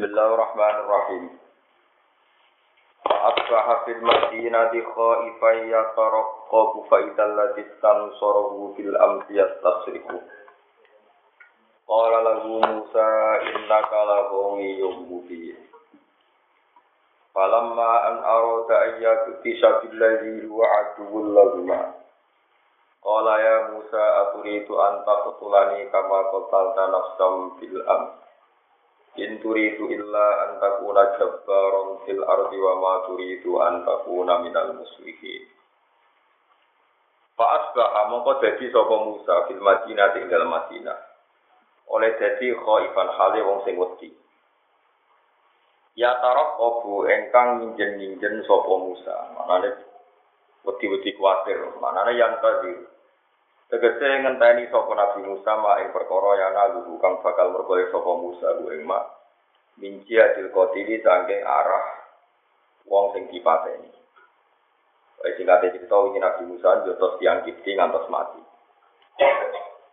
Bismillahirrahmanirrahim. Asbaha fil madinati khaifan yataraqqabu fa idzal ladzi tansarahu bil amsi yastasriku. Qala lahu Musa innaka lahawiyyun mubin. Falamma an arada an yaktisha bil ladzi huwa aduwwul lahuma. Qala ya Musa aturidu an taqtulani kama qatalta nafsam bil amsi. In turidu illa an takuna jabbaron fil ardi wa ma turidu an takuna minal muslihin. Fa asbaha mongko dadi sapa Musa fil Madinah ing dalem Madinah. Oleh dadi khaifan hale wong sing wedi. Ya tarok obu engkang minjen-minjen sapa Musa. Manane wedi-wedi kuwatir. Manane yang tadi Tegese ngenteni sapa Nabi Musa mak ing perkara yang lalu kang bakal merkoe sapa Musa ku ing mak minci adil kotili saking arah wong sing dipateni. Wis singkate cerita wingi Nabi Musa jotos tiang kipti ngantos mati.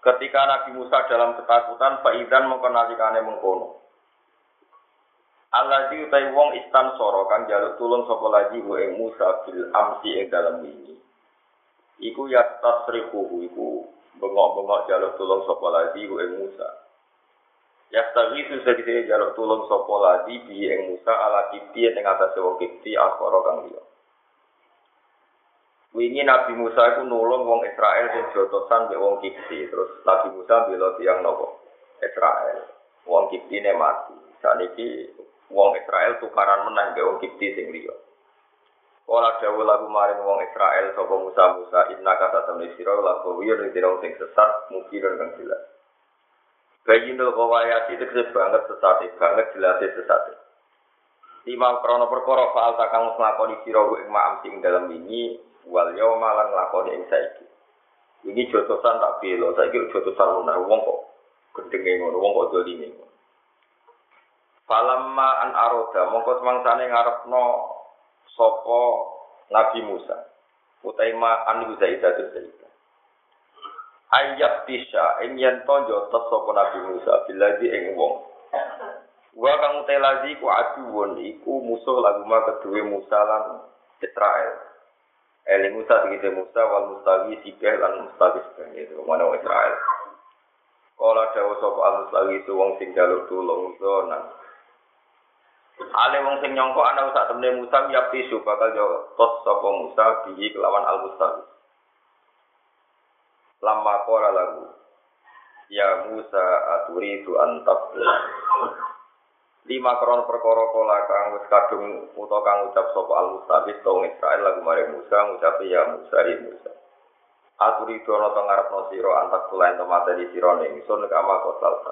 Ketika Nabi Musa dalam ketakutan, Faidan mengkenalikane mengkono. Allah di utai wong istan soro kang jaluk tulung sapa lagi ing Musa bil amsi ing dalam ini iku ya tasrifuhu iku bengok-bengok jaluk tulung sapa lagi ku ing Musa. Ya tawisu segede jaluk tulung sapa lagi bi ing Musa ala kipti ing atas wong kipti akhara kang liya. Wingi Nabi Musa iku nulung wong Israel sing jotosan mbek wong kipti, terus Nabi Musa bela tiang nopo? Israel. Wong kipti ne mati. Saniki wong Israel tukaran menang mbek wong kipti sing liya. Ora dawuh lagu maring wong Israel sapa Musa Musa inna kata temne sira lagu wir ning dina sing sesat mungkin kang jelas. Bayinul kawayati tegese banget sesat banget jelas sesat. Lima krono perkara faal takang nglakoni sira ing ma'am sing dalam ini wal yauma lan nglakoni ing saiki. Ini jotosan tak belo, saiki jotosan lunar wong kok gendenge ngono, wong kok dolime. Falamma an aroda mongko semangsane ngarepno sopo Nabi Musa utai ma anu Zaidah tu Zaidah ayat tisha ing yen tonjo sopo Nabi Musa bila di ing wong. Wa kang utai ku aduwon iku musuh lagu ma kedue Musa lan Israel. Eli Musa tegese Musa wal mustawi sikeh lan mustawi itu mana Israel. Kala dawa sapa al mustawi wong sing jaluk tulung zonan Ale wong sing nyongko ana sak temne Musa ya pisu bakal yo tos sapa Musa bihi kelawan al mustawi. Lama qala lagu Ya Musa aturi tu antak Lima kron perkara kala kang wis kadung utawa kang ucap sapa al mustawi tong Israel lagu mare Musa ngucap ya Musa ya Musa. Aturi tu ana teng ngarepno sira antak tulen temate di sira ning sun kama kotal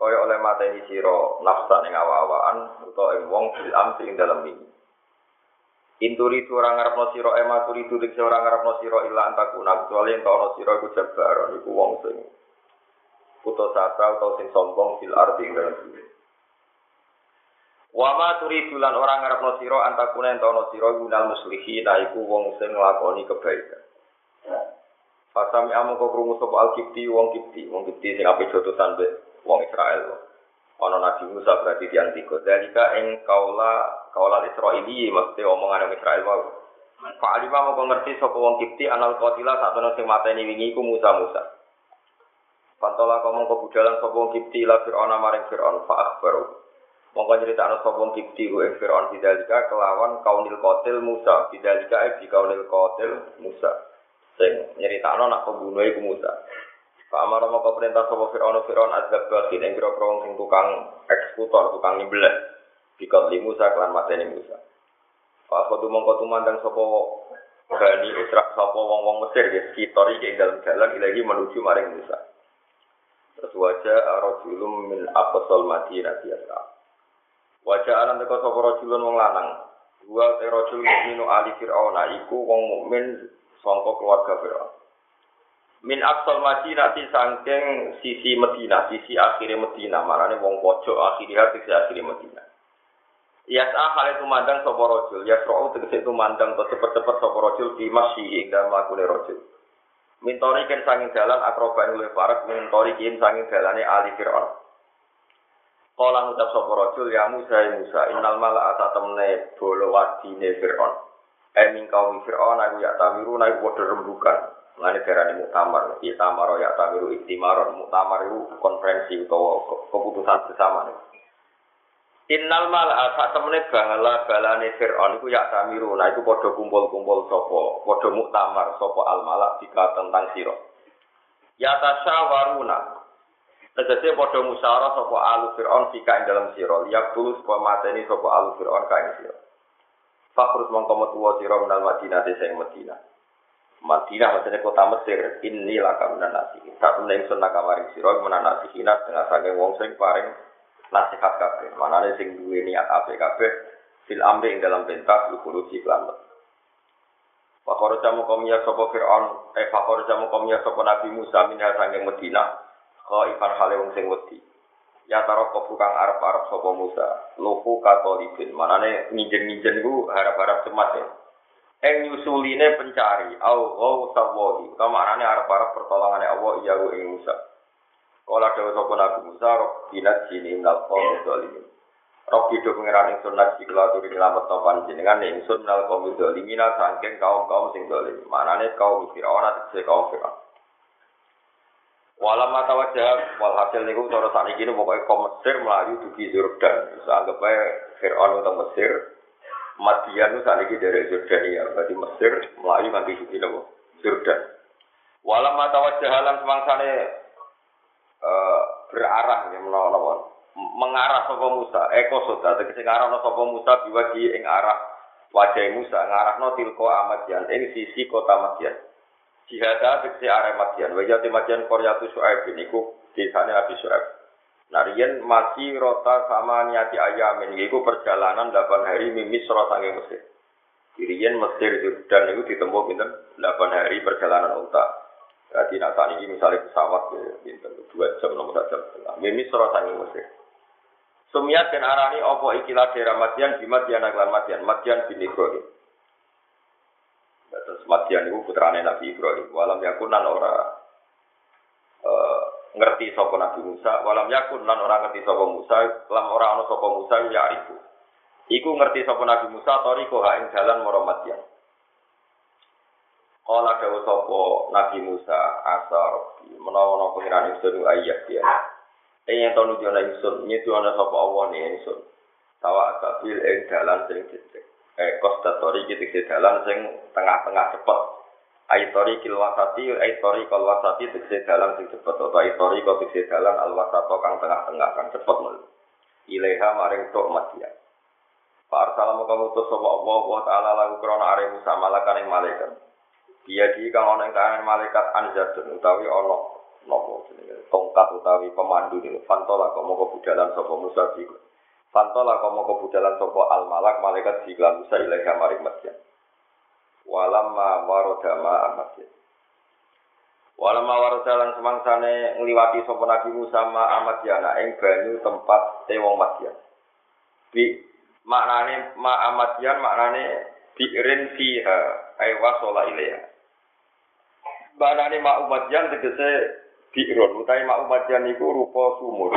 kaya oleh mateni sira nafsa ning awa-awaan utawa ing wong bil amsi ing dalem ini. Inturi tu orang ngarepno sira ema turi tu dik ora ngarepno sira illa antakuna kecuali ento ana sira iku jabar iku wong sing putus asa utawa sing sombong fil arti ing dalem bumi. Wa ma turidu lan ora ngarepno sira antakuna ento ana sira gunal muslihi iku wong sing nglakoni kebaikan. Fasami amu kok krungu sapa al-kipti wong kipti, wong kipti sing ape jotosan mbek wong Israel. Ono Nabi Musa berarti tiang tiga. Dalika ing kaula kaula Israili mesti omongan wong Israel mau. Pak Alima mau ngerti sapa wong Kipti anal qatila sak ana sing mateni wingi Musa Musa. Pantola kamu ke budalan sapa wong Kipti la Fir'aun maring Fir'aun fa akhbaru. Mongko nyeritakno sapa wong Kipti ku ing Fir'aun bidalika kelawan kaunil qatil Musa. Bidalika e di kaunil qatil Musa. Sing nyeritakno nak pembunuh iku Musa. Pak Amar mau perintah sopo Fir'aun Fir'aun azab batin yang kira kira sing tukang eksekutor, tukang nyembelih. Bikot li Musa kelan mateni Musa. Pak Kodu mongko tumandang sopo Bani Isra sopo wong wong Mesir ya sekitar iki dalam jalan ilahi menuju maring Musa. Terus wajah rojulum min apostol Madinah biasa. Wajah alam teko sopo rojulun wong lanang. Dua te rojul mukminu ali Fir'aun iku wong mukmin sangka keluarga Fir'aun min aksal Madinah sangking sisi Medina, sisi akhirnya Medina, marane wong pojok akhirnya sisi akhirnya Medina. Yas'a hal itu mandang sapa rajul, yasra'u tegese itu mandang to cepet-cepet sapa rajul di masyi ing dalem lakune rajul. Mintori kan sanging dalan akroba ing luwih parek mintori kin sanging dalane ali Fir'aun. Kala ngucap sapa rajul ya Musa ya Musa innal mala ata temne bolo wadine Firaun. Eh min kaum Firaun aku ya tamiru naik padha rembukan. Lane darani muktamar, ya tamaro ya tamiru iktimaron, muktamar itu konferensi utawa keputusan bersama. Innal mal asa temene bangala balane Firaun iku ya tamiru, nah iku padha kumpul-kumpul sapa, padha muktamar sapa al malak jika tentang sira. Ya tasyawaruna, Tegese padha musyawarah sapa alu Firaun fika ing dalam sira, liyak tulus supaya mateni sapa alu Firaun ka ing sira. Fakrus mongko metu sira menal Madinah desa ing Madinah. Madinah maksudnya kota Mesir, ini laka minan nasi. Tak temen ingsun nakamaring sira menan nasi hina dengan saking wong sing paring nasihat kabeh. Manane sing duwe niat apik kabeh fil amri ing dalam pentas lukuluji kelambat. Fakor jamu komia sopo Fir'aun, eh fakor jamu komia sopo Nabi Musa minha sanging Madinah, Khaifan hale wong sing wedi. Ya taro kofu kang arep-arep sapa Musa. Lufu katolibin. Manane nginjen-nginjen iku harap-harap cemas ya. Eng nyusuline pencari au au sawahi. Kamarane arep-arep pertolongane Allah iya ing Musa. Kala dewa sapa Nabi Musa, Robbina sini minal qawmi dzalimin. Robbi do pengiran ingsun nasi kula turi nyelamet no panjenengan ingsun qawmi dzalimina saking kaum-kaum sing zalim. Manane kaum Firaun atau kaum Firaun. Walam mata wajah wal hasil niku cara sakniki niku pokoke ke Mesir melayu dugi Jordan. Bisa anggap ae Firaun Mesir. Madian itu sakniki dari Jordania. Berarti Mesir melayu nanti dugi nopo Jordan. Walam mata wajah lan semangsane uh, berarah ya menawa mengarah sapa Musa eko sota tegese ngarah sapa Musa biwagi ing arah wajah Musa ngarahno tilko Amadian ing sisi kota Madian. Jihada tegese arek Madian. Wa yati Madian Qaryatu Syuaib niku desane Abi Syuaib. Nah, masih rota sama niati ayamin, yaitu perjalanan 8 hari mimis rota sange Mesir. Riyen Mesir dan itu ditempuh pinten 8 hari perjalanan unta. Jadi nak saat ini misalnya pesawat ya, pinten dua jam nomor jam setengah. Mimis rota sange Mesir. Sumiat dan arani opo ikilah daerah Madian di Madian aglan Madian, Madian bin Ibrahim. Terus Madian itu putrane Nabi Ibrahim. Walam yakun nan ora uh, ngerti sapa Nabi Musa. Walam yakun nan ora ngerti sapa Musa. Lam ora ana sapa Musa ya arifu. Iku ngerti sapa Nabi Musa tori ko ing jalan maro Madian. Kala dawa sapa Nabi Musa asar menawa pengiran ingsun ayat dia. Eh yang tau nuju ana ingsun, nyetu ana sapa Allah ne ingsun. Tawa asabil ing dalan sing cecek eh kostatori gitu dalan sing tengah-tengah cepet aitori kilwasati aitori kalwasati tegese dalan sing cepet aitori kau tegese dalan alwasato kang tengah-tengah kang cepet mul ileha maring tok matia Pak Arsalamu kamu tuh sopa Allah wa ta'ala lagu krona are Musa malakan ing malaikat. Dia di kang ana ing kangen malaikat anzatun utawi ana nopo tongkat utawi pemandu niku fantola kok moko budalan sapa Musa iku. Fantola komo kebudalan sopo al malak malaikat jiklan Musa ilaiha maring Madyan. Walamma warodama amadyan. Walamma warodalan semangsane ngliwati sopo Nabi Musa ma amadyana ing banyu tempat tewong Madyan. Bi maknane ma amadyan maknane bi'rin fiha ay wasola ilaiha. Maknane ma umadyan tegese bi'run utai ma umadyan iku rupa sumur.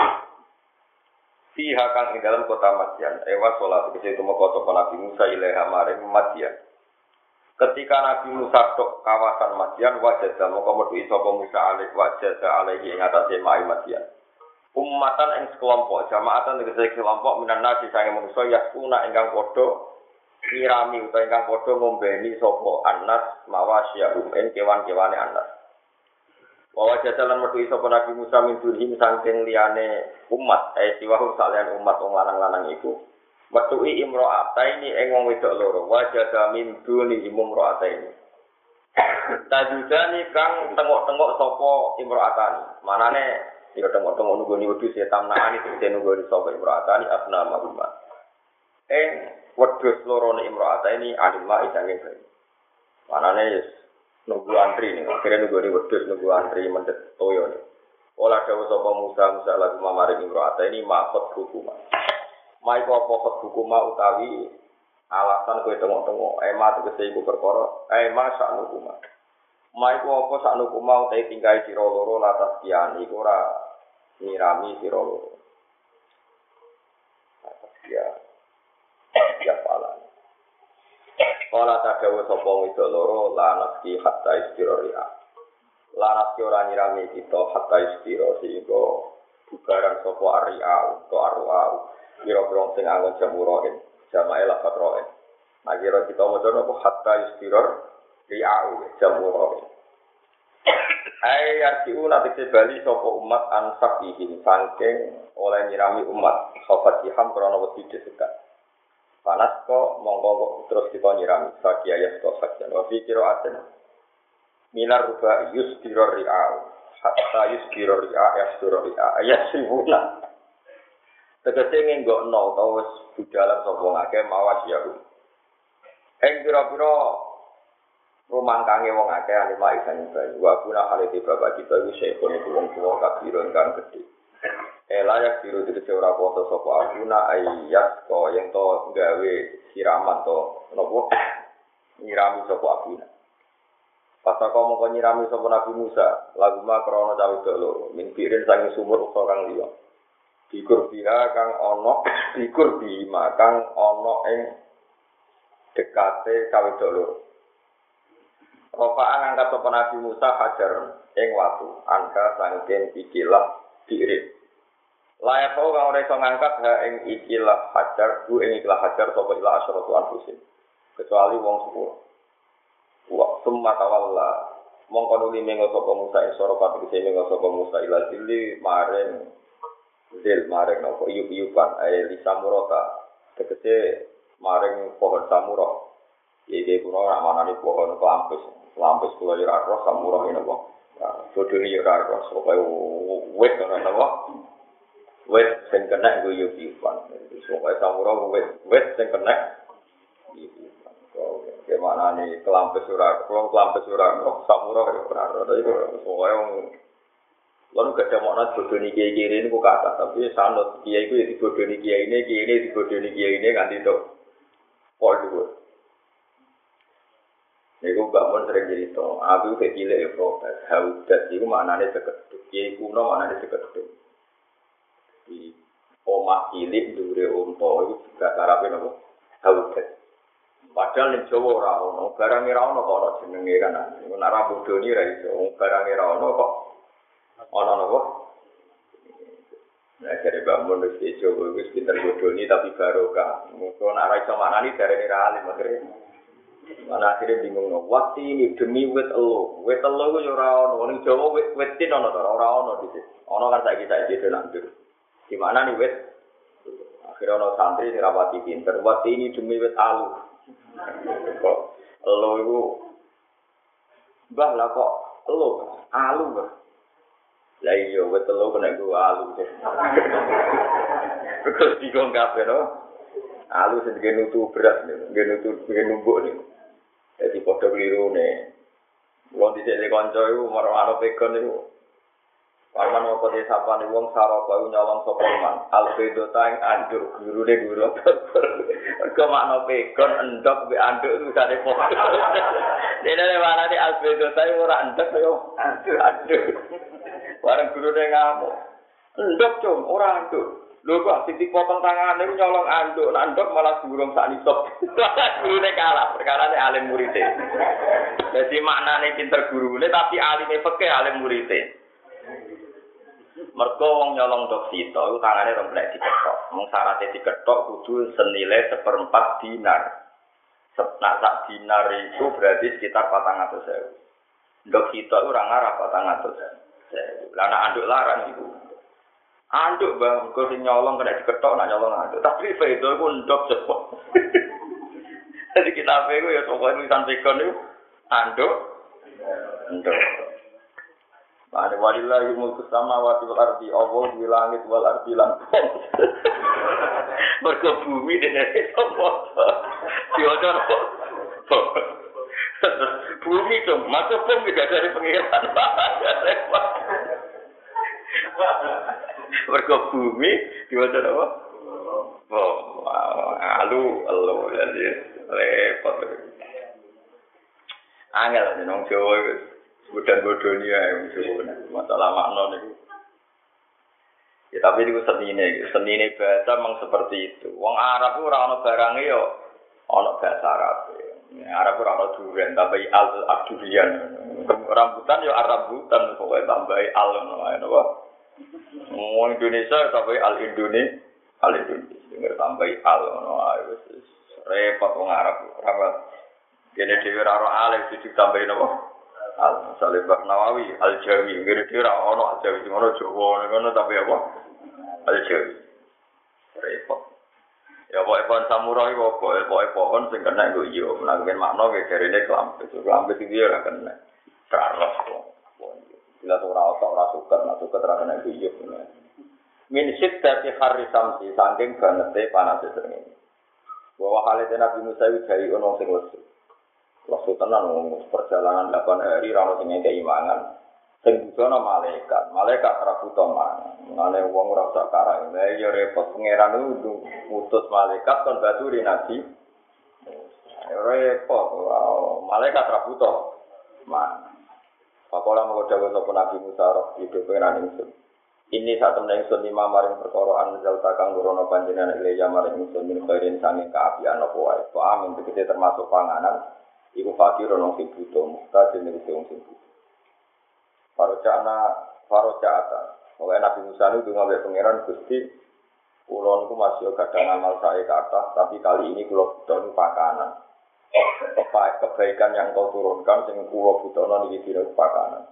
Fiha kang ing dalam kota Madian. Ewa sholat itu mau kota Nabi Musa ilaiha maring Madian. Ketika Nabi Musa tok kawasan Madian, wajah mau komodo isopo Musa alaih wajah alaihi ing atase mai Madian. Ummatan ing sekelompok, jamaatan ing sekelompok minan nasi sange manusa yaskuna ingkang padha ngirami utawa ingkang padha ngombeni sapa anas mawasyahum ing kewan-kewane anas. Wawa jajalan metu sapa Nabi Musa min dunhim saking liyane umat, eh siwahu salian umat wong lanang-lanang iku. Metu'i imro'ataini ing wong wedok loro, wajada min duni imro'ataini. Tajudani kang tengok-tengok sapa imro'atani. Manane ya tengok-tengok nunggoni wedhus ya tamnaani tegese nunggoni sapa imro'atani asna mahuma. Ing wedhus loro ne imro'ataini alimma isange bayi. Manane yes, nunggu antri nih akhirnya nunggu ini wedus nunggu antri mendet toyo nih Olah dawa sapa Musa Musa lagu mamaring imro'ata ini makot Mai kok pokok hukumah utawi alasan kowe tengok-tengok ema tegese iku perkara ema sak hukumah. Mai kok apa sak hukumah utawi tingkai sira loro latas kian iku ora nyirami sira loro. ya ya pala Kala tadawa sapa wedok loro lanas ki hatta istirahat. Lanas ki ora nyirami kita hatta istirahat sehingga bubaran sapa aria utawa arwa. Kira-kira sing angon jamuroin, jamae lafat roin. Nah kira kita maca napa hatta istirahat riau jamuroin. Ai arti nanti bali sapa umat ansak ihim sangking oleh nyirami umat. Sobat iham krono wedi desekat. Panas kok mongko terus kita nyirami saki ayat kok sakjan wa fi qiraatin minar ruba yusdiro ri'a hatta yusdiro ri'a yasdiro ri'a ayat sibuna tegese ngenggok no tau wis budalan sapa ngake mawas ya ing pira-pira rumangkange wong akeh ane mak isan bayi wa kuna halite bapak kita wis sekone wong tuwa kabiron kang gedhe. Ela ya biru itu ora foto sapa aguna ayat ko yang to gawe siraman to. Nopo? Nyirami sapa aguna. Pas aku mau nyirami sapa Nabi Musa, lagu mah krono cawe dulu, mimpirin sangi sumur kang liya. Dikur biha kang ono, dikur bima kang ono ing dekate cawe dulu. Rofaan angkat sapa Nabi Musa hajar ing watu, angka sangking ikilah diirit. Layak kau kang ora iso ngangkat ha ing ikilah hajar, bu ing ikilah hajar sapa ila asyratu anfusin. Kecuali wong sepuluh. Wa summa tawalla mongko nuli mengo sapa Musa ing sora mengo sapa Musa ila dili maring Dil maring nopo yuk yukan ae eh, li samurota tegese maring pohon samuro yede kuno ramana di pohon kelampis kelampis kula ora roh samuro ini nopo sudu ni yura roh. Sopai wet kono nopo wet sing kena gu yuk yukan Pokoke samuro wet wet sing kena Gimana nih kelampis yura roh. Kelampis yura roh samuro yura roh. Tapi kok Lalu gak ada makna bodoh nih kiai kiai ini kok kata, tapi sanut kiai itu ya dibodoh nih kiai ini, kiai ini dibodoh nih kiai ini kan itu pol dulu. Iku bangun sering cerita, aku kayak gila ya protes, haudat itu maknanya sekeduk, kiai kuno maknanya sekeduk di omah cilik dure unta itu juga karape nopo haudet padahal ning Jawa ora ono barang ora ono kok jenenge kan. Nek ora bodoni ra iso. Barang ora ono kok ono nopo Nah, jadi bangun sini coba wis pinter bodoni tapi barokah. Mungkin nek ora iso manani dari alim akhirnya. Mana akhirnya bingung no. Waktu ini demi wet elo, wet elo itu ora ono. Ning Jawa wet wetin ono ora ono di sini. Ono kan saiki saiki nandur. Di mana nih wet? Akhirnya ono santri sing rapati pinter. Wati ini demi wet alu. Kok lo itu Mbah lah kok lo alu mbah. Lah iya wet lo kena gue alu. Terus dikon kabeh no. Alu sing nutu beras nih, nutu numbuk nih. Jadi padha keliru nih. Wong dhisik kanca iku marang pegon iku Paman apa te sapa ni wong saro kau nyolong sapa man. Albedo tang anduk guru de guru. Kok makna pegon endok be anduk sare foto. Dene ne mana di albedo tang ora endok yo anduk anduk. Bareng guru de ngamuk. Endok cum ora anduk. Lho kok sing dipotong tangane nyolong anduk, anduk malah burung sak nisop. gurune kalah, perkara ne alim murite. Dadi maknane pinter gurune tapi alime fikih alim murite. Mergo wong nyolong dok sito, itu tangannya remblek diketok. Mung syaratnya diketok kudu senilai seperempat dinar. Nah, sak dinar itu berarti sekitar patang atau sewu. Dok sito itu orang arah patang atau sewu. Lana anduk larang itu. Anduk bang, kau nyolong kena diketok, nak nyolong anduk. Tapi itu itu ndok cepet. Jadi kita itu ya pokoknya tulisan pegon itu anduk, ndok. Mane walillahi mulku samawati wal ardi, Allah di langit wal ardi lan. Mergo bumi dene sapa? Apa? Bumi tuh, masuk tidak dari pengiran. Mergo bumi diwaca apa? Oh, alu, alu, jadi repot. Angel, nong Jawa Budan bodoni ya, masalah makna nih. Ya tapi itu seni ini, seni ini bahasa memang seperti itu. Wong Arab itu orang barang yo, ono bahasa Arab. Arab orang ono durian, tambahi al abdurian. Rambutan yo Arab butan, pokoknya tambahi al, apa? Wong Indonesia tambahi al Indonesia, al Indonesia, tambahi al, repot wong Arab. Rapat. Jadi dewi raro al, itu tambahin apa? Al Salibah Nawawi al Jawi ngene kira ono al Jawi ngono Jawa ngono tapi apa? Al Jawi repot. Ya pokoke pohon samurai kok pokoke pohon sing kena nggo yo menanggen makna ge jarine kelampet kelampet iki ora kena. Terus Bila tuh ora otak ora suket, nak suket ora kena iyo. Min syiddati harri samsi, saking banget panas ini. Bahwa hal itu Nabi Musa itu dari ono sing lesu. Waktu tenan perjalanan 8 hari rano sing keimangan. Sing bujono malaikat, malaikat ora buta mangan. Mane wong ora usah karang. Lah ya repot pangeran itu mutus malaikat kon baturi nabi. Repot, wow. malaikat ora buta mangan. Pakola mau dawuh sapa Nabi Musa roh di pengeran ingsun. Ini saat temen ingsun lima maring perkara anjal takang nurono panjenengan ilya maring ingsun min khairin sanging kaapian apa wae. Amin tegese termasuk panganan Iku fakir ono sing butuh, mustajil ning sing sing cana, para cata. Oleh Nabi Musa itu ngambil pangeran Gusti, Kulon itu masih kadang amal saya ke atas, tapi kali ini kulo butuh pakanan. Kebaikan yang kau turunkan, sing kulo butuh nani kira pakanan.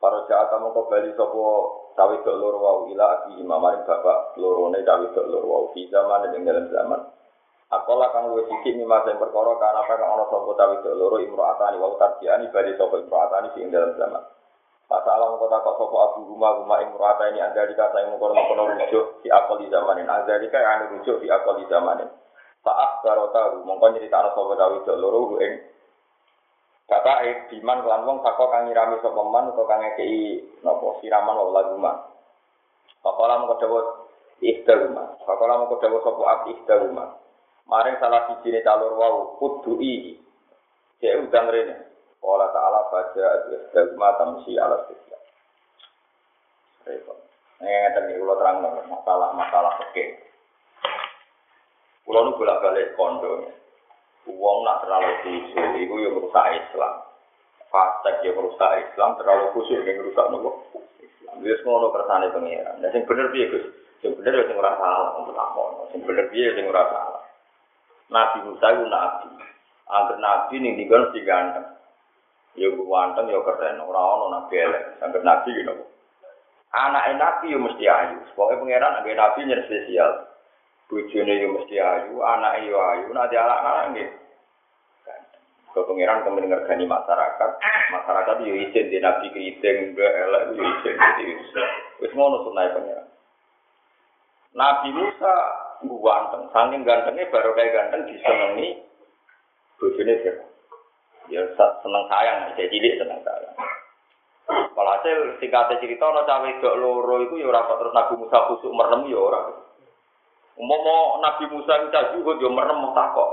Para jata mau kembali sopo cawe dok loro wau ila aki imamaring bapak lorone cawe dok loro wau di zaman dan dalam zaman. Akola kang luwih sithik mimma sing perkara kana kang ana sapa tawi loro imro'atani wa tarjiani bali sapa imro'atani sing dalam zaman. Masalah mengko takok sapa Abu Huma Huma imro'ata ini anda dika saya mengkono mengkono rujuk di akali zamanin. Anda dika anu rujuk di akali zamanin. Saat barota mongko nyeritakno sapa tawi loro ing Kata eh diman kelan wong saka kang nyirami sapa man utawa kang ngekeki napa siraman wa laguma. Pakola mengko dawuh ikhtaruma. Pakola mengko dawuh sapa ab ikhtaruma. Maring salah siji ne calur wau iki. Cek udang rene. Wala ta'ala baca istigma tamsi ala sisya. Repot. Ini ngeten iki kula terang masalah-masalah fikih. Kula nu bolak-balik kondo. Wong nak terlalu khusyuk iku yo merusak Islam. Fasek yo merusak Islam, terlalu khusyuk yang merusak nopo? Islam. Wis ngono kersane pengiran. Nah sing bener piye Gus? Sing bener yo sing ora salah untuk takon. Sing bener piye sing ora salah. Nabi Musa itu nabi. Agar nabi ini tinggal si ganteng. Ya ganteng ya keren. Orang-orang nabi elek. Agar nabi gitu. Anak nabi ya mesti ayu. Pokoknya pangeran agar nabi yang spesial. Bujune ya mesti ayu, anak ya ayu, nanti anak-anak gitu. Kalau pangeran kemudian ngergani masyarakat, masyarakat itu izin di nabi keriting, enggak elek itu izin. Jadi, wis ngono sunai pangeran. Nabi Musa ganteng, saking gantengnya baru kayak ganteng disenangi bojone Fir'aun. Ya seneng sayang, saya cilik seneng sayang. Walhasil singkatnya cerita ana cawe dok loro iku ya ora terus Nabi Musa kusuk merem ya ora. Umpama Nabi Musa itu cah juga dia merem mau takok.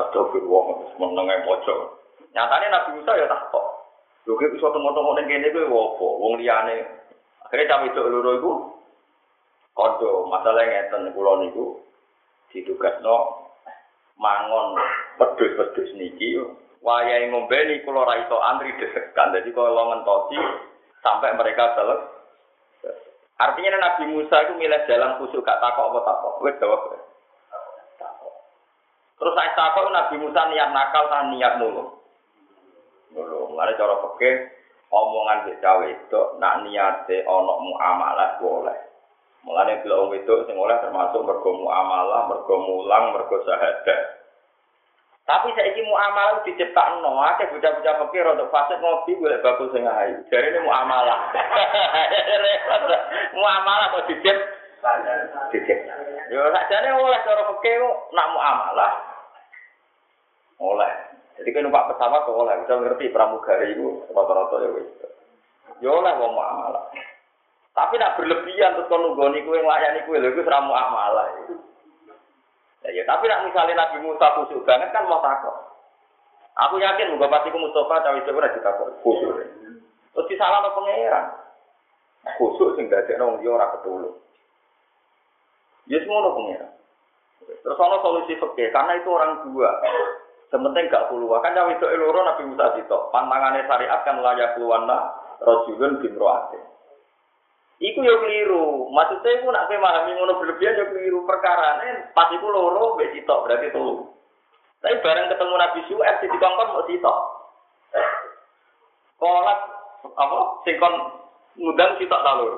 Astagfirullah, menenge pojok. Nyatane Nabi Musa ya takok. Lho ki iso tengok-tengok ning kene kuwi opo? Wong liyane. Akhirnya cawe dok loro iku kodo masalah ngeten kula niku ditugasno mangon pedus-pedus niki wayahe ngombe niku kula ra iso antri desekan dadi kula ngentosi sampai mereka selesai Artinya Nabi Musa itu milih jalan khusus gak takok apa takok. Wes jawab. Terus saya takok Nabi Musa niat nakal kan niat nulung. Nulung. Lalu cara pakai omongan di cawe itu nak onok muamalah boleh. Mulane bila wong itu sing oleh termasuk mergo muamalah, mergo mulang, mergo syahadat. Tapi saiki muamalah diciptakno, akeh bocah-bocah fakir untuk fase ngopi golek bakul sing ayu. Jare ini muamalah. muamalah kok dicip dicip. Yo sakjane oleh cara fakir nak muamalah. Oleh. Jadi kan numpak pesawat kok oleh, bisa ngerti pramugari itu rata-rata ya wis. Yo oleh wong muamalah. Tapi nak berlebihan terus kon nunggoni kowe nglayani kowe lho iku ora muamalah itu. Ya, ya, tapi nak misalnya Nabi Musa khusyuk banget kan mau takut. Aku yakin muga pasti ku Mustafa cawe cawe ora ditakut khusyuk. Terus disalah no pangeran. Khusyuk sing dadekno liya ora ketulung. Ya semua pengira. Terus ono solusi fikih karena itu orang dua. Sementing gak keluar. Kan cawe itu loro Nabi Musa itu. Pantangannya syariat kan layak keluarna bin roate. Iku yo keliru. Maksudnya iku nak memahami ngono berlebihan yo keliru. Perkara ini pas iku loro mbek sitok berarti telu. Tapi bareng ketemu Nabi Su'aib di dikongkon mau sitok. Kolak apa singkon ngundang sitok lalu.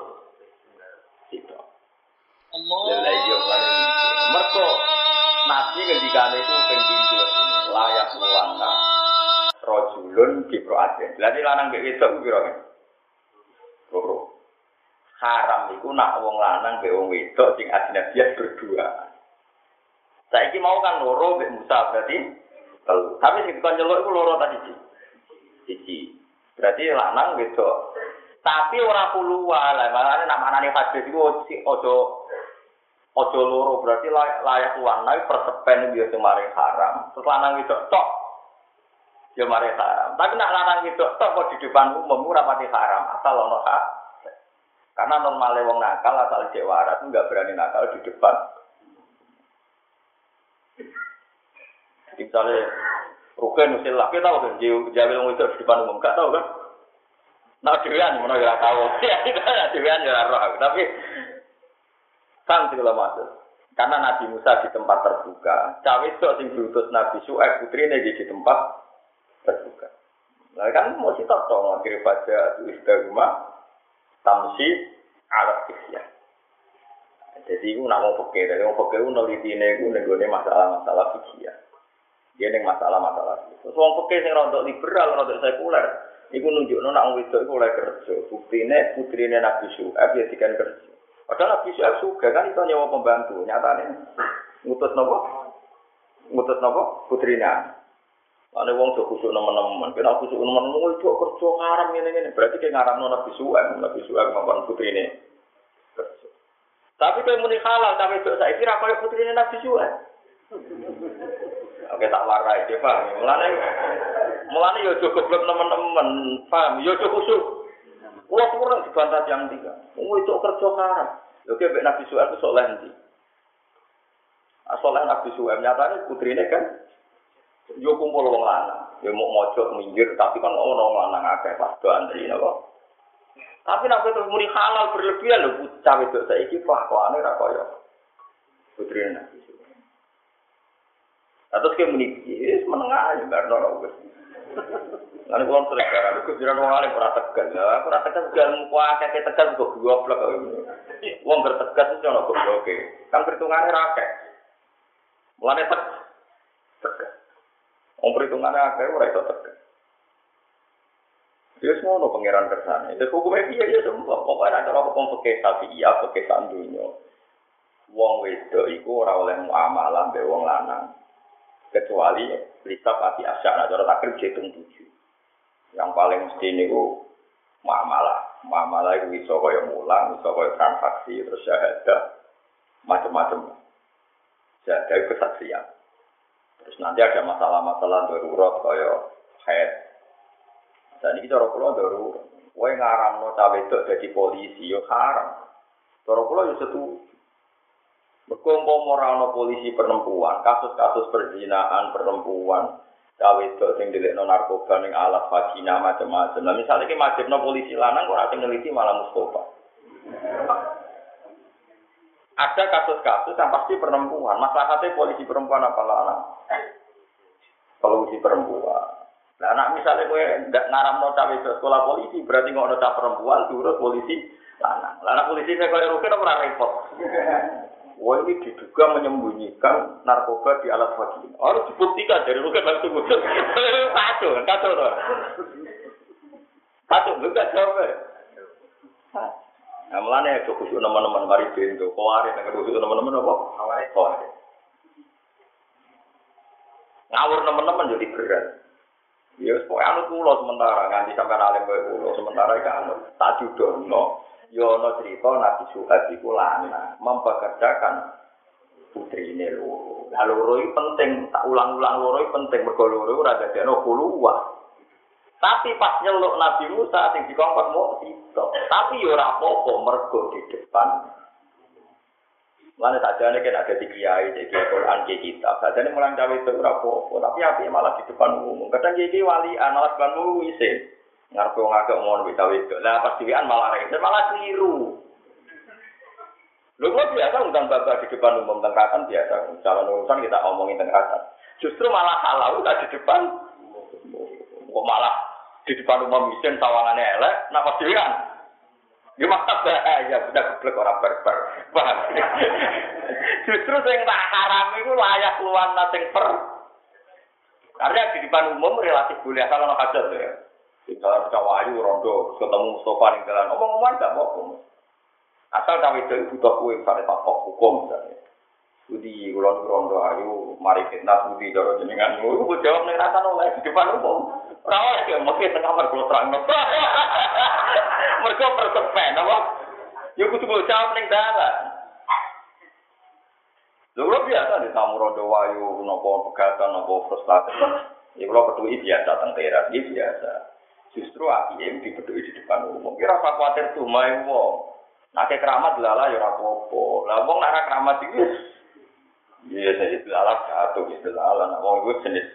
Sitok. Allah. Ya iya Mergo nabi ngendikane iku pindho layak luwana. Rojulun kiproatin. Berarti lanang mbek wedok ku pira? Loro. Haram iku nak wong lanang mbek wong wedok sing ajnabiyan berdua. Saiki mau kan loro mbek Musa berarti telu. Tapi sing dikon nyeluk iku loro tadi siji. Siji. Berarti lanang wedok. Tapi ora puluhan lah, makanya nak manani hadis itu ojo ojo loro berarti layak, layak warna persepen dia kemarin haram. Terus lanang itu tok ya mari haram. Tapi nak lanang itu tok kok di depan umum ora pati haram asal ono hak. Karena normalnya wong nakal asal cek waras enggak berani nakal di depan. Misalnya Rukin usil laki tahu kan, jawil wong itu di depan umum, gak tahu kan? Nah, dewan mana ya tahu. Ya, dewan ya roh. Tapi kan segala maksud. Karena Nabi Musa di tempat terbuka, cawe itu sing diutus Nabi Su'aib putri ini di tempat terbuka. Nah kan sih tahu dong, akhirnya baca tulis rumah tamsi alat kisya. Jadi itu nak mau pakai, dari mau pakai itu neliti ini, itu masalah-masalah fikih Dia neng masalah-masalah. Terus mau pakai yang rontok liberal, rontok sekuler. Iku nunjuk nona orang itu itu oleh kerja. Putri ini Nabi Suhaib ya dikan kerja. Padahal Nabi Suhaib juga kan itu nyawa pembantu. Nyatanya ngutus nopo, ngutus nopo putri Lalu wong tuh kusuk teman-teman, kena kusuk teman-teman itu kerja ngaram ini ini. Berarti kayak ngaram nona Nabi Suhaib, Nabi Suhaib ngomong putri ini. Tapi kayak muni halal, tapi saya kira kayak putri ini Nabi Suhaib. Oke tak warai dia paham. Mulane mulane yo cukup belum teman-teman paham. Yo cukup kusuk. Kulo kurang dibantah yang tiga. Mau itu kerja karam. Yo ke Nabi Suhaib itu soleh nanti. Asalnya Nabi Suhaib nyatanya putri ini kan yo kumpul wong lanang. Yo mau mojok minggir tapi kan orang lanang akeh pas do antri napa. Tapi nek terus muni halal berlebihan lho cawe itu saiki kelakuane ra kaya putri Nabi atau kayak muni, yes, menengah aja, nggak nono gue. Lalu kalau sering aku jiran orang lain ya, aku pernah tegas juga muka kayak tegas gue dua blok. Uang bertegas itu nono gue oke. Kan perhitungannya rakyat. Mulanya tegas. Uang perhitungannya rakyat, orang itu tegas. Dia semua no pangeran kersane. Itu hukumnya dia ya semua. Pokoknya ada apa pun pakai sapi iya, pakai sandunya. Wong wedo iku ora oleh muamalah be wong lanang kecuali lisa pasti asyak nah cara takrib hitung tujuh yang paling mesti ini ku muamalah muamalah itu bisa kaya mulang bisa kaya transaksi terus syahadah macam-macam itu kesaksian terus nanti ada masalah-masalah darurat kaya head dan ini cara pulau darurat ngaram no cawe itu jadi polisi yo haram. Cara pulau yo setuju. Berkumpul moral polisi perempuan, kasus-kasus perzinaan perempuan, cawe itu sing non narkoba ning alat vagina macam-macam. Nah misalnya ki no polisi lanang kok ora ngeliti malah Mustafa. Ada kasus-kasus yang pasti perempuan. Masalahnya polisi perempuan apa lanang? Polisi perempuan. Nah, anak misalnya gue ndak ngaram no cawe sekolah polisi, berarti nggak ada perempuan, turut polisi lanang. Lanang polisi saya kalau rugi pernah repot. Wah ini diduga menyembunyikan narkoba di alat vagina. Harus dibuktikan dari rugen langsung muncul. Kacau kan, kacau. Kacau, lu gak jawab. Nah, melane ya khusus teman-teman mari bento, kawari dengan khusus teman-teman apa? Kawari. Kawari. Ngawur teman-teman jadi berat. Ya, pokoknya anu kulo sementara, nganti sampai alim gue kulo sementara kan tak judono. Yono cerita Nabi Suhaib itu lana mempekerjakan putri ini loro. Nah loro itu penting, tak ulang-ulang loro itu penting, mergo loro itu raga dano kuluwa. Tapi pas nyeluk Nabi Musa sing dikongkot mau sitok. Tapi yo ora apa-apa mergo di depan Mana saja nih kan ada di kiai, jadi Quran di kitab. Saja nih mulang cawe itu berapa Tapi api malah di depan umum. Kadang kiai wali anak depan umum isi. Ngarep wong agak mau lebih tahu itu. Lah pas diwian malah rese, malah keliru. Lu kok biasa undang bapak di depan umum tengkatan biasa. Jalan urusan kita omongin tengkatan. Justru malah salah udah di depan. Kok malah di depan umum mesin tawangannya elek, nak pas diwian. Ya mata bahaya, udah geblek orang berber. Paham? Justru yang tak haram itu layak keluar sing per. Karena di depan umum relatif boleh asal ono hajat ya. Di dalam cawayu rondo ketemu Mustafa ning dalan omong-omongan gak apa Asal cawe itu butuh kue pada tak hukum misalnya. Budi kulon rondo ayu mari fitnah budi jaro jenengan. Iku jawab ning rasa oleh di depan umum. Oleh ya mesti tengah kula terang. Mergo persepen apa? Ya kudu mbok jawab ning dalan. Lho biasa di tamu rondo wayu napa pegatan napa frustasi. Ya kula peduli biasa teras, iki biasa. Justru APM dipeduli di depan umum. Kira apa khawatir tuh main wong. Nah, keramat lala ya apa-apa. Lah wong nek keramat iki Iya, saya itu alat satu, itu alat. Nah, wong itu jenis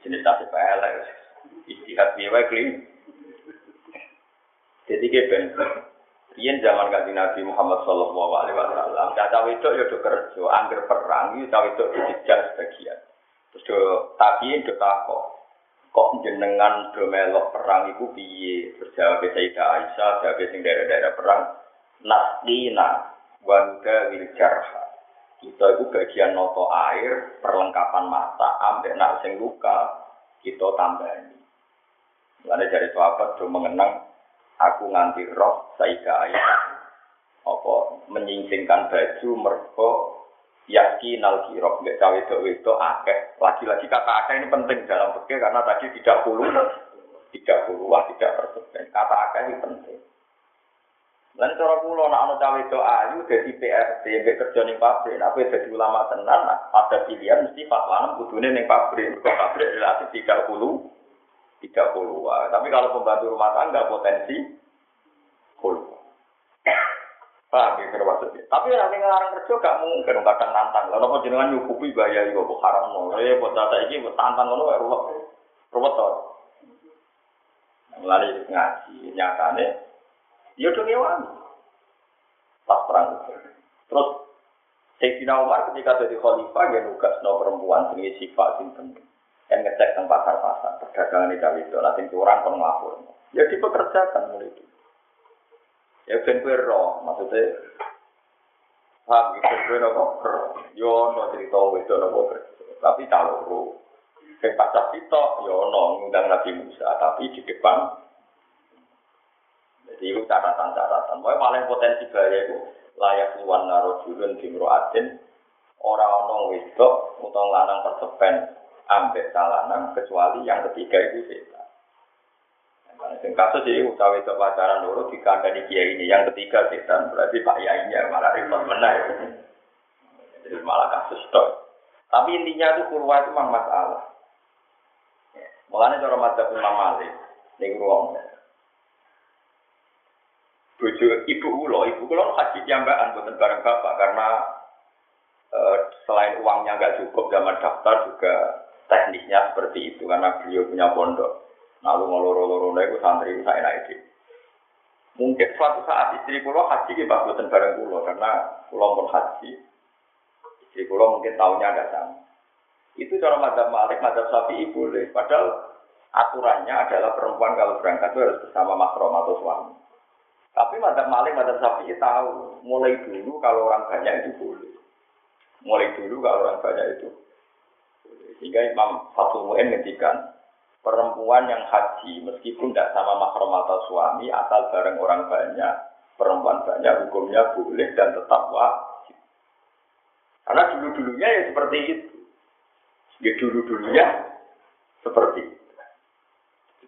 jenis nasi pelek. Istihad biaya kli. Jadi kita Yen zaman kaji Nabi Muhammad Sallallahu Alaihi Wasallam, cawe itu ya do kerja, angger perang, itu cawe itu dijak sebagian. Terus do tapi do takok, kok jenengan do melok perang itu piye? Terus jawab Sayyidah Aisyah, jawab sing daerah-daerah perang, nasdina wanda wil jarha. Kita itu bagian noto air, perlengkapan mata, ambek nak sing luka, kita tambahin. Lalu dari sahabat do mengenang aku nganti roh Sayyidah Aisyah apa menyingsingkan baju mergo yakin al kirok. Nggak cawe itu itu akeh lagi-lagi kata akeh ini penting dalam fikih karena tadi tidak puluh tidak puluh tidak persen. Kata akeh ini penting dan cara pulau nak anu cawe itu ayu dari PRT mbek kerja ning pabrik nak jadi ulama tenan ada pilihan mesti fatwa kudune ning pabrik kok pabrik relatif tidak puluh tiga puluh. Tapi kalau pembantu rumah tangga potensi puluh. Paham ya kira maksudnya. Tapi nanti ngelarang kerja gak mungkin kadang nantang. Lalu apa jenengan nyukupi bayar itu kok haram no. Eh buat data ini buat tantang ngono ya ruwet. Ruwet to. Mulai ngaji nyatane ya udah ngewan. Pas perang. Terus Sayyidina Umar ketika jadi khalifah dia nugas no perempuan sini sifat sing kan ngecek tentang pasar-pasar perdagangan Dawi itu. Nanti orang pun ngapur ya dipekerjakan mulai itu. Ya ben roh maksudnya paham? Gitu ben roh yo no cerita itu no tapi kalau roh yang pacar kita yo no ngundang Nabi Musa. Tapi di depan jadi itu catatan-catatan pokoknya paling potensi bahaya itu layak luar naro jurun di adin orang-orang wedok utang lanang persepen ambek salanan kecuali yang ketiga itu setan. Nah, yang kasus ini utawi itu pacaran dulu di kandani kiai ini yang ketiga setan berarti pak yainya malah repot menang. Jadi malah kasus itu. Tapi intinya itu kurwa itu memang masalah. Mulanya cara madzhab Imam Malik ning ruang. Bojo ibu ulo, ibu ulo haji jambakan buatan bareng bapak karena eh, selain uangnya nggak cukup zaman daftar juga teknisnya seperti itu karena beliau punya pondok. Lalu ngeloro-loro itu santri saya naik Mungkin suatu saat istri kulo haji di bagusan bareng kulo karena kulo pun haji. Istri kulo mungkin tahunya ada sama. Itu cara madzhab Malik, madzhab Syafi'i boleh. Padahal aturannya adalah perempuan kalau berangkat itu harus bersama mahram atau suami. Tapi madzhab Malik, madzhab Syafi'i tahu mulai dulu kalau orang banyak itu boleh. Mulai dulu kalau orang banyak itu sehingga Imam Fatul Mu'in ngendikan perempuan yang haji meskipun tidak sama mahram atau suami asal bareng orang banyak perempuan banyak hukumnya boleh dan tetap wajib. Karena dulu dulunya ya seperti itu. Ya dulu dulunya seperti itu.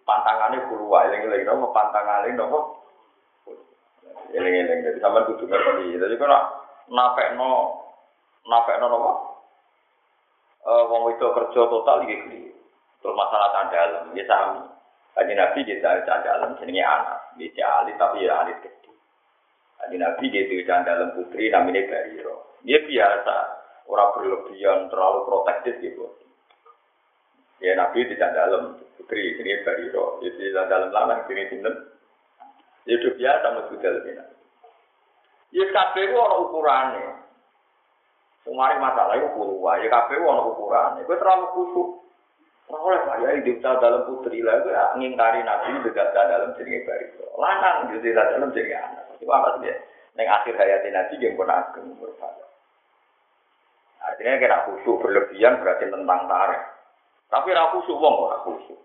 Pantangannya keluar, yang lagi nopo pantangannya nopo. Eling eling jadi sama kudu ngerti. Jadi kalau napek no napek no nopo uh, wong itu kerja total iki keliru. Terus masalah candalem, ya sami. Kaji Nabi kita candalem jenenge anak, dia ahli tapi ya ahli gede. Jadi Nabi gitu dalam putri namanya Bariro. Dia biasa, orang berlebihan, terlalu protektif gitu. Ya Nabi tidak dalam putri ini Bariro. Jadi dalam lanang ini sinten. Itu biasa mesti dalam ini. Ya ku ana ukurane. Sumari masalah itu kulo wae. Ya kabeh ana ukurane. Kowe terlalu kusuk. Oleh kaya di dalam putri lah ya ngingkari nabi dekat dalam jenenge barito. Lanang di dalam jenenge anak. Itu apa sih? Neng akhir hayat nabi yang pun ageng berfala. Artinya kira khusyuk berlebihan berarti tentang tarik. Tapi ra khusyuk wong ora khusyuk.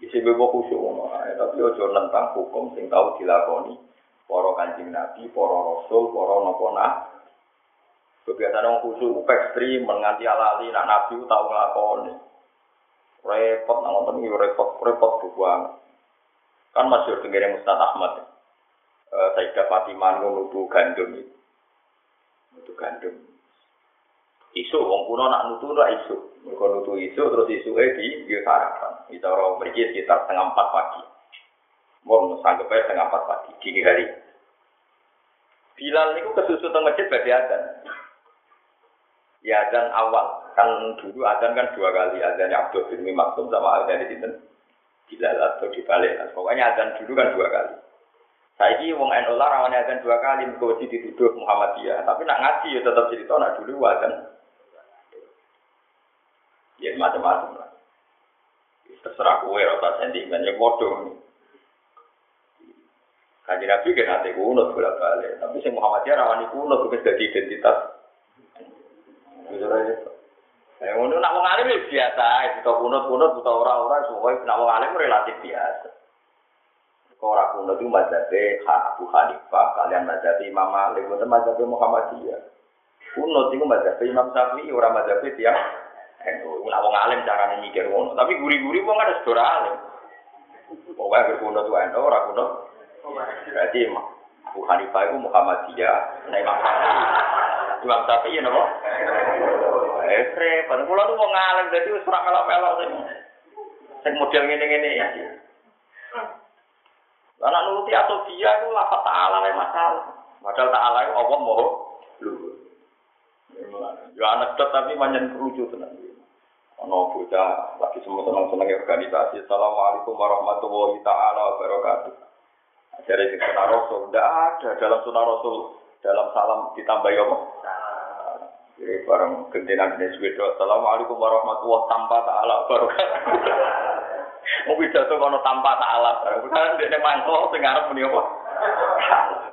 Bisa bebo khusyuk wong tapi ojo tentang hukum sing tahu dilakoni para kanjeng Nabi, para rasul, para napa nah. Kebiasaan orang khusyuk ekstrim menganti alali nak Nabi tahu nglakoni. Repot nang ngoten iki repot repot banget. Kan masih tenggere Mustad Ahmad. Eh Sayyidah Fatimah nutu gandum itu. Gandum. Isu wong kuno nak nutu ora isu. Mergo nutu isu terus isuke di yo sarapan. Kita ora mriki sekitar setengah empat pagi. Mau sanggup setengah empat pagi, dini hari. Bilal niku kesusu teng masjid badhe adzan. Ya adzan awal. Kan dulu adzan kan dua kali adzan Abdul bin Maksum sama adzan di sinten. Bilal atau dibalik. Pokoknya adzan dulu kan dua kali. Saya ini wong NU lah adzan dua kali mergo dituduh Muhammadiyah. Tapi nak ngaji ya tetap cerita nak dulu adzan. Ya macam-macam lah. Terserah kue rasa sentimen ya bodoh. Kaji Nabi kan nanti kuno bolak balik, tapi si Muhammadiyah rawani kuno bukan jadi identitas. Ya, ngono nak wong alim ya biasa, kita kuno kuno buta orang-orang semua nak wong relatif biasa. Orang kuno itu mazhabe Abu Hanifah, kalian mazhabe Imam Malik, itu mazhabe Muhammadiyah. Kuno itu mazhabe Imam Syafi'i, orang mazhabe dia. Nak wong alim caranya mikir ngono, tapi guri-guri wong ada sedora alim. Pokoknya kuno itu endo, orang kuno Berarti Abu Hanifah itu Muhammadiyah, nah Imam Syafi'i. Imam Syafi'i ya nopo? Eh, repot. Kulo tuh mau ngalim, jadi wis ora melok-melok sing sing model ngene-ngene ya. Anak nuruti atau dia itu lafaz ta'ala lah masalah. Padahal ta'ala itu Allah mau luhur. Ya anak tapi manjan kerucut tenan. Ono bocah lagi semua senang-senang organisasi. Assalamualaikum warahmatullahi taala wabarakatuh. Dari sunnah Rasul, tidak ada dalam sunnah Rasul dalam salam ditambah ya apa? Jadi bareng gentenan jenis wedo. Assalamualaikum warahmatullahi tanpa taala barokat. Mau pidato kono tanpa taala barokat. Kan dia mangkok sing arep muni apa?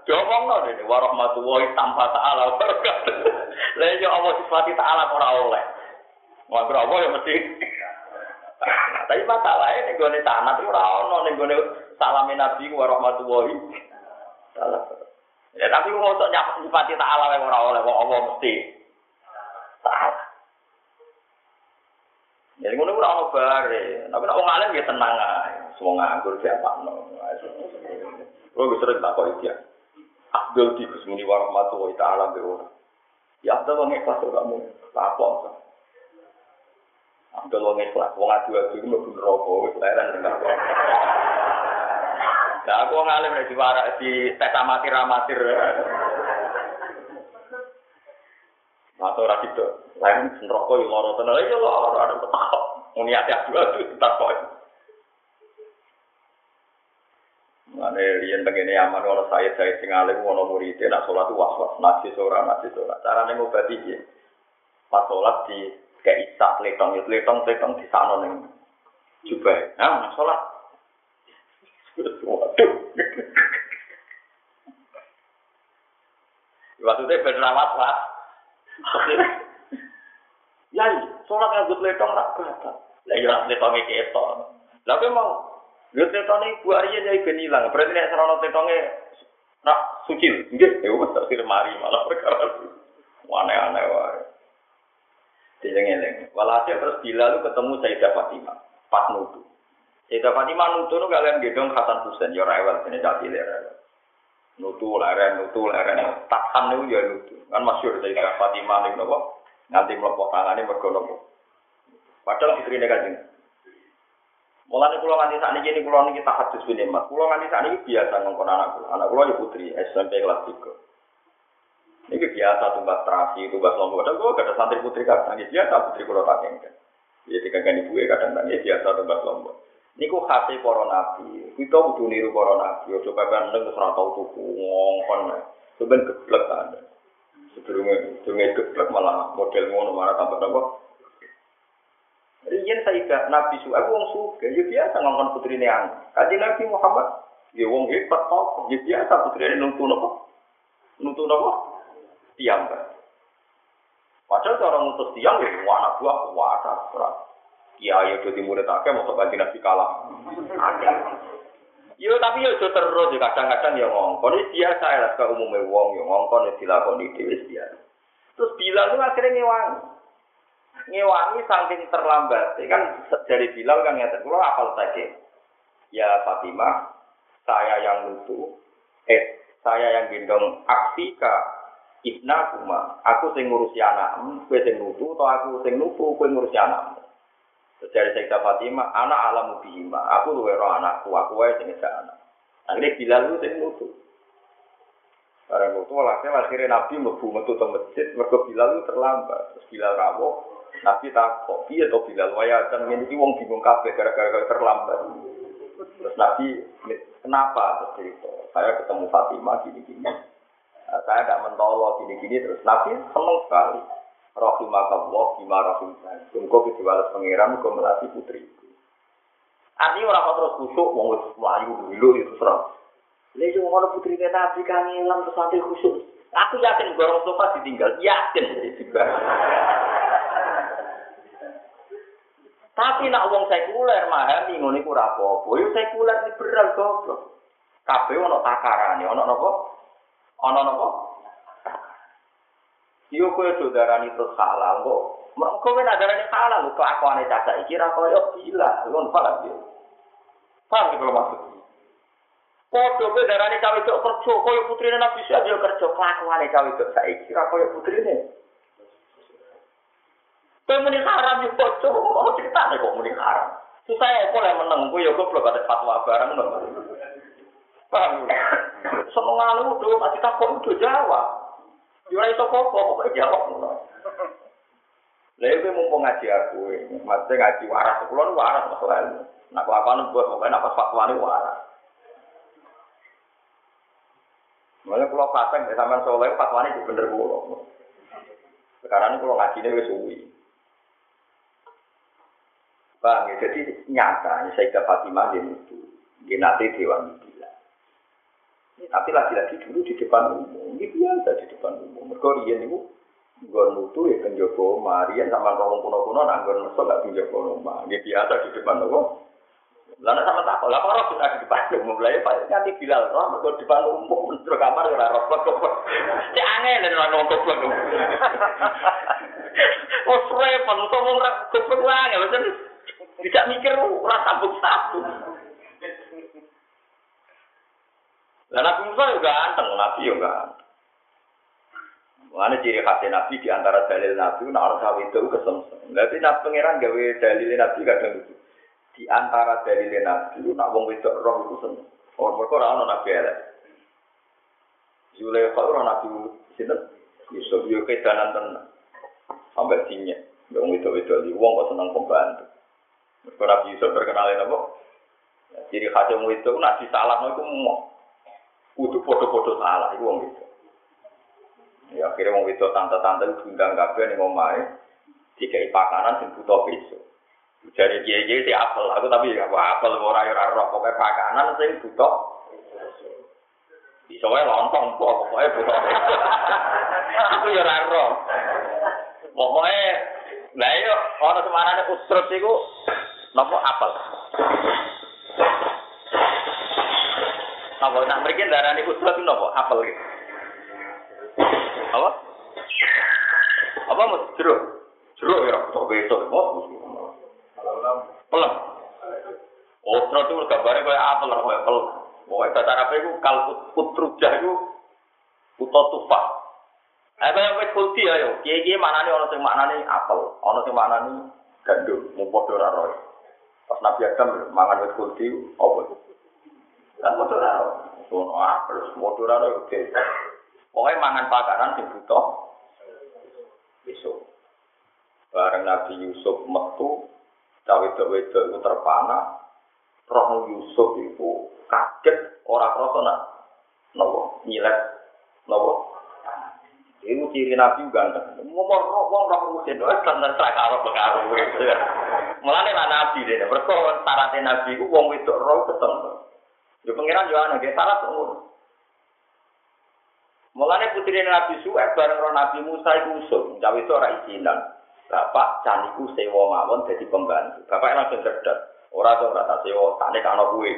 Diomong no dene warahmatullahi tanpa taala barokat. Lah yo Allah sifati taala ora oleh. Wah, apa ya mesti. Tapi masalahnya nih gue tanah itu ora nih gue salamin Nabi warahmatullahi. Ya tapi kok untuk nyifati ta'ala yang ora oleh Allah mesti ta'ala. Jadi ngono ora ono bare, tapi nek wong alim ya tenang ae. Semua nganggur siapa no. Gue sering takut dia. Abdul di Gusmuni warahmatullahi taala be ora. Ya Abdul wong ikhlas kamu. Apa Abdul wong ikhlas, wong adu-adu itu mlebu neraka wis leren dengar. Nah, aku ngalim di diwara di tes amatir amatir. Atau ora gitu. Lain neraka yo loro tenan. Ya loro ada petak. Muni ati adu adu tak kok. Mane riyen begini aman ono saya saya sing alim ono murid nak salat was-was najis ora najis ora. Carane ngobati piye? Pas salat di kayak isak letong, letong letong di sana ning jubah. Nah, salat Waduh. Waktu itu ben rawat lah. Ya, sholat nganggut letong rak berapa? Lah ya letong iki etok. Lah kowe mau Yo letong ibu Arya nyai ben ilang. Berarti nek serono letonge rak suci. Nggih, ya wis tak mari malah perkara. Aneh-aneh wae. Dileng-eleng. Walhasil terus bila lu ketemu Sayyidah Fatimah. Pas nutu. Sayyidah Fatimah nutu nu kalian gedong Hasan Husain ya rewel ini jadi rewel. Nutu leren nutu leren takkan nu ya nutu. Kan masyhur Sayyidah Fatimah niku napa? Nanti mlepok tangane mergo napa? Padahal istrine kanjeng. Mulane kula nganti sakniki ini kula niki tahajud bin Mas. Kula nganti sakniki biasa ngongkon anak. Anak kula ya putri SMP kelas 3. Ini biasa tumbas terasi, tumbas lombok. Dan gak ada santri putri kadang biasa putri kula tak kengken. Ya dikagani ibu kadang-kadang ya biasa tumbas lombok. Niku khase para nabi. Kita kudu niru para nabi. Ojo pepen nang ora tau tuku ngongkon. Sebenarnya geblek ada. Sebelumnya, sebelumnya geblek malah model ngono malah tambah tambah Riyen Sayyidah Nabi Su'aib wong suge, ya biasa putri ini ang. Kaji Nabi Muhammad, ya wong hebat kok, ya biasa putri ini nunggu nopo. Nunggu nopo? Tiang kan. Padahal cara ngutus tiang, ya anak buah kuasa. Ya, ya jadi murid akeh, mau kaji Nabi kalah. Yo tapi yo terus ya kadang-kadang ya ngongkon ini biasa ya ke umumnya wong yo ngongkon ya dilakoni dhewe biasa. Terus bilang tuh akhirnya ngewangi ngewangi saking terlambat. Kan dari Bilal kan ngeten kula apal saja. Ya Fatimah, saya yang lutu, eh saya yang gendong aksika ibna kuma, aku sing ngurusi anakmu, kowe sing nutu atau aku sing nutu kowe ngurusi anakmu. Dari Sayyidah Fatimah, anak alamu bihima, aku luwe roh anakku, aku wae sing ngejak anak. Akhirnya Bilal lu sing nutu. Barang nutu, akhirnya Nabi mlebu metu ke masjid, mergo Bilal lu terlambat. Terus Bilal Nabi tak piye to Bilal waya dan ini wong bingung kabeh gara-gara terlambat. Terus Nabi kenapa terus itu? Saya ketemu Fatimah gini-gini. Nah, saya tidak mentolo gini-gini terus Nabi seneng sekali. Rahimakallah bima rahim Engkau kejualan pangeran engkau melatih putriku. Artinya orang terus wong wis melayu dulu itu serang. Lha yo ngono putrine Nabi kan ilang terus sampai khusyuk. Aku yakin gorong sofa ditinggal, yakin juga. Tapi nak wong sekuler mahami ngono iku ora apa-apa. Yo sekuler liberal goblok. Kabeh ana takarane, ana napa? Ana napa? Yo kowe saudarani terus halal kok. Mergo kowe nak darani halal kok aku ane caca iki ra koyo gila, ngono paham ya. Paham iki kalau maksud. Padha kowe darani cawe kerja, koyo putrine Nabi Syah yo kerja kelakuane cawe cok saiki ra koyo putrine. Kowe muni haram yo bocor, mau ceritane kok muni haram. Susah ya boleh meneng, kowe yo goblok ada fatwa barang ngono. Semua lu tuh pasti takut udah jawab. Jurai itu kok kok jawab mulu. Lebih mumpung ngaji aku, eh, maksudnya ngaji waras sekulon waras masalah Nah kelakuan gue pokoknya nafas fatwa ini waras. Mulane kula kaseng, ya sampean soalnya fatwa ini bener bulu. Sekarang kula pulau wis suwi. Bang, ya, jadi nyata, saya dapat imajin itu. Ini nanti dewan itu. Tapi lagi-lagi dulu di depan umum, ini biasa di depan umum. Mereka dia itu, gue nutu ya penjogo Marian sama rohong kuno-kuno, nanggur mesok gak penjogo. Dia biasa di depan umum. Lalu sama tak, kalau sudah di depan umum, lah ya nanti Bilal, roh mereka di depan umum, terus kamar ya roh kok. Si angin dan orang nongkrong kok. Oh, repot, untuk ngomong kok ya, maksudnya tidak mikir ora sabuk-sabuk. Lah Nabi Musa juga ganteng, Nabi juga ganteng. Mana ciri khas Nabi di antara dalil Nabi, nak orang sawi itu kesemsem. Berarti Nabi pangeran gawe dalil Nabi kadang itu. Di antara dalil Nabi, nak wong wedok roh itu seneng. Oh, mereka orang Nabi ya. Zulekha orang Nabi sini, Yusuf yo kedanan tenang. Sampai sini, wong wedok-wedok di wong kok seneng pembantu. Mereka Nabi Yusuf terkenal apa? Jadi khasnya itu, nak salah itu mau. Kudu foto-foto salah, itu orang itu. Ya akhirnya orang itu tante-tante diundang kabeh ning omahe dikai pakanan sing butuh besok. Jadi kiai-kiai si apel, aku tapi ya apel ora ora roh pokoke pakanan sing butuh Bisa wae lontong pokoknya butuh. Aku ya ora. Pokoke lah yo ana semarane usrut iku Nopo apel. Apa nak mriki darane usrut nopo apel iki. Apa? Apa mas jeruk? Jeruk ya kok besok mau. Pelem. Oh, itu gambarnya kayak apel kayak pelem. Pokoknya bahasa Arab itu kalau putrujah itu uto tufah. Eh, kayak wes kulti ayo. Mana nih orang sing apel, orang sing mana nih gandum, bodoh roy. Pas Nabi Adam mangan wit kulti apa? Kan motor ora. Ono apel, motor ora oke. Pokoknya mangan pakaran sing butuh besok. Bareng Nabi Yusuf metu, cawe wedok itu terpana, roh Yusuf itu kaget, orang kroso nak, nopo, nyilet, nopo, Iku ciri Nabi ganteng. Ngomong wong roh rusin, wis tenan sak karo pengaruh. Mulane Nabi dene, mergo syaratnya Nabi ku wong wedok roh ketemu. Yo pangeran yo ana ge syarat umur. Mulane putri Nabi Suhaib bareng roh Nabi Musa iku usul, cawe itu ora izinan. Bapak caniku sewa mawon dadi pembantu. Bapak langsung cerdas. Ora to ora tak sewa, tak ana kuwe.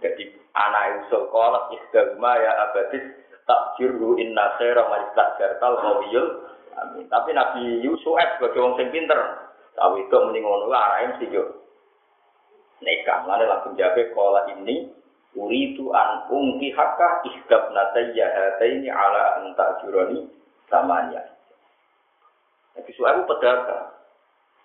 Jadi anak usul kolak ikhdagma ya abadis tak jiru inna khaira man istajartal qawiyul amin. Tapi Nabi Yusuf sebagai wong sing pinter, tahu itu mending ngono arahe mesti yo. Nikah, mana langsung jabe kola ini uritu an ungki hakka ihdab natayya hataini ala anta juroni samanya. Nabi Suhaib pedagang.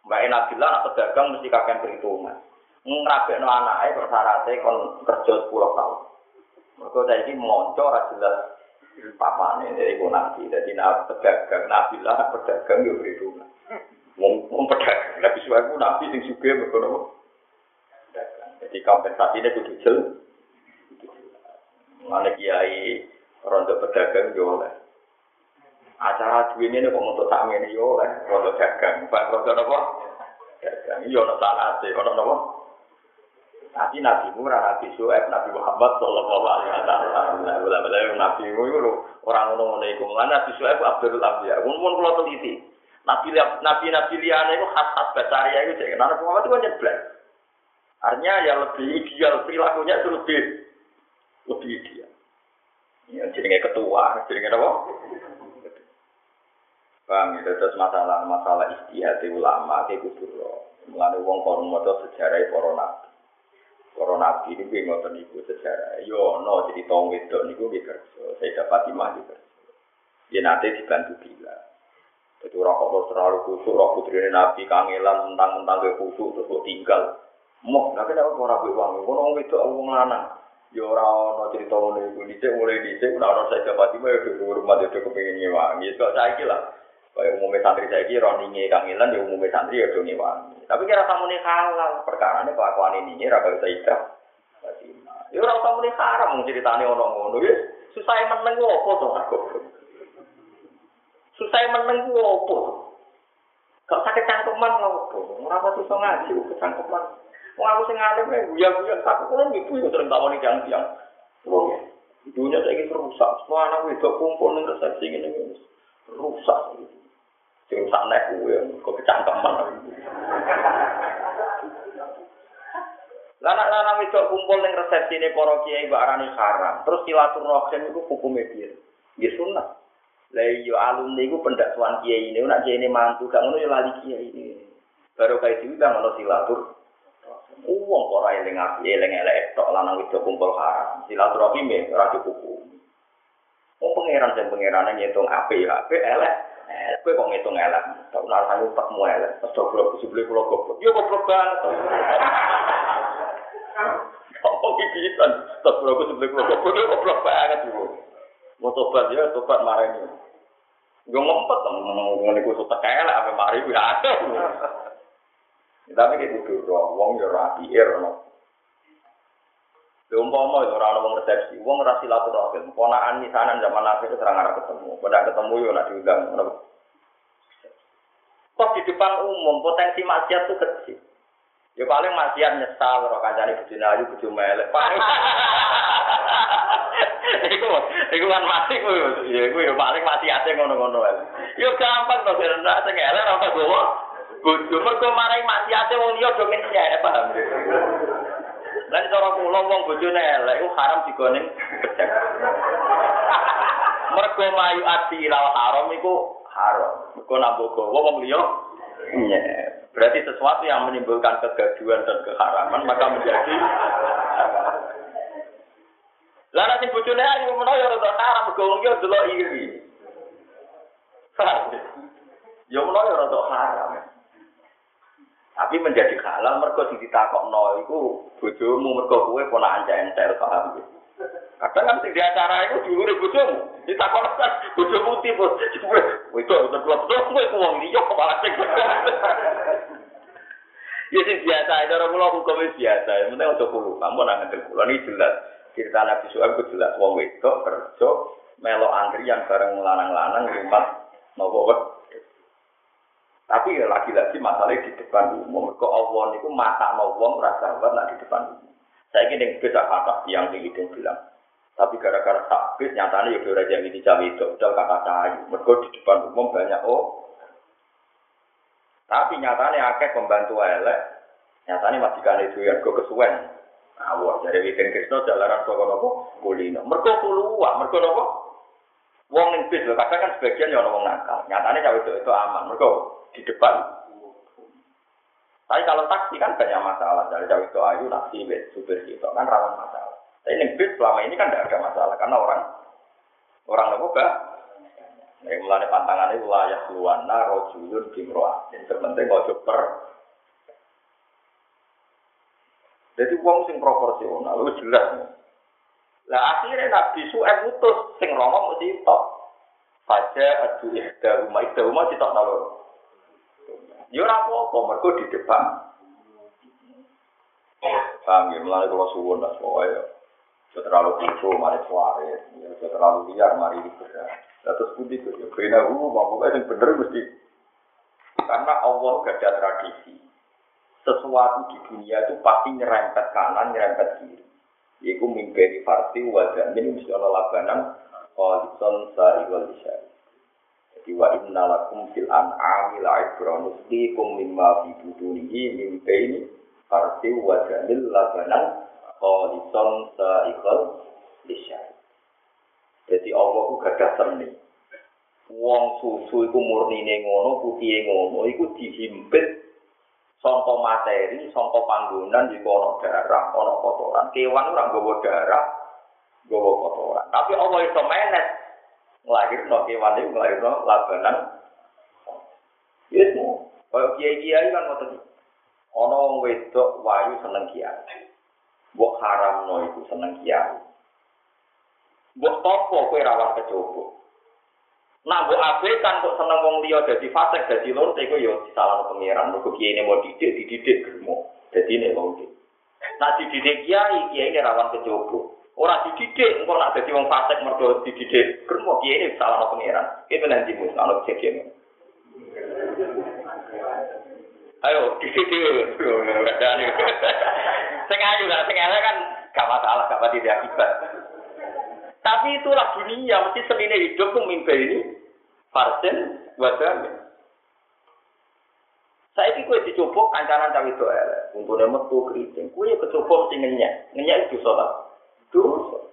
Mbak Nabilah anak pedagang mesti kakek perhitungan. Ngrabekno anake persyaratnya kon kerja 10 tahun. Mergo saiki monco ora jelas Papa ini dari nabi, jadi nabi pedagang, nabi lah pedagang yo perhitungan. Wong pedagang, nabi suatu nabi sing suge berkono. Jadi kompensasi ini kudu jel. Mana kiai rondo pedagang yo oleh. Acara duit ini kok tak ini yo oleh rondo dagang. Pak rondo apa? Dagang. Yo ono sana sih, ono apa? Tapi Nabi Murah, Nabi Suhaib, Nabi Muhammad Sallallahu Alaihi Wasallam. Nabi itu orang ngono ngono itu. Nabi Abdul Ambiya. Mungkin teliti. Nabi Nabi Nabi liane itu khas khas basaria itu. Jadi Nabi Muhammad itu kan nyeblek. Artinya yang lebih ideal perilakunya itu lebih lebih ideal. Ya, jadi ketua, jadi apa? Paham ya, terus masalah masalah istihad ulama itu kudu Mulane wong kon maca sejarah para nabi. Para nabi ini gue ngotot niku sejarah. Yo jadi tong wedok niku gue kerja. Saya dapat imah di kerja. Dia nanti dibantu bila. Jadi orang kok terlalu kusuk, orang putri nabi kangelan mentang-mentang gue kusuk terus gue tinggal. Mau, tapi orang gue uang? Gue nong wedok aku lanang. Ya no cerita mulai gue dicek mulai dicek. Udah orang saya dapat imah ya gue rumah dia kepengen nyewangi. Itu saya kira. Kayak umumnya santri saya kira ningi kangelan ya umumnya santri ya nyewangi. Tapi kira kamu nih halal perkara ini kelakuan ini raga bisa ikrah. Ya orang kamu nih haram mau ceritanya orang ngono ya. Susah meneng apa tuh aku. Susah meneng apa. Gak sakit cangkeman apa. Orang apa susah ngaji kecangkeman. Mau aku sing ngalim ya buya tak kalau ibu yang sering tahu nih tiang tiang. Oh, dunia saya ini rusak. Semua anak itu kumpul nih resepsi ini rusak. Sing sanek kuwe kok kecangkeman. Lanang-lanang itu kumpul ning resepsi ini para kiai mbak arani haram. Terus silaturahim itu hukum piye? Ya sunnah. Lah yo alumni iku pendakwan kiai ini nak kiai ini mantu gak ngono yo lali kiai ini. Baru kayak itu kan ono silatur. Uang ora eling dengar sih, elek tok itu lanang itu kumpul haram. Silaturahmi me, ora hukum. Wong pangeran dan pangeran ngitung api ya, api elek. Kowe kok ngitung elek, tak nara tanggung elek. Pas dobro kusi kula pulau yo kopo kan. Kopo gigitan, tak pulau kusi beli pulau kopo, yo kopo banget dulu. Mau tobat ya, tobat marah ini. Gue ngempet, ngomong-ngomong ini kusut tekel, apa marah ini. Tapi kayak gitu doang, wong yo rapi, no. Lha umpama itu ora wong resepsi, wong ora silaturahim, ponakan misanan zaman Nabi itu serang arah ketemu. Pada ketemu yo nak diundang ngono. Kok di depan umum potensi maksiat tuh kecil. Ya paling maksiat nyesal ora kancane bojo ayu bojo melek. Paling Iku, iku kan mati ku ya iku ya paling maksiate ngono-ngono ae. Yo gampang to serendah sing elek ora gowo. Bojo mergo marai maksiate wong liya do menyek paham. Lan cara kula wong bojone elek iku haram digoning. Mergo mayu ati lal haram iku haram. Mergo nambah gawa wong liya iya. Berarti sesuatu yang menimbulkan kegaduhan dan keharaman maka menjadi Lah nek bojone ayu menawa ya rada haram mergo wong yo delok iri. Ya menawa ya rada haram. Tapi menjadi halal mergo sing ditakokno iku bojomu mergo kowe ponakan entel paham gitu. Kadang kan di acara itu dulu nih bojomu, ditakokno kan bojomu tipe, kowe itu betul betul kowe wong liya malah sing. Ya sing biasa, itu orang pulau hukum biasa. Yang penting untuk pulau, kamu nang ngandel pulau ini jelas. Cerita Nabi Suhaib itu jelas. Wong wedok kerja, melo antrian bareng lanang-lanang rumah nopo Tapi ya lagi-lagi masalahnya di depan umum. Kok Allah itu mata mau wong rasa nak di depan umum. Saya ingin bisa kata yang tinggi bilang. Tapi gara-gara takbir nyatanya ya udah raja ini jam itu udah kata cahayu. Mereka di depan umum banyak oh. Tapi nyatanya akeh pembantu elek. Nyatanya masih kan itu yang gue kesuwen. Awak dari weekend Krisno jalanan toko nopo kulino. Mereka keluar, mereka nopo. Wong ning bis kadang kan sebagian ya wong nakal. Nyatanya cawe itu, itu aman. Mereka di depan. Tapi kalau taksi kan banyak masalah. Dari cawe itu ayu, naksi, supir itu kan rawan masalah. Tapi ning bis selama ini kan tidak ada masalah karena orang orang nopo gak Nek mulane pantangane wilayah luwana rojulun. Yang terpenting ojo per. Jadi wong sing proporsional, lu jelas. Lah akhirnya Nabi Su'aib mutus sing romo mesti tok. Faja adu rumah ihda rumah ditok nalo. Ya ora apa-apa, mergo di depan. Paham ya, mulai kalau suwun lah, pokoknya. Terlalu kucu, mari suare. Terlalu liar, mari liberal. Terus putih itu, ya bina hu, pokoknya yang bener mesti. Karena Allah gak ada tradisi. Sesuatu di dunia itu pasti nyerempet kanan, nyerempet kiri. Iku mimpi di farsi wajah mesti Allah labanan Qalison sari wal Jadi wa inna lakum fil an'ami la'ibra nuslikum mimma fi budunihi mimpi ini farsi wajah ini labanan Qalison sari wal Jadi Allah ku gadah seni. Wong susu iku murnine ngono, putih ngono, iku dihimpit songko materi, songko panggonan di kono darah, kono kotoran, kewan orang gowo darah, gowo kotoran. Tapi Allah itu menet, ngelahir no kewan itu ngelahir no labanan. Yesmu, kalau kiai kiai kan mau tadi, ono wedok wayu seneng kiai, buk haram no itu seneng kiai, buk topo kue rawat kecobok. Nah, mbok kan kok seneng wong liya dadi fasik dadi lur iku ya disalahno pangeran mergo kiai mau didik dididik germo. Dadi nek wong iki. Nah dididik kiai, kiai ini rawan kecoba. Ora dididik, engko nak dadi wong fasik mergo dididik germo kiai ini salah pangeran. Itu nanti mus ana kejadian. Ayo, di situ. Sing ayu lah, kan gak masalah, gak pati akibat. Tapi itulah dunia, mesti senine hidup mimpi ini. Farsen, wajahnya. Saya ini kue dicoba kancanan cawe itu elek. Untuk metu keriting. Kue kecoba mesti ngenyak. Ngenyak itu dosa Dosa.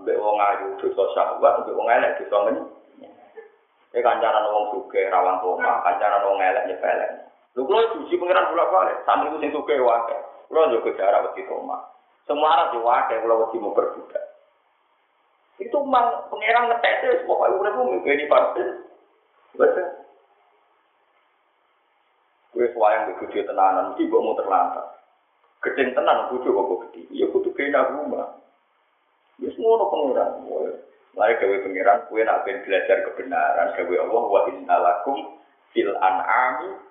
Ambil wong ayu dosa syahwat, ambil wong elek dosa ngenyak. Ini kancanan wong suge, rawan toma. Kancanan wong elek nyepelek. Lu kalau diuji pengiran bolak balik. Sambil itu sing suge wakil. Kalau juga jarak wedi toma. Semua orang diwakil kalau wedi mau berbudak. Itu mang pangeran ngetes pokoknya udah gue ini partai. Baca. Gue suayang di kudu tenanan, mesti gue mau terlantar. Gedeng tenan kudu kok gede. Ya kudu kena rumah. Ya semua no pangeran. Lari gawe pangeran, gue nak belajar kebenaran. Gawe Allah wa inna lakum fil an'ami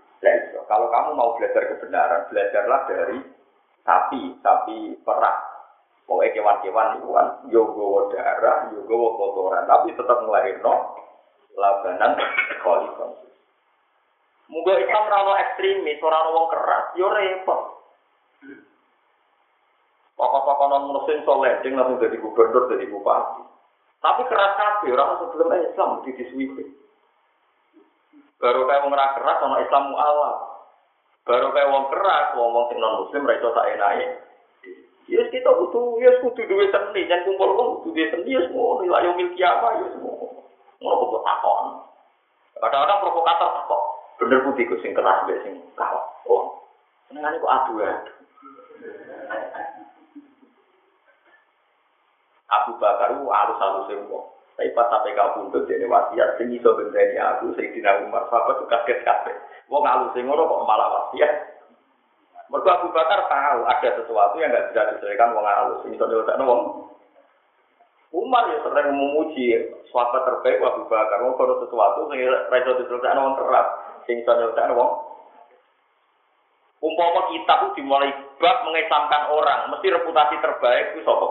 Kalau kamu mau belajar kebenaran, belajarlah dari sapi, sapi perah. Pokoknya kewan-kewan itu kan, yo gowo darah, yo gowo kotoran, tapi tetap ngelahirno labanan kholifon. Mungkin Islam rano ekstremis, orang wong keras, yo repot. Pokok-pokok non muslim soleh, dia langsung jadi gubernur, jadi bupati. Tapi keras kabeh, orang sebelum Islam di diswipe. Baru kayak wong keras, orang Islam mu'alaf. Baru kayak wong keras, wong wong sing non muslim, raiso tak enak Yes kita butuh, yes kudu duwe seni, jangan kumpul wong kudu duwe seni, yes mau nilai yang milki apa, yes mau mau kumpul takon. Kadang-kadang provokator takon, bener putih gue sing keras be sing kalah. Oh, senengane kok adu ya. Abu Bakar itu halus-halus kok. Tapi pas sampai kau buntut jadi wasiat, sing iso benteni aku, Sayyidina Umar, sahabat tuh kaget-kaget. Wong halus ngono kok malah wasiat. Mergo Abu Bakar tahu ada sesuatu yang nggak bisa diselesaikan wong halus. Ini soalnya wong Umar ya sering memuji sahabat terbaik Abu Bakar. Wong kalau sesuatu ra iso diselesaikan wong keras, sing iso diselesaikan wong Umpama kitab itu dimulai bab mengesamkan orang, mesti reputasi terbaik itu sapa?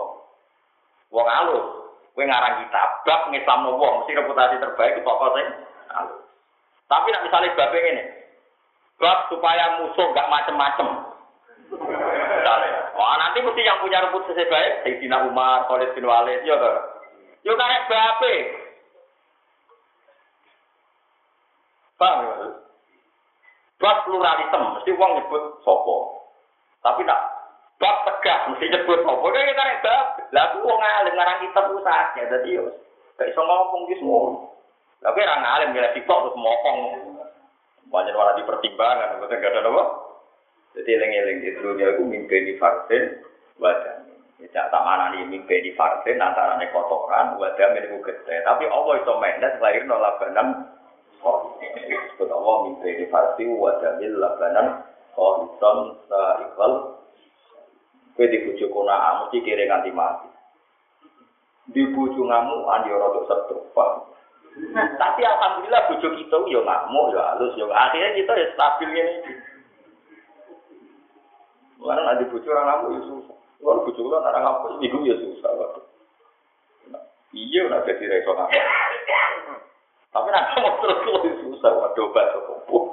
Wong halus. Kowe ngarang kitab bab mengesamno wong, mesti reputasi terbaik itu apa sih? Tapi nak misalnya bab ini, bab supaya musuh gak macem-macem. Oh nanti mesti yang punya reputasi baik, Sayyidina Umar, Khalid bin Walid, ya toh. Yo karek bape. Paham ya? Bab pluralisme, mesti uang nyebut sopo. Tapi tak bab tegak mesti nyebut sopo. Kan kita karek bab. Lah aku wong alim ngarang kitab pusatnya, jadi yo. Gak iso ngomong di semua. Tapi orang alim bila sitok terus mokong. Banyak orang dipertimbangkan, betul gak ada apa? Jadi eling-eling di dunia itu mimpi di vaksin, wajah. Tidak tak mana nih mimpi di vaksin antara kotoran, wajah itu gede. Tapi Allah itu mainnya lahir nolak banan. Oh, disebut Allah mimpi di vaksin, wajah mil labanan. Oh, hitam. Kue di bujuk kuna mesti kiri nganti mati. Di bujuk ngamu andi orang untuk setruk, Tapi alhamdulillah bujuk kita ya ngamuk, ya halus, ya akhirnya kita ya stabil ini. Karena nanti bucu orang ngamu ya susah. Kalau bucu orang orang ngamu itu ya susah. Waduh. Iya, udah jadi reso ngamu. Tapi nanti mau terus lebih susah. Waduh, baca kumpul.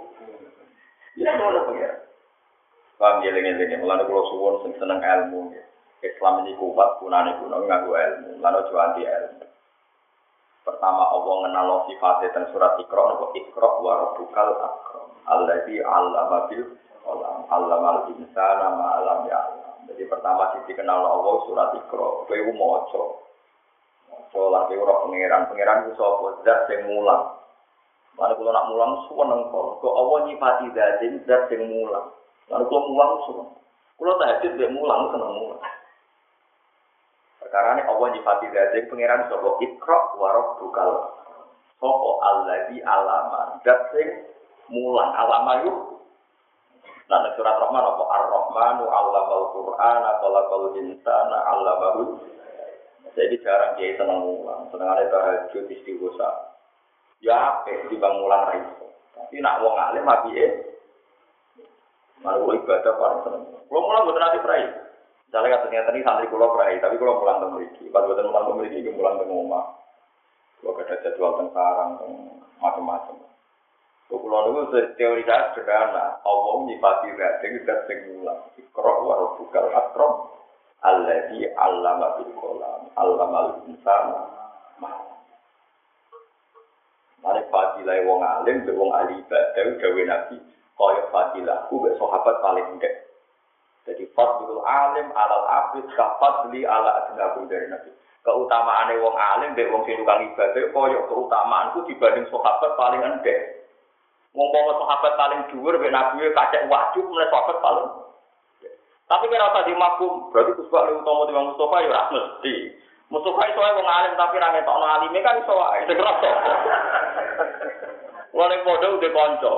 Ya, mana pengen. Paham ya, lengen-lengen. Mulanya kalau suwon sing seneng ilmu. Islam ini kuat, punane kuno nganggo ilmu. Lalu juga anti ilmu. Pertama Allah ngenal sifatnya dan surat Iqra nopo Iqra wa rabbukal akram. Alladzi 'allama bil qalam. 'Allamal insana ma alam ya Jadi pertama sisi kenal Allah surat Iqra. Kowe maca. Maca lan kowe ora pangeran. Pangeran ku sapa? Zat sing mulang. Mana kalau nak mulang suweneng kok. Kok Allah nyifati zat sing mulang. Lalu kalau mulang suwen. Kalau tahajud dia mulang seneng mulang. Ini Allah nyifati zatin pangeran sapa? Iqra wa rabbukal Sopo alladzi alama dat sing mulang alama yuk. Nah, surat Rahman apa Ar-Rahmanu allamal Qur'an khalaqal insana allamahu. Jadi jarang dia seneng mulang, seneng ada tahajud istighosah. Ya, eh di bang mulang. Tapi nak wong alim mati eh. Malu ibadah paling seneng. Kalau mulang boten ati prai. Misalnya ternyata ini santri kulo prai, tapi kulo mulang teng mriki. Pas boten mulang teng mriki, mulang teng omah. Kulo ada jadwal teng sarang, macam-macam. Kulo niku teori saya sederhana. Allah nyifati zating zat sing mulang. Iqra wa rabbukal akram alladzi 'allama bil qalam. 'Allamal insana ma Mari fadilah wong alim, wong ahli ibadah, gawe nabi, kaya fadilahku, be sahabat paling enggak. Jadi fadilul alim alal abid, beli ala adinakum dari nabi. Keutamaane wong alim, be wong sing tukang ibadah, kaya keutamaanku dibanding sahabat paling enggak. Ngomong sahabat paling dhuwur, be nabi kacek wajib, mulai sahabat paling tapi kira usah dimakum, berarti kusbah lu utama di Mustafa ya ora mesti. Mustafa iso wong alim tapi ra ngetokno alime kan iso wae sing rasa. Wong padha udah kanca.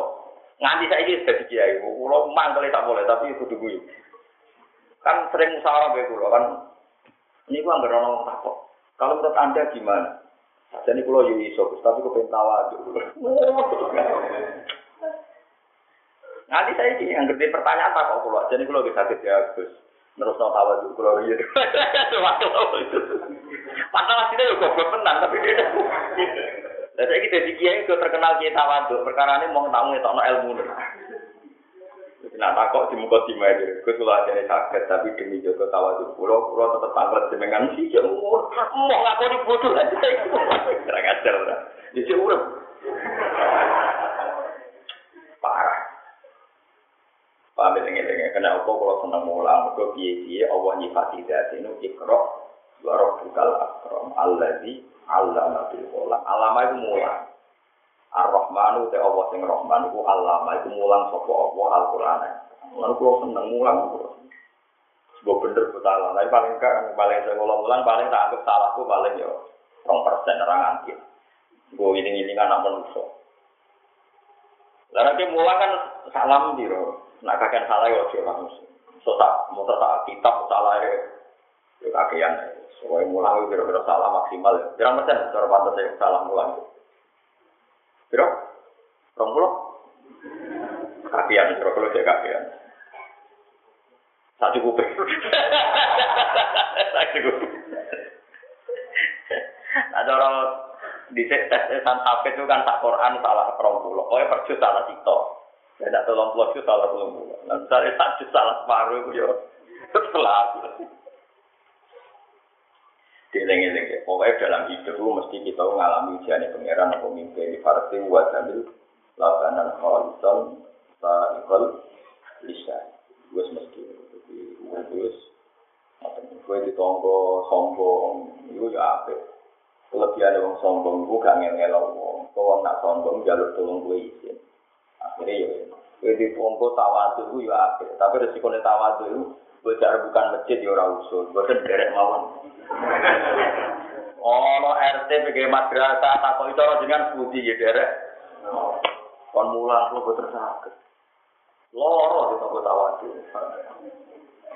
Nganti saiki dadi kiai. Kulo mangkel tak boleh tapi kudu kuwi. Kan sering musyawarah be kulo kan. Ini gua anggere ono takok. Kalau menurut Anda gimana? Jadi kulo yo iso, tapi kok pengen tawadhu. Nanti saya ini yang gede pertanyaan tak kok kulo. Jadi kulo bisa sakit ya. Terus no tawadhu kulo iya. Padahal aslinya yo goblok tenan tapi. Lah saya kita di kiai terkenal kiai tawadhu. Perkara ini mau tamu itu ilmu. Nah, tak kok di muka di meja, gue sudah ada sakit, tapi demi jaga tawadhu, pulau pulau tetap tanggal jenengan. Sih, ya umur, mau ngaku di bodoh aja, kurang ajar lah, jadi urut, parah. Paham ini dengan kena apa? Kalau senang mulang, gue biaya Allah nyifati dat ini ikro, warok bukal akrom, Allah di Allah nabil kolam, alama itu mulang. Ar-Rahmanu te Allah sing Rahman iku allama iku mulang sapa Allah Al-Qur'an. Lan kula seneng mulang kula. Sebuah bener betul Tapi paling kan paling saya ngulang paling tak anggap salahku paling ya rong persen orang nganti. Gue ini ini anak manusia. Lah nanti mulang kan salam diro. Nak kakek salah ya ojo langsung. So tak mau tak kitab salah ya. Ya kakean. Soalnya mulang itu kira-kira salah maksimal. Persen cara pantas salah mulang? Puluh? Kakean, kira-kira dia kakean. Tak cukup. Tak cukup. Ada orang di tes tesan hafid itu kan tak Quran salah rong puluh. Oh ya perjus salah cito. Tidak tolong puluh itu salah tolong puluh. Nah misalnya tak jus salah separuh itu ya. Setelah. Dieling-eling ya. Pokoknya dalam hidup mesti kita mengalami ujian pangeran pemimpin di partai lakanan khalisan sa'ikol lisa. Wis mesti. Jadi wis gue ditongko sombong. Itu ya apa kelebihan orang sombong gue gak ngelel orang kok orang gak sombong jalur tolong gue izin akhirnya ya gue ditongko tawadu gue ya apa tapi resikonya tawadu itu gue bukan masjid ya ora usul. Gue derek mawon. Ono RT bagaimana madrasah, tak kok itu orang dengan budi ya derek. Kon mulang lu gue tersakit. Loro di toko tawadu.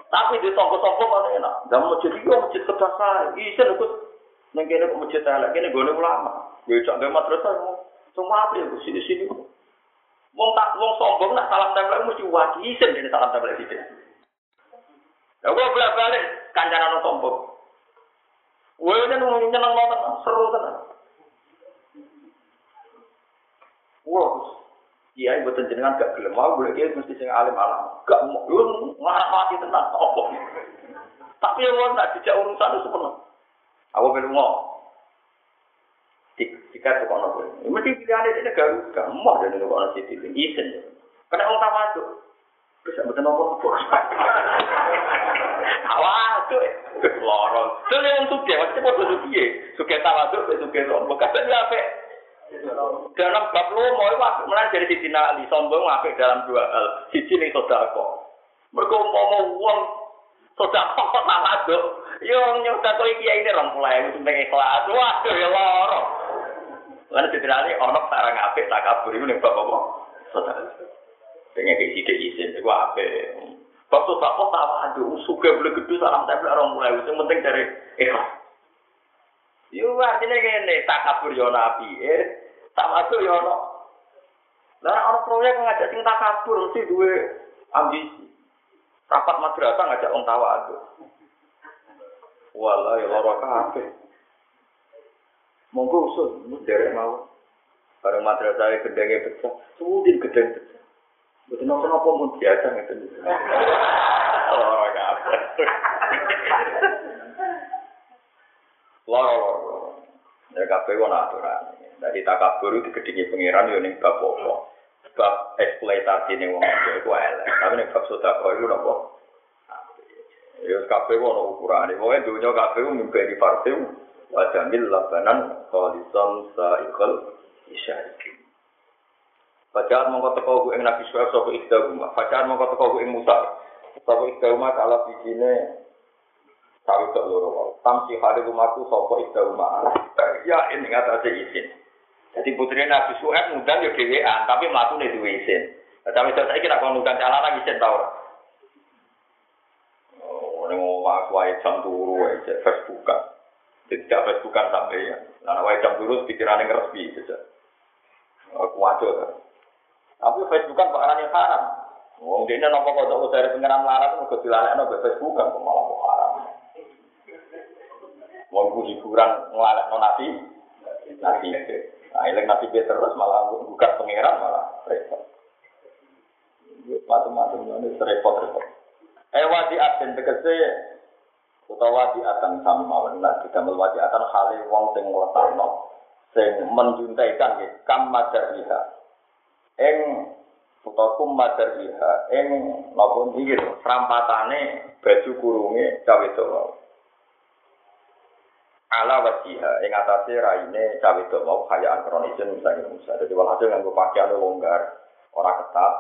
Tapi di toko-toko mana enak. Jangan masjid itu masjid kedasar. Isen ikut Neng kene kok masjid elek kene gone ulama. Ya cak ge madrasah semua apa ya sini sini. Wong tak wong sombong nak salam tempel mesti wajib isen dene salam tempel sithik. Ya gua bolak balik kancanan sombong. Wah ini nyeneng banget, seru tenan. Wah, iya ibu jenengan gak gelem mau boleh dia mesti sing alim alam. Gak mau, lu ngarap mati tenan apa? Tapi yang nak dijak urusan itu sepenuh. Aku perlu mau. Jika itu kono gue. Mesti pilihan ini negara gak mau dan itu kono itu isen. Karena orang tahu itu. Bisa betul nopo. Awas tuh. Lorong. Tuh yang suka. Maksudnya mau suka. Suka tahu itu. Suka nopo. Kata dia apa? Dan bab lu mau itu aku melihat dari sisi nali sombong apik dalam dua hal. Sisi ini sodako. Mergo mau wong uang kok malah tuh. Yo nyoba kau iki ini orang mulai itu mengikhlas. Waduh ya loro. Karena sisi nali onok sarang apik tak kabur iku ning bapak bapak. Sodako. Tengah ke sisi izin itu apa? Bapak sodako tahu aduh suka beli gedung salam tapi orang mulai itu penting dari ikhlas. Yo artinya ngene tak kabur yo nabi eh tak masuk yo ono. Lah orang proyek ngajak sing tak kabur mesti duwe ambisi. Rapat madrasah ngajak wong tawa aduh. Wala ya lara kabeh. Monggo usul, derek mau. Bareng madrasah gedenge pecah, sudin gedeng pecah. Nopo nopo mun biasa ngeten. Lara kabeh. Lara. Ya kabeh wong aturan. Dari takabur pangeran yo ning bab apa? Bab eksploitasi ning wong iku elek. Tapi ning bab sedekah iku nopo? Ya kabeh ono ukurane. Pokoke dunya kabeh mimpi di partai wa jamil labanan khalisan saikal isyariki. Bacaan mongko teko ku ing Nabi Syuaib sapa ikdahuma. Bacaan mongko teko ku ing Musa. Sapa ikdahuma kala bijine sawi tok loro wae. Tamsi hale rumahku sapa ikdahuma. Ya ini ngatasé izin. Jadi putri Nabi Syuaib ngundang yo dhewean, tapi mlakune duwe izin. Tapi saiki nek kon ngundang calana izin tau ning omah wae jam turu wae Facebookan. Tidak Facebookan sampai ya. Nah, wae jam turu pikirane ngrespi saja. Aku wajar. Tapi Facebookan perkara yang haram. Wong dene napa kok dari pengeran larat kok dilalekno ke Facebookan kok malah haram. Wong ku hiburan nglalekno nabi. Nabi. Nah, ileng nabi terus malah buka pengeran malah repot. Macam-macam ini repot-repot. Eh wadi aten tegese utawa wadi atan sami mawon lah didamel wadi atan hale wong sing ngletakno sing menjuntaikan nggih kam madariha ing utawa kum madariha ing napa iki serampatane baju kurunge cawe wau ala wasiha ing atase raine cawe wau kayaan kronisin misalnya Musa dadi walhasil nganggo pakaian longgar ora ketat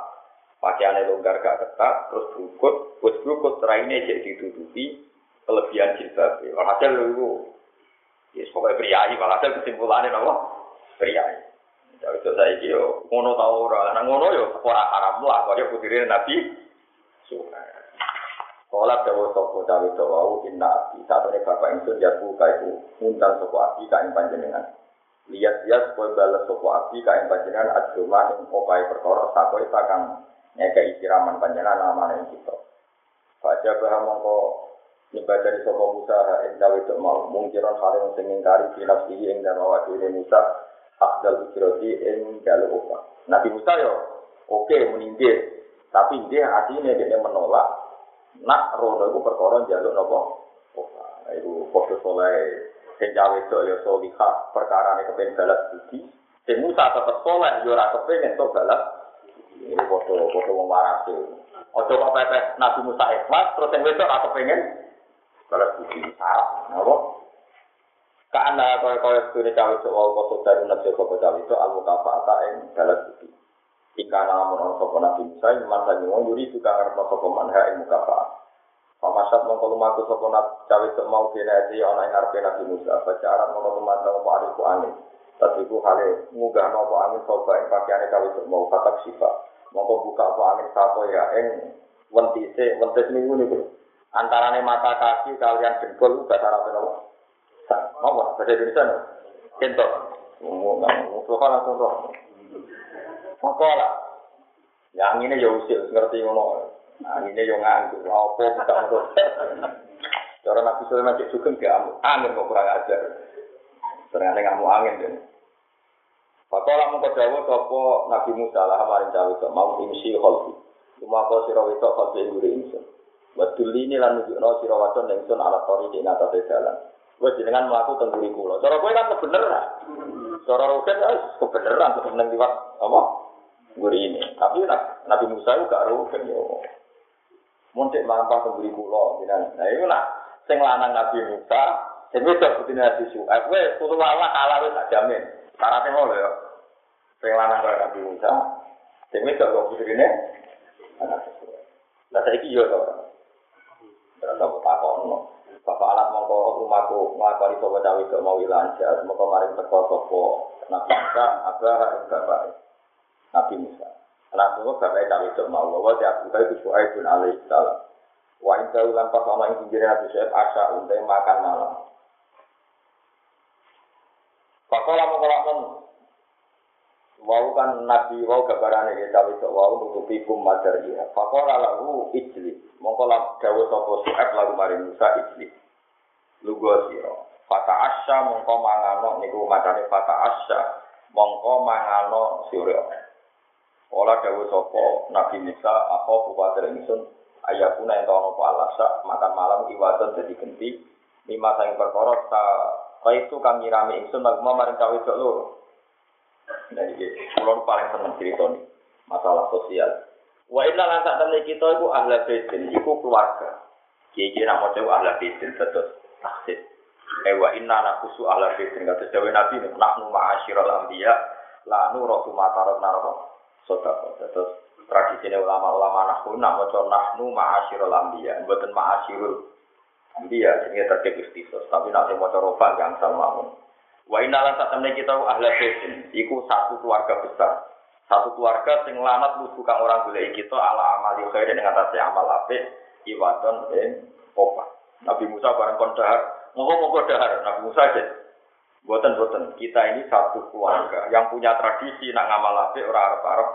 pakaiannya longgar gak ketat, terus berukut, terus berukut, terakhirnya jadi ditutupi kelebihan jilbab. Walhasil lu, ya pokoknya priayi, walhasil kesimpulannya apa? Priayi. Ya itu saya yo ngono tau ora, nang ngono yo ora haram lah, kaya putire Nabi Suhaib. Kala dawa sapa cawe wau inna abdi satune bapak ingsun ya bu itu ngundang sapa abdi ka ing panjenengan. Lihat lihat supaya balas sapa abdi ka ing panjenengan adroma ing opahe perkara sako kang nyekei siraman panjenengan namane kita. Baca bahwa mongko nyembah dari sapa Musa ing cawe to mau mungkiran hal yang sing ngingkari binafsi ing dan awak dhewe Musa afdal ujroti ing dalu upah. Nabi Musa yo oke meninggal tapi dia hatinya dia menolak nak rono iku perkara njaluk napa? Nah, iku padha soleh sing cawe itu ya solihah perkarane kepen balas budi. Sing Musa tetep soleh yo ora kepengin to balas. Ini padha wong waras. Ojo kok pepes Nabi Musa ikhlas terus sing wedok ora kepengin balas budi salah. Napa? Karena kaya kaya sune cawe itu wau kok dari nabi cawe itu al mukafata ing balas budi. Jika namun orang sopo nabi Musa, saja mau yuri juga ngerti sopo manha ing muka pak. Pamasat mongko lumaku sopo nabi cawe sok mau binati ana ing ngarepe nabi Musa. Baca Arab mongko tumandang apa arifu angin. Tapi ku hale munggah nopo angin sopo ing pakaiane cawe sok mau katak sifa. Mongko buka apa angin sapo ya ing wentise wentes minggu niku. Antarane mata kaki kalian jengkol bahasa Arab nopo. Apa bahasa Indonesia? Kentok. Ngomong ngomong langsung roh. Makola. Ya anginnya ya usil, ngerti ngono. Anginnya ya nganggur, apa bisa untuk. Cara Nabi Sulaiman cek juga gak amu, angin kok kurang ajar. Ternyata ngamu angin kan. Pakola mengko dawa sapa Nabi Musa lah maring cawe kok mau imsi kholfi. Cuma kok sira wetok kholfi ngure insun. Wadul ini lan nunjukno sira wadon ingsun ala tori di atas jalan. Wes jenengan mlaku teng guri. Cara kowe kan kebenaran. Cara roket wis kebenaran tetep nang liwat apa? Guri ini. Tapi Nabi Musa itu gak roket yo. Montek mampah teng guri jenengan. Nah iku nak sing lanang Nabi Musa, sing wedok putine Nabi Suhaib wis kudu Allah kalah wis tak jamin. Syaratnya ngono ya. Sing lanang kaya Nabi Musa, sing wedok kok putrine. Lah saiki yo to. Terus apa takon Bapak alat mongko rumahku nglakoni sapa cawe kok mau lancar, mongko maring teko sapa Nabi Musa, abah ing bapak Nabi Musa. Nabi Musa bapak cawe kok mau wa ya Abu Bakar Suhaib bin alaihi salam. Wa in kau lan pas ana ing pinggir Nabi Suhaib asa untai makan malam. Pakola mongko lakon Wau kan Nabi wau gambarane ya cawe kok wau nutupi kum madariya. Pakola lahu ijli. Mongko lak dawa sapa Suhaib lagu maring Musa ijli. Lugo sira. Fata asya mongko mangano niku macane fata asya mongko mangano sira. Ola dawa sapa Nabi Musa apa kuwatir ingsun ayakuna ento ana apa alasa makan malam iwadon dadi genti lima sang perkara ta kaitu kang nyirami ingsun magma maring cawe kok loro. Nah, iki paling seneng cerita nih, masalah sosial. Wa inna lan sak kita iku ahli baitin, iku keluarga. Kiye-kiye nak maca ahli baitin terus taksir. Eh wa inna nakusu ahli baitin kata Jawa Nabi nahnu ma'asyiral anbiya la nuru matarat naroko. Sedekah. Terus tradisi ulama-ulama nahnu nak maca nahnu ma'asyiral anbiya, mboten ma'asyirul anbiya ini terkait istisos, tapi nak maca rofa gangsal mawon. Wa inalan saat kita ahli baitin, iku satu keluarga besar. Satu keluarga sing lanat lugu kang orang golek kita ala amali khair dengan atas amal apik iwadon ing opa. Nabi Musa bareng kon dahar, dahar Nabi Musa aja. Buatan buatan kita ini satu keluarga. Yang punya tradisi nak ngamal apik ora arep-arep.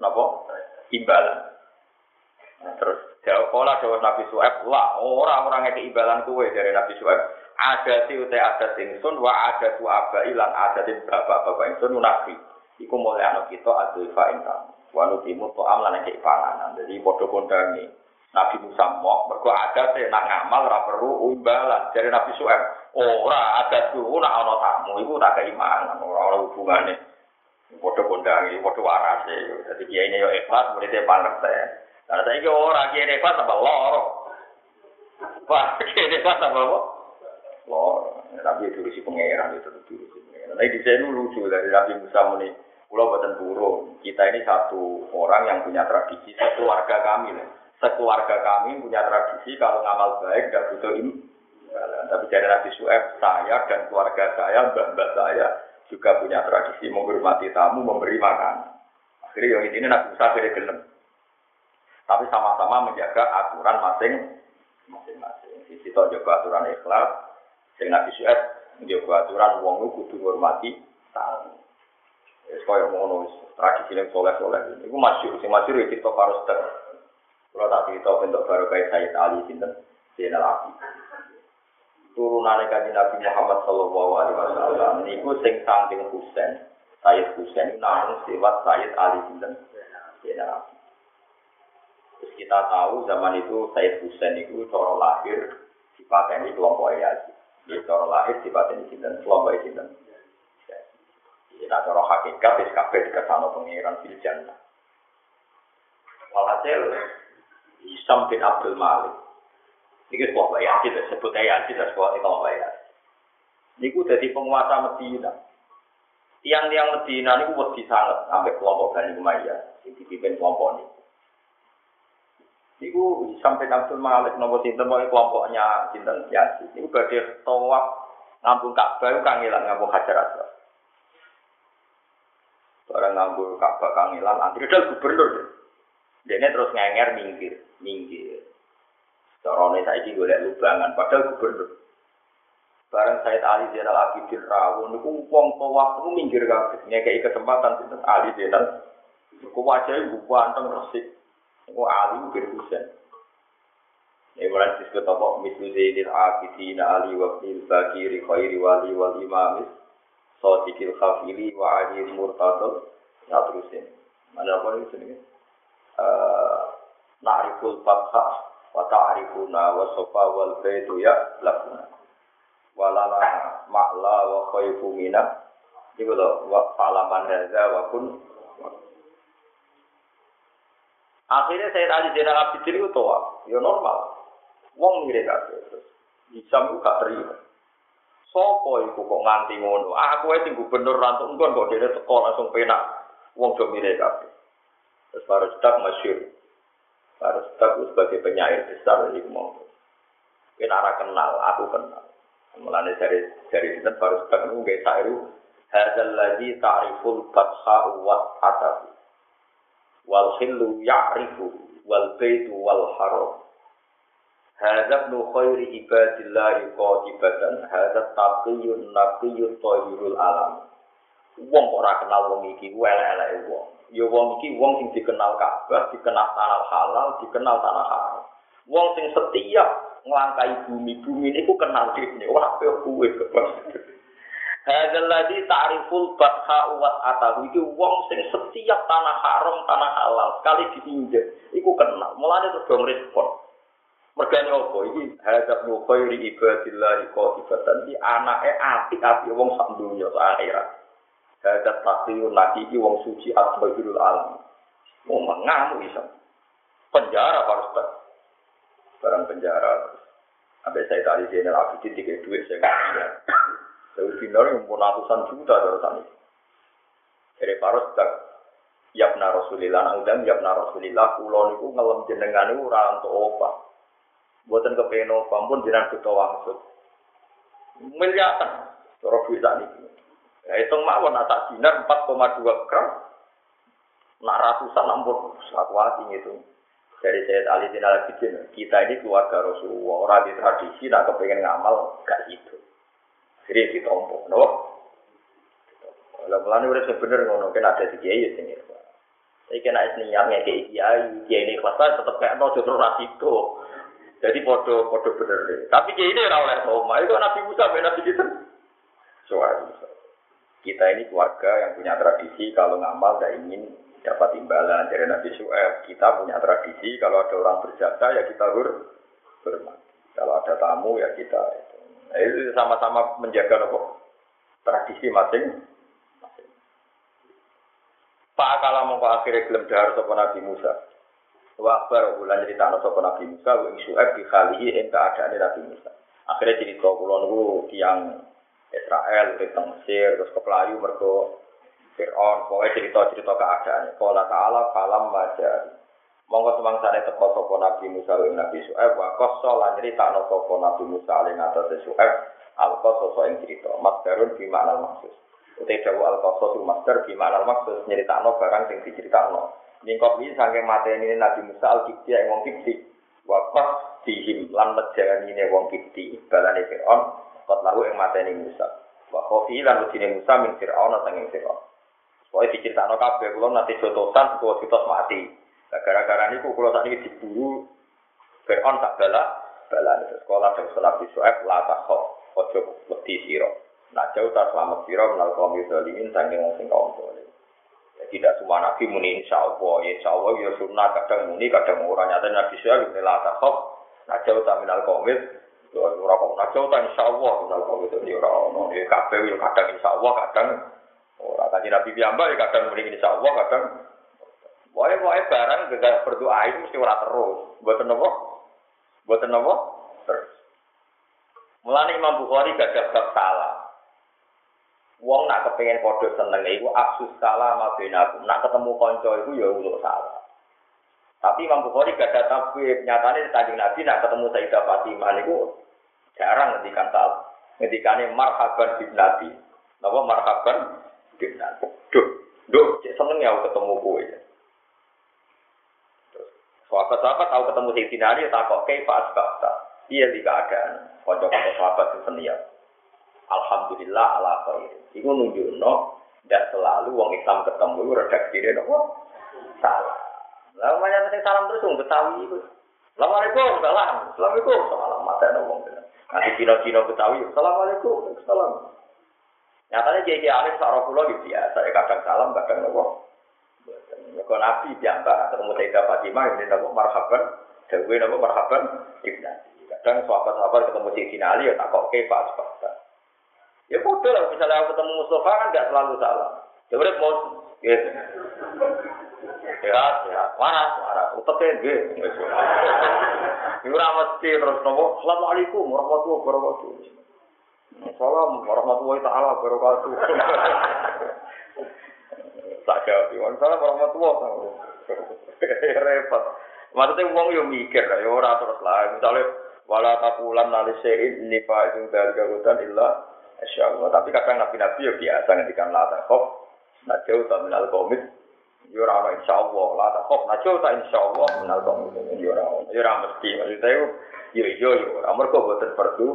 Napa? Imbalan. Nah, terus jawab pola jawab Nabi Suhaib, lah orang-orang yang imbalan kue dari Nabi Suhaib. Ada si utai ada ingsun wa ada tu aba ilan ada di bapak bapak ingsun nabi iku mulai anak kita adu ifa intan. Wa nutimu to amlan yang panganan. Jadi podo kondangi Nabi Musa mau mergo ada nak ngamal ora perlu umbalan dari Nabi Suhaib ora ada tuh nak ana tamu iku tak keimanan ora ora hubungane podo kondangi podo warase jadi kiai ini yo ikhlas muridnya pangerten saya kira orang kiai ikhlas tambah loro. Wah, kiai ikhlas tambah apa? lor. Tapi itu si pangeran itu tentu si pangeran. Nah di sini lucu dari Nabi Musa ini. Pulau Batan Burung, kita ini satu orang yang punya tradisi, satu warga kami. Sekeluarga kami punya tradisi kalau ngamal baik gak butuh ini. Tapi dari Nabi Su'eb, saya dan keluarga saya, mbak-mbak saya, juga punya tradisi menghormati tamu, memberi makan. Akhirnya yang ini Nabi Musa akhirnya gelem. Tapi sama-sama menjaga aturan masing masing-masing. Sisi to jaga aturan ikhlas, sing Nabi Syuaib menjaga aturan wong lu kudu ngurmati tamu. Wis ngono wis tradisi yang soleh-soleh. Iku masyhur, sing masyhur ya cerita Farostek. Kalau tak cerita bentuk baru kayak Sayyid Ali sinten, Zainal Abidin turunane kanjeng Nabi Muhammad sallallahu alaihi wasallam niku sing saking Husain Sayyid Husain namun sifat Sayyid Ali bin Zainal Terus kita tahu zaman itu Sayyid Husain itu cara lahir ini kelompok Yazid. Dia cara lahir ini sinten kelompok sinten. Kita cara hakikat wis kabeh dikasano pangeran fil jannah. Walhasil Isam bin Abdul Malik ini sebuah bayar kita sebut ayat kita sebuah imam bayar. Niku jadi penguasa Medina. Tiang-tiang Medina niku wedi sangat sampai kelompok Bani Umayyah sing dipimpin kelompok ini. Niku sampai Abdul Malik nomor sinten mau kelompoknya sinten Yazid. Niku badhe tawaf ngambung Ka'bah kangelan ngambung Hajar Aswad. Barang ngambung Ka'bah kangelan antri dal gubernur. Dene terus ngenger minggir, minggir. Corone saiki golek lubangan padahal gubernur. Bareng Said Ali Zainal Abidin Rawon niku wong tawaf niku minggir kabeh ngekeki kesempatan sinten Ali Zainal. Niku wajahe ganteng resik. Niku Ali bin Husain. Ya mulai disebut apa mislu Zainal Abidin Ali wa Bakiri khairi wali wal imamis Sadiqil khafili wa Ali murtadul ya terusin. Mana apa ini sini? Eh, Na'riful Fathah wa ta'rifuna wa sofa wal baitu ya lakuna walala ma'la wa khaifu mina iku lho wa falaman hadza wa kun Akhirnya saya tadi Zainal Abidin itu tua, ya normal. Wong mirip kabeh terus. Bisa gak terima. Sopo iku kok nganti ngono? Aku ae sing gubernur rantuk engkon kok dene teko langsung penak. Wong do mirip. Terus baru cedak masyhur. Harus bagus sebagai penyair besar ini mau. Kita arah kenal, aku kenal. Mulanya dari dari kita baru sebagai nunggu sairu. Hadal lagi ta'riful batha wa atabi. Wal khillu ya'rifu wal baitu wal haram. Hadza ibnu khairi ibadillahi qatibatan hadza taqiyun naqiyun tayyirul alam. Wong ora kenal wong iki, elek-eleke wong. Ya wong iki wong sing dikenal Ka'bah, dikenal tanah halal, dikenal tanah haram. Wong sing setiap nglangkai bumi-bumi niku kenal dhewe, ora koyo kuwe kebas. Hadzal ladzi ta'riful batha wa atahu iki wong sing setiap tanah haram, tanah halal sekali ditinjak iku kenal. Mulane terus dong respon. Mergane opo iki hadzal nu khairi ibadillah qatibatan di anake apik-apik wong sak donya akhirat. Hadat takliyun lagi iki wong suci asbabirul alam. Mau mengamu bisa. Penjara harus tak. Barang penjara. Sampai saya tadi jenel abidin tiga duit saya nggak Saya dinar yang pun ratusan juta dari sana. Dari paros tak. Yapna Rasulillah, nang udang yapna Rasulillah, kulon itu ngelem jenengan itu orang untuk opa. Buatan kepengen opa pun jenengan kita wangsut. Miliatan. Cara tak. Ya hitung mawon tak dinar 4,2 gram. Nak ratusan ampun satu hati itu. Dari Sayyid Ali bin al kita ini keluarga Rasulullah. Orang di tradisi nak kepengen ngamal gak itu. Jadi ditompok, no? Kalau mulane udah sebener ngono, kan ada di kiai sini. Saya kena niat ngekei kiai, kiai ini kelas tetap kayak no justru rasiko. Jadi podo bener. Tapi kiai ini ora oleh Roma, itu Nabi Musa, Nabi kita. Soalnya. Kita ini keluarga yang punya tradisi kalau ngamal tidak ingin dapat imbalan dari Nabi Su'eb. Kita punya tradisi kalau ada orang berjasa ya kita hur hormat. Kalau ada tamu ya kita itu. Nah, itu sama-sama menjaga nopo tradisi masing. Pak kalau mau akhirnya gelem dahar sopo Nabi Musa. Wa akbar bulan cerita sopo Nabi Musa wa Su'eb di khalihi ing keadaan Nabi Musa. Akhirnya jadi kau kulon yang Israel, ke Mesir, terus ke Pelayu, mergo Fir'aun, pokoknya cerita-cerita keadaan. Kala ta'ala, falam maja. Monggo semangsane teko sapa Nabi Musa lan Nabi Su'aib wa qassa lan nyritakno sapa Nabi Musa ing atase Su'aib al qassa ing cerita. Masdarun bi makna maksud. Utai dawu al-qasas master di mana maksud nyeritakno barang sing diceritakno. Ningkop ini saking mateni Nabi Musa al-Kibti yang wong Kibti. Wakas dihim lan ne wong Kibti balane Fir'aun kot lalu yang mateni Musa. Wa khofi lan ujine Musa min Fir'aun sanging Fir'aun. Pokoknya diceritakno kabeh kula nanti jotosan kula ditos mati. Gara-gara niku kula sakniki diburu Fir'aun tak bala bala sekolah dan sekolah di Su'ab la takhaf ojo wedi sira. Nak jauh tak selamat sira menal kaum zalimin saking wong sing kaum zalim. Tidak semua nabi muni insya Allah, ya insya Allah ya sunnah kadang muni kadang orang nyata nabi saya gitu lah takhaf. Nak jauh tak minal kaum ora kok nak jauh tak insya Allah minal kaum itu ya ora ono ya kabeh ya kadang insya Allah kadang ora kanjeng nabi piyambak ya kadang muni insya Allah kadang pokoknya barang gegara berdoa itu mesti ora terus. Buat apa? Buat apa? Terus. Mulane Imam Bukhari gak bab salah. Wong nak kepengen podo seneng iku aksus salam benakum. Nak ketemu konco iku ya uluk salah. Tapi Imam Bukhari gak ada tabib. Nyatanya tadi Nabi nak ketemu Sayyidah Fatimah niku jarang ngendikan salam. Ngendikane marhaban bin Nabi. Napa marhaban Nabi. Duh, duh, cek seneng ya ketemu kowe ya. Sahabat-sahabat tahu ketemu Sayyidina Ali tak kok kaifa asbabta. Iya di keadaan. Kocok-kocok sahabat itu seniat. Alhamdulillah ala khair. Iku nunjukno tidak selalu wong Islam ketemu redaksi dia nopo salah. Lalu banyak yang salam terus wong Betawi itu. Assalamualaikum, salam. Assalamualaikum, salam. Mata ngomong. Nanti Cina-Cina Betawi, Assalamualaikum, salam. Nyatanya jadi alim sarah pulau gitu ya. Saya kadang salam, kadang nopo. Kalau Nabi diantar ketemu Sayyidah Fatimah, ini nopo marhaban. Dewi nopo marhaban. Kadang sahabat-sahabat ketemu Sayyidina Ali, ya tak kok kepas, Ya bodoh lah, misalnya aku ketemu Mustafa kan nggak selalu salah. Ya udah mau, gitu. Sehat, sehat, waras, waras, uteknya gitu. Ini mesti terus nopo, Assalamualaikum warahmatullahi wabarakatuh. Salam warahmatullahi taala wabarakatuh. Tak jawab, Salam warahmatullahi wabarakatuh. Repot. Maksudnya uang yo mikir, ya ora terus lah. Misalnya, wala takulan nalisein nifa itu dari garutan illa Insya Allah. Tapi kadang nabi-nabi ya biasa ngendikan la takhaf. Nah jauh tak minal komit. Ya ora insya Allah. La takhaf. Nah jauh tak insya Allah minal komit. Ya ora Ya ora mesti. Maksudnya yo yo yo yo. Ora mergo boten perlu.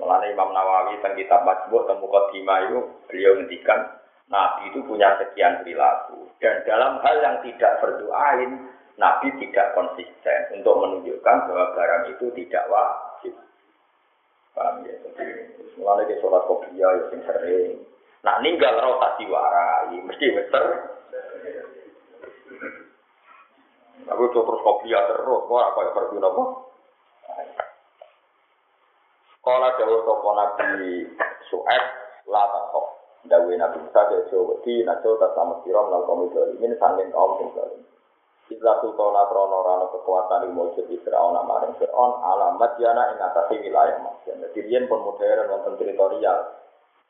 Mulane Imam Nawawi tentang kitab Majmu' temu Qadimah itu beliau ngendikan Nabi itu punya sekian perilaku dan dalam hal yang tidak berdoain Nabi tidak konsisten untuk menunjukkan bahwa barang itu tidak wajib. Paham ya? Jadi Mulane ke sholat kopiah ya sering. Nah ninggal roh tak diwarai, mesti beter. Aku tuh terus kopiah terus, kok apa ya pergi nopo? Kala jauh sopo nabi Su'ed, la takok. Dawe nabi Musa ke jauh wedi, jauh tak sama sirom, nal kaum itu ini sangking kaum zalim. Islah sultana kekuatan yang mujud di Fir'aun amaring Fir'aun alamat jana ing atasi wilayah Masjid. Jadi pun modern wonten teritorial.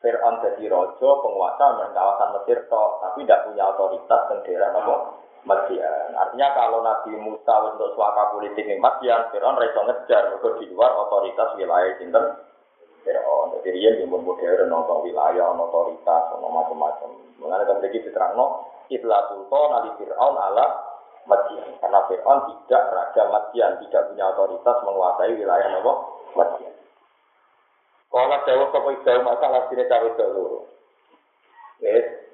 Fir'aun jadi rojo penguasa dan kawasan Mesir tok, tapi tidak punya otoritas dan daerah nopo Madian. Artinya kalau Nabi Musa untuk suaka politik di Madian, Fir'aun reso ngejar ke di luar otoritas wilayah sinten Fir'aun. Jadi dia pun modern nonton wilayah, otoritas, macam-macam. Mengenai kemudian diterangno, Ibla Sultan Ali Fir'aun ala Madian. Karena Fir'aun tidak raja Madian, tidak punya otoritas menguasai wilayah Nabi Madian. Kalau jauh ke jauh masalah sini cawe dok loro. Yes,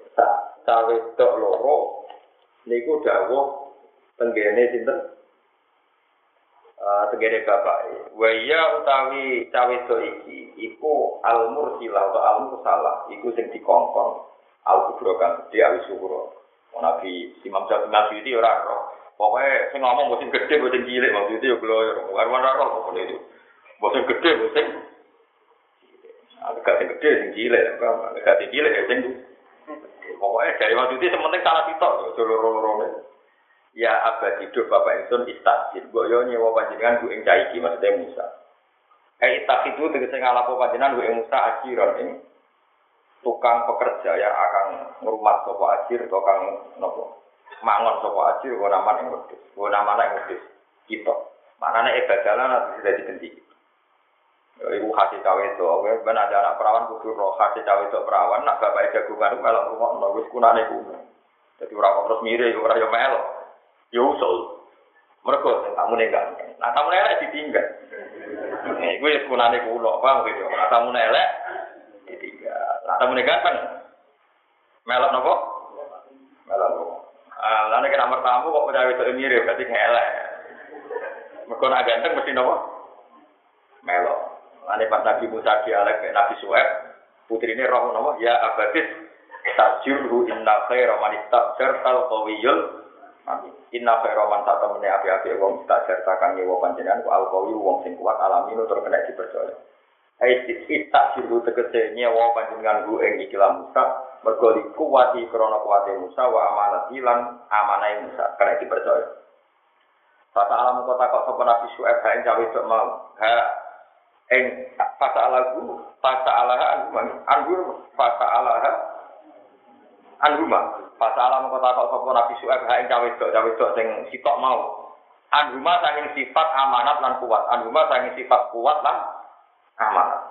cawe dok loro. Niku dawuh tenggene sinten? Uh, tenggene bapak. Waya utawi cawe dok iki, iku al mursilah atau al mursalah, iku sing dikongkon. Al kubro kan, dia al syukur. Nabi Imam Syafi'i itu ora roh. Pokoknya saya ngomong musim gede, musim cilik, waktu itu ya gloyor. Bukan mana roh, pokoknya itu. Musim gede, musim agak sing gede, sing cilik, agak sing cilik, ya sing Pokoknya dari waktu itu sementing salah sitok, seluruh-luruhnya. Ya abad hidup Bapak Insun istajid. Gue yo nyewa panjenengan gue ing caiki, maksudnya Musa. Eh itak itu tegese ngalapo panjenengan gue Musa ajiron ini tukang pekerja yang akan merumat sopo ajir, tukang nopo mangon sopo ajir, gue nama yang wedus, gue nama yang wedus, kita. Mana nih ibadalah nanti sudah dihenti. Ibu kasih cawe itu, oke, ben ada anak perawan kudu roh kasih cawe itu perawan, nak bapak jagungan kalau rumah nol, wis kunane kuno. Jadi orang terus mirip, orang yang melo, ya usul. Mereka kamu nih kan, nah kamu elek ditinggal. Eh, gue kunane kuno, bang, gitu. Nah kamu elek ditinggal. Nah kamu nih ganteng, melok nopo, melok nopo. Ah, lalu kita nomor tamu kok udah itu mirip, berarti ngelek. Mereka nak ganteng mesti nopo, melok. Ane pas Nabi Musa dialek Nabi Suhaib, putri ini roh nama ya abadis tajurhu inna khaira man istajar tal qawiyul amin. Inna khaira man satemene api-api wong istajar takang nyewa panjenengan ku al qawi wong sing kuat alami tur kena dipercaya. Ai istajiru tegese nyewa panjenengan ku ing ikilah Musa mergo kuwati krana kuwate Musa wa amanat lan amanai Musa kena dipercaya. Fata alam kota kok Nabi Suhaib ha ing cawe mau. Ha eng fasa alagu fasa alaha anhuma. Anggur fasa alaha anhuma. Fasa alam kota kok sopo nabi sueb ha ing cawe dok cawe dok sing sitok mau. Anhuma sanging sifat amanat lan kuat. Anhuma sanging sifat kuat lan amanat.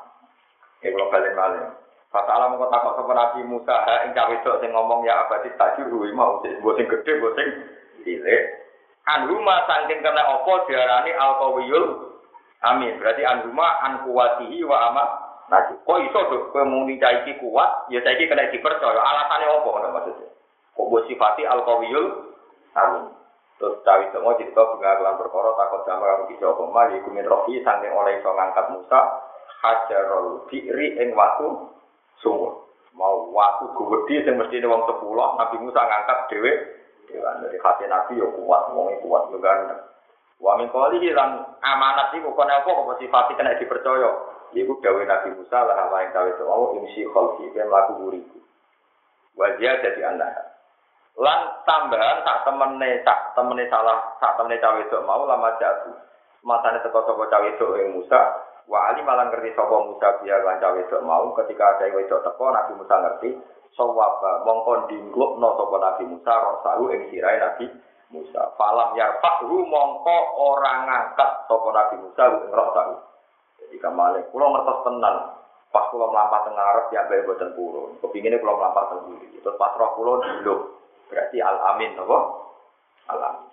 Ya kalau balik balik fasa alam kota kok sopo nabi musa ha ing cawe dok sing ngomong ya abadi tajur mau sing sing gede sing cilik. Anhuma sanging kena opo diarani alkawiyul Amin. Berarti anhuma an kuwatihi wa ama nasi. Kok iso tuh kowe muni iki kuat, ya saiki kena dipercaya. Alasannya apa ngono maksudnya? Kok mbok sifati al qawiyul amin. Terus cawi semua cerita pengakuan perkara takut sama kamu bisa apa mah iku min saking oleh iso ngangkat Musa hajarul bi'ri ing watu sumur. Mau watu gede sing mesti wong sepuluh Nabi Musa ngangkat dhewe dewan dari hati Nabi yo kuat, wong kuat juga. Wa min qawlihi lan amanat iku kono apa kok sifat kena dipercaya. Iku gawe Nabi Musa lah apa yang gawe doa imsi khalqi ben laku buriku. Wajah jadi anak. Lan tambahan tak temene tak temene salah tak temene cawe itu mau lama jatuh. Masane teko sapa cawe itu ing Musa wa ali malang ngerti sapa Musa biar lan cawe itu mau ketika ada wedok teko Nabi Musa ngerti sawaba mongkon no sapa Nabi Musa rosahu ing sirahe Nabi Musa. Falam yarfa'hu mongko orang ngangkat sapa Nabi Musa ing roh tahu. Jadi kamane kula ngertos tenan pas kula mlampah teng ngarep ya bae boten purun. Kepingine kula mlampah teng. Terus pas roh kula diluk. Berarti al amin apa? Al amin.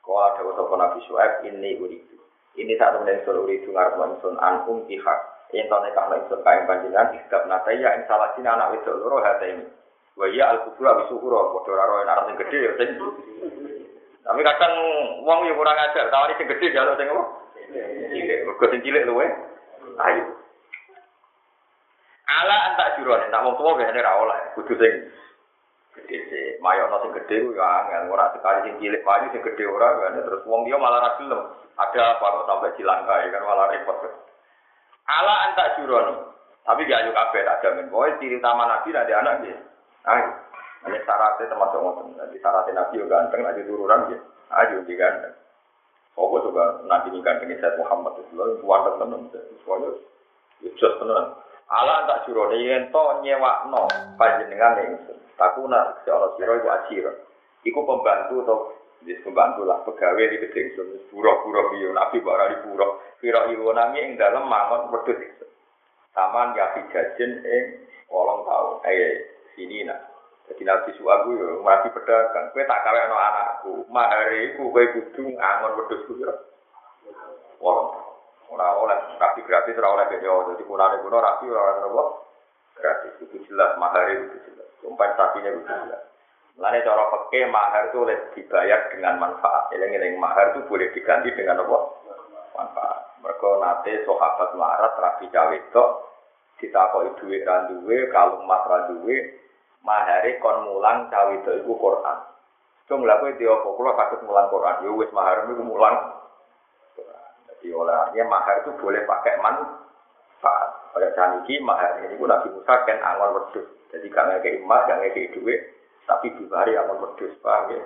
Sekolah dawuh sapa Nabi Syuaib ini uridu. Ini saat temen ingsun uridu ngarep ingsun an um ihak. Yen to nek ana ingsun kae panjenengan istab nataya ing salah anak wedok loro hate ini. Wa ya al kubra bisuhura padha ora roe anak sing gedhe ya sing tapi kadang wong yang kurang ajar, tawari sing gede jaluk sing apa? Cilik, mergo sing cilik luwe. Ayo. Ala antak juron, tak wong tuwa biasane ra oleh, kudu sing gede sih. Mayono sing gede ku ya angel, ora sekali sing cilik payu sing gede ora kan terus wong dia malah ra gelem. Ada apa kok sampai cilangkai kan malah repot. Ala antak juron. Tapi gak ayo kabeh tak jamin. Pokoke ciri utama Nabi nanti anak dia. Ayo. Ini syaratnya termasuk ngoten. Jadi syaratnya Nabi yang ganteng, nanti turunan ya. Ayo di ganteng. Oh, coba Nabi ini ganteng Said Muhammad itu loh, kuat tenan. Semuanya just tenan. Allah tak jurone yen to nyewakno panjenengan ing takuna si Allah sira iku ajira. Iku pembantu atau Jadi pembantu lah pegawai di gedeng sun pura-pura biyo nabi bara di pura pira nami ing dalam mangon wedhus Taman ya jajen ing kolong tahun eh sini nah jadi nabi suaku ya mati pedagang. Kue tak kawe no anakku. Mahari ku kue kudu ngangon wedus ku ya. Wong. Ora oleh rapi gratis ora oleh beda. Jadi kunane kuno rapi ora oleh? Gratis itu jelas mahari itu jelas. Kompensasinya itu jelas. Lainnya cara pakai mahar itu boleh dibayar dengan manfaat. Jadi yang mahar itu boleh diganti dengan apa? Manfaat. Mereka nate sahabat marat rapi cawe itu ditakoi duit randuwe, kalung mat randuwe, mahare kon mulang cawe itu iku Quran. Cung lha kowe dia apa kula sakit mulang Quran. Ya wis mahar iku mulang. Jadi oleh artinya mahar itu boleh pakai manfaat. Oleh saniki mahar ini pun Nabi Musa kan angon wedhus. Jadi gak ngekei emas, gak ngekei duit, tapi dibari angon wedhus, paham ya?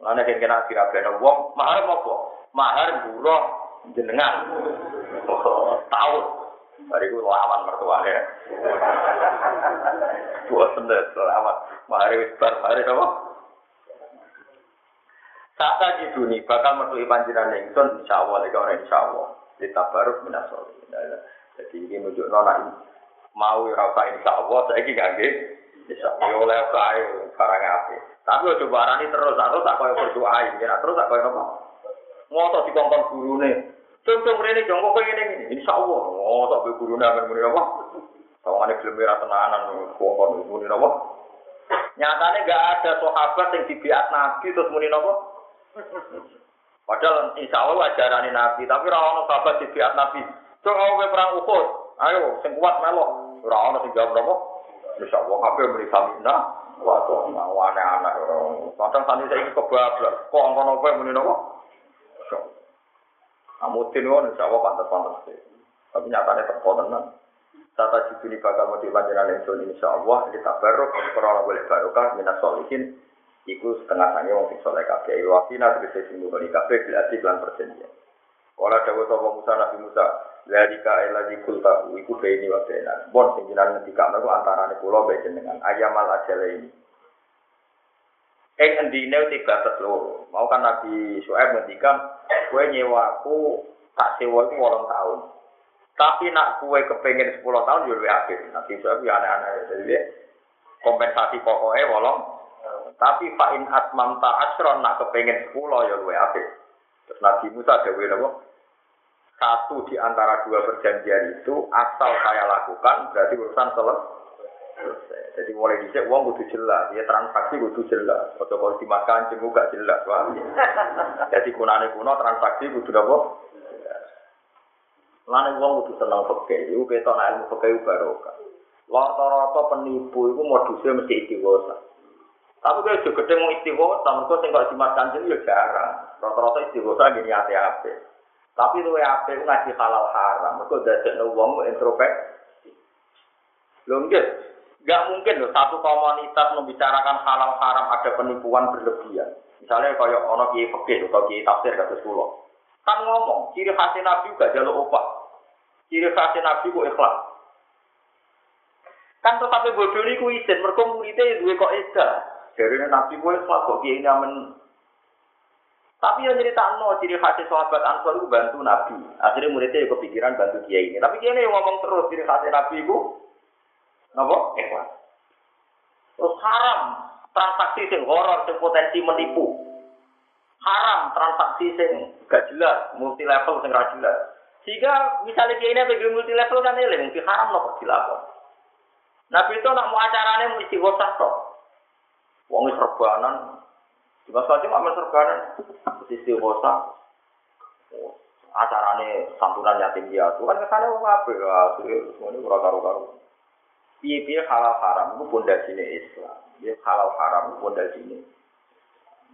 Mana yang kena kira wong mahar apa? Mahar buruh jenengan. Tahu. Hari itu lawan mertuanya. Buat sendiri lawan. Mari wisbar, mari apa? Tata jiduni bakal mertui panjiran ingsun insya Allah, lagi orang insya Allah. Kita baru minasoli. Jadi ini menunjuk nona mau rasa insya Allah, saya ini gak Insya Allah oleh kaya barang apa. Tapi udah barani terus, terus tak kaya berdoa terus tak kaya apa? Ngotot di kongkong guru nih. Contoh ini jongkok kayak ini, insya Allah. Ngotot di guru nih akan muni apa? Tawangannya belum merah tenanan, kongkong muni apa? Nyatanya gak ada sahabat yang dibiat Nabi terus muni apa? Padahal insya Allah ajaran Nabi, tapi rawon sahabat dibiat Nabi. Coba kamu perang Uhud, ayo, sing kuat melok. Rawon sing jawab apa? Insya Allah kabeh beri samina. Waduh, mau aneh-aneh. Kadang saya ini kebablas. Kok apa yang muni nopo? Amutin kan insya Allah pantas-pantas. Tapi nyatanya teko tenan. Tata jibuni bakal mau dilanjutan yang insya Allah. Kita barok, kalau boleh barokah, minat solihin. Iku setengah sange wong sing soleh kabeh. Wakina tegese sing nggoni kabeh berarti lan perjanjian. Kala dawuh sapa Musa Nabi Musa, Ladika lagi kulta iku ini wa bena. Bon sing jenengan ngendika menawa antarané kula mbek jenengan ayamal ajale ini. Ing endine tiga loro. Mau kan Nabi Syuaib ngendikan kowe nyewaku tak sewa iku 8 tahun. Tapi nak kue kepengen 10 tahun yo luwih akeh. Nabi Syuaib ya aneh-aneh. Jadi kompensasi pokoknya wolong. Tapi fa'in atmam ta'asron nak kepengen 10 ya luwih akeh. Terus Nabi Musa dewe napa? satu di antara dua perjanjian itu asal saya lakukan berarti urusan selesai. Jadi mulai dicek uang butuh jelas, dia transaksi butuh jelas. Atau kalau dimakan cemu gak jelas, wah. Jadi kunane kuno transaksi butuh apa? Lane uang butuh senang peke, itu kita ilmu peke barokah. Rata-rata penipu itu modusnya mesti istiqosa. Tapi kalau juga gede mau istiqosa, mereka tinggal dimakan cemu ya jarang. Rata-rata istiqosa gini hati-hati. Tapi lu apa ngaji halal haram, mereka dadekno wong introvert. Lho nggih, nggak mungkin loh satu komunitas membicarakan halal haram ada penipuan berlebihan. Misalnya kayak ono kiai fikih atau kiai tafsir kata pulau. Kan ngomong, ciri khas Nabi juga jalur opak. Ciri khas Nabi ku ikhlas. Kan tetapi bodoh ini ku izin, mereka muridnya kok eda. Jadi Nabi ku ikhlas kok kiai amen tapi yang cerita no, ciri khas sahabat Ansor itu bantu Nabi. Akhirnya muridnya juga kepikiran bantu dia ini. Tapi dia ini yang ngomong terus ciri khas Nabi itu, nopo ikhlas. Terus haram transaksi sing horor, sing potensi menipu. Haram transaksi sing gak jelas, multi level sing gak jelas. Sehingga misalnya dia ini bagi multi level kan ini mungkin haram nopo dilakukan. Nabi itu nak mau acaranya mau istighosah toh. Wong serbanan Cuma saja mak serbanan sisi kosa acarane santunan yatim piatu kan kesane wong apik ya semuanya ora karo-karo. Piye-piye halal haram itu pondasine Islam. Ya halal haram itu pondasine.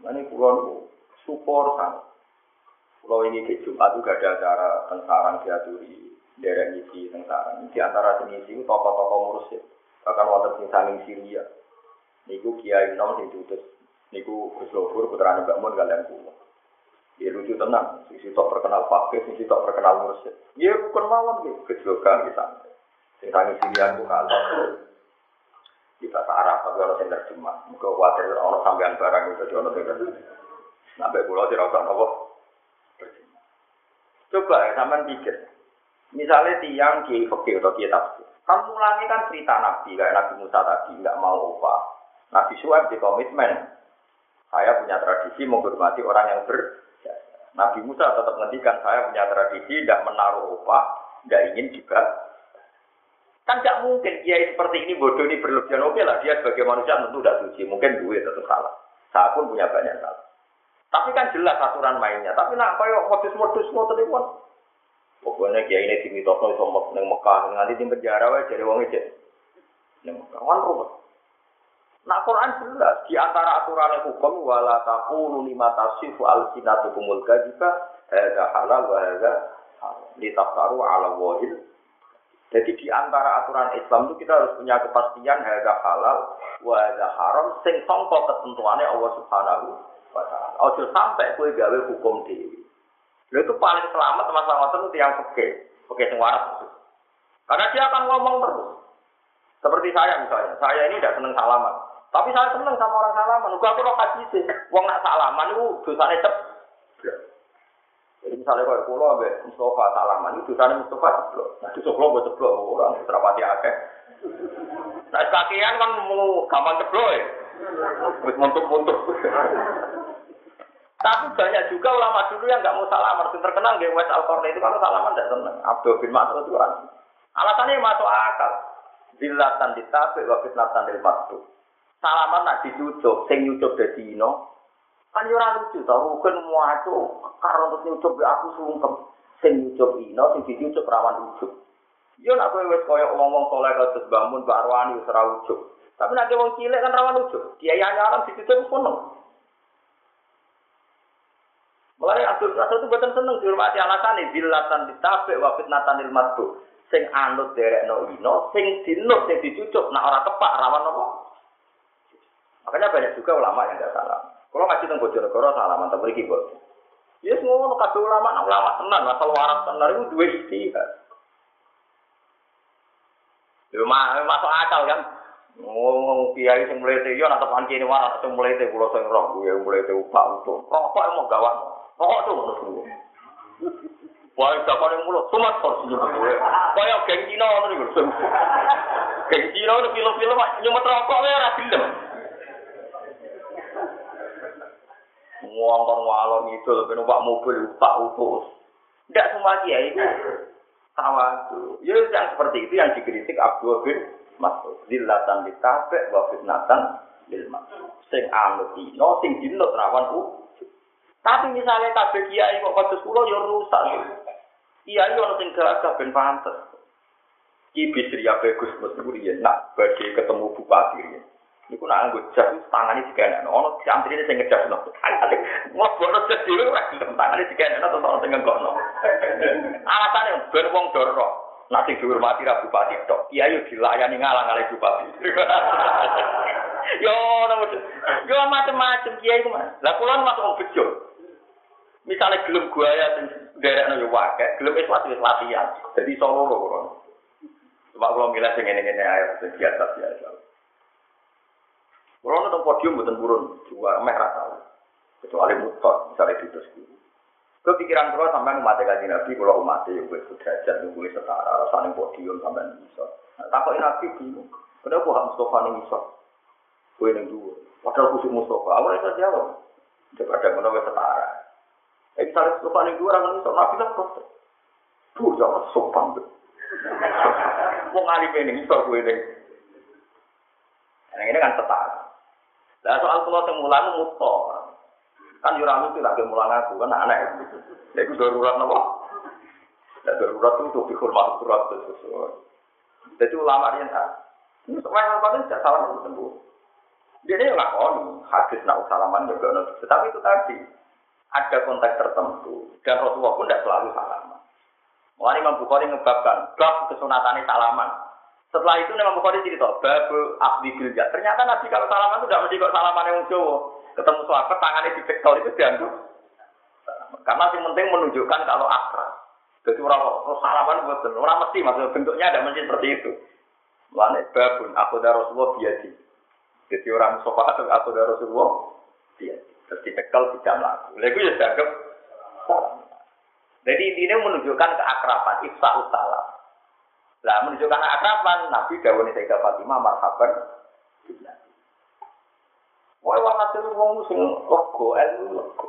Mane kula niku support sangat. Kalau ini ke Jumat juga ada acara tentang diaturi daerah isi tentang di antara itu tokoh-tokoh mursyid bahkan wonten sing saling Syria niku kiai nom sing diutus Niku Gus Lofur putrane Mbak Mun kalian kulo. Ya lucu tenang, sisi tok terkenal pakai, sisi tok terkenal mursyid. Ya bukan mawon gitu, kita. Sing tangi silian ku kalah. Kita Arab tapi orang yang terjemah. Muka khawatir orang sampean barang itu jadi orang yang terjemah. Sampai pulau tidak usah apa. Coba ya, sampean pikir. Misalnya tiang kiai fakir atau kiai tafsir. Kan mulanya kan cerita Nabi, kayak Nabi Musa tadi, nggak mau upah. Nabi Suhaib di komitmen, saya punya tradisi menghormati orang yang ber. Nabi Musa tetap menghentikan saya punya tradisi tidak menaruh upah, tidak ingin juga. Kan tidak mungkin kiai seperti ini bodoh ini berlebihan. Oke lah dia sebagai manusia tentu tidak suci. Mungkin duit tetap salah. Saya pun punya banyak salah. Tapi kan jelas aturan mainnya. Tapi nak kayak modus-modus mau telepon. Pokoknya kiai ini dimitosno iso neng Mekah nanti di penjara wae jadi wong itu. Neng Mekah kan rumah. Nah Quran jelas di antara aturan hukum wala taqulu lima tasifu alsinatukumul kadzika hadza halal wa hadza litaftaru ala wahid. Jadi di antara aturan Islam itu kita harus punya kepastian hadza halal wa hadza haram sing sangka ketentuannya Allah Subhanahu wa taala. Ojo sampai kowe gawe hukum dhewe. Lha itu paling selamat masalah itu yang oke, oke sing waras. Karena dia akan ngomong terus. Seperti saya misalnya, saya ini tidak senang salaman. Tapi saya seneng sama orang salaman. Gue aku lo kasih sih. Wong nak salaman itu dosanya cep. Jadi misalnya kalau pulau abe Mustafa salaman itu sana Mustafa ceplok. Nah itu ceplok buat ceplok orang serapati akeh. Nah kakian kan mau gampang ceplok ya. Wis muntuk-muntuk. Tapi banyak juga ulama dulu yang nggak mau salaman. Yang terkenal di West Al itu kalau salaman tidak senang. Abdul bin Mas'ud itu kan. Alasannya masuk akal. Dilatan ditabik wa fitnatan dil. Salaman nak dicucuk, sing nyucuk dadi ino. Kan ora lucu to, rukun muacu karo untuk nyucuk aku sungkem. Sing nyucuk ino, sing dicucuk rawan ujuk. Yo nak kowe wis koyo ngomong soleh kados bangun Pak Arwani wis ora ujuk. Tapi nanti wong cilik kan rawan ujuk. Kiai anyaran dicucuk kono. Mulai Abdul Rasul itu buatan seneng dihormati alasan ini dilatan ditabek wa fitnatan ilmatu. Sing anut derek no ino, sing dinut sing dicucuk, nah orang tepak rawan apa? Makanya banyak juga ulama yang tidak salah. Kalau ngaji tentang Bojonegoro salaman tak beri kibot. Ya semua orang kabeh ulama, nah ulama tenan, asal waras tenan itu dua istihad. Ya masuk akal kan. Ngomong kiai sing mlete yo nak tepan kene waras sing mlete kula sing roh kuwi mlete upak utuh. Rokok emang gawat. Rokok tuh ngono semua. Wah, dapat yang mulut, cuma kok senyum gue. Kayak geng Cina ngono niku. Geng Cina itu film-film nyumet rokok ya gelem. Ngomong ngalor itu lebih numpak mobil tak utus. Tidak semua kiai itu tawadu. Ya yang seperti itu yang dikritik Abdul bin Mas'ud. Lilatan ditabek wa fitnatan lil Mas'ud. Sing anut dino, sing dino rawan u. Tapi misalnya kabeh kiai kok kados kula ya rusak. Kiai ono sing gagah ben pantes. Ki bisri ape Gus Mesuri nak badhe ketemu bupati riyen. Niku nak anggo jas tangane dikene ono santri sing ngejasno. Bono jas dhewe ora gelem tangane dikene terus ono sing nggokno. Alasane ben wong doro. Nak sing dihormati ra bupati tok. Kiai dilayani ngalang-alang bupati. Yo ono yo macam-macam kiai ku Mas. Lah kula masuk wong bejo. Misalnya gelem guaya sing derekno yo wae, gelem wis latihan. Jadi solo lho. Coba kalau milih sing ngene-ngene ae biasa-biasa. Kalau nonton podium buatan turun, juga meh rata. Kecuali mutot, misalnya di terus guru. Kepikiran kalau sampai umat kaji nabi, kalau umat yang gue sudrajat, yang gue setara, saling podium sampai bisa. Nah, takut nabi bingung. Kenapa hak Mustafa ini bisa? Gue yang dua. Padahal khusus Mustafa, awalnya saya jawab. Daripada menawar setara. Eh, misalnya Mustafa ini dua orang ini, nabi lah protes. Tuh, jangan sopan. Mau ngalih ini, misal gue ini. Yang ini kan setara. Lah soal kula sing mulang muto. Kan ora mesti lagi mulang aku kan aneh. Ya iku darurat napa? Ya darurat itu tuh dihormat surat sesuai. Jadi ulama dia tak. Ini soal apa tidak salah itu tentu. Dia dia lakoni hadis nak salaman juga nanti. Tetapi itu tadi ada konteks tertentu dan Rasulullah pun tidak selalu salaman. Mulai Imam Bukhari ngebabkan bab kesunatannya salaman. Setelah itu Imam Bukhari cerita, babu abdi bilja. Ternyata Nabi kalau salaman itu tidak mesti kok salaman yang Jawa. Ketemu sahabat tangannya di pektor itu dianggap. Karena yang penting menunjukkan kalau akrab. Jadi orang salaman buat orang mesti maksudnya bentuknya ada mesti seperti itu. Mulane babun aku dari Rasulullah biadi. Jadi orang sofa atau aku dari Rasulullah biadi. Terus dipekal tidak melaku. Lalu ya dianggap Jadi intinya menunjukkan keakraban, ifsa salam. Lah menunjukkan akraban Nabi dawuh Sayyidah Fatimah marhaban Wah, walhasil wong sing lego ilmu lego.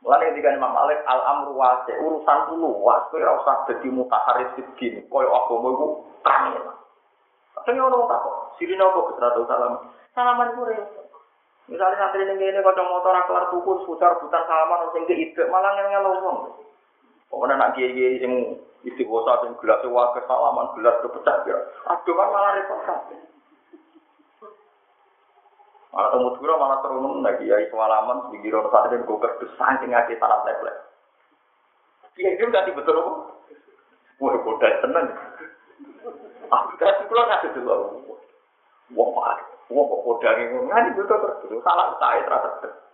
Mulane ketika Imam Malik al amru wasi urusan luas, kowe ora usah dadi mutaharris din, koyo agama iku kangen. Kadang ono tak kok, sirine apa kesratu salam. Salaman ku Misalnya santri ning kene kocok motor kelar tuku putar putar salaman sing ke ide malah ngel-ngel. Pokoknya nak kiai-kiai sing istiqosa sing gelas wae salaman gelas kepecah ya. Aduh kan malah repot. Malah temu dura malah terunung lagi ya salaman di giro santri dan goker saking ngake salam template. Kiai itu ganti betul apa? Wah, bodoh tenang. Ah, kita pulang ngasih dulu. Pak, wong kok kodangi ngono, nganti betul terus salah saya terasa.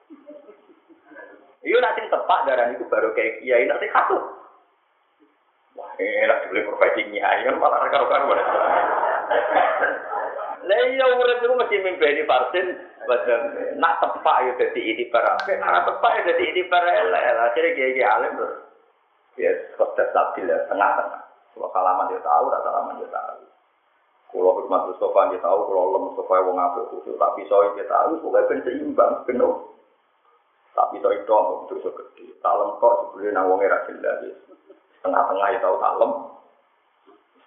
Iya nanti tepak darah itu baru kayak kiai nanti katut. Wah enak dibeli profesi kiai kan malah karo karo Lah iya urip itu mesti mimpeni parsin Betul. Nak tepak ya jadi ini apik, nak tepak ya jadi ini elek. Akhirnya kiai alim terus. Ya, sudah stabil ya, tengah-tengah. Kalau salaman dia tahu, rasa salaman dia tahu. Kalau hikmat Mustafa dia tahu, kalau Allah Mustafa wong apik khusus, tapi soal dia tahu, pokoknya seimbang, penuh. Tapi soal itu aku so gede. Talem kok sebelumnya nang wong era jelas. Tengah-tengah ya tahu talem,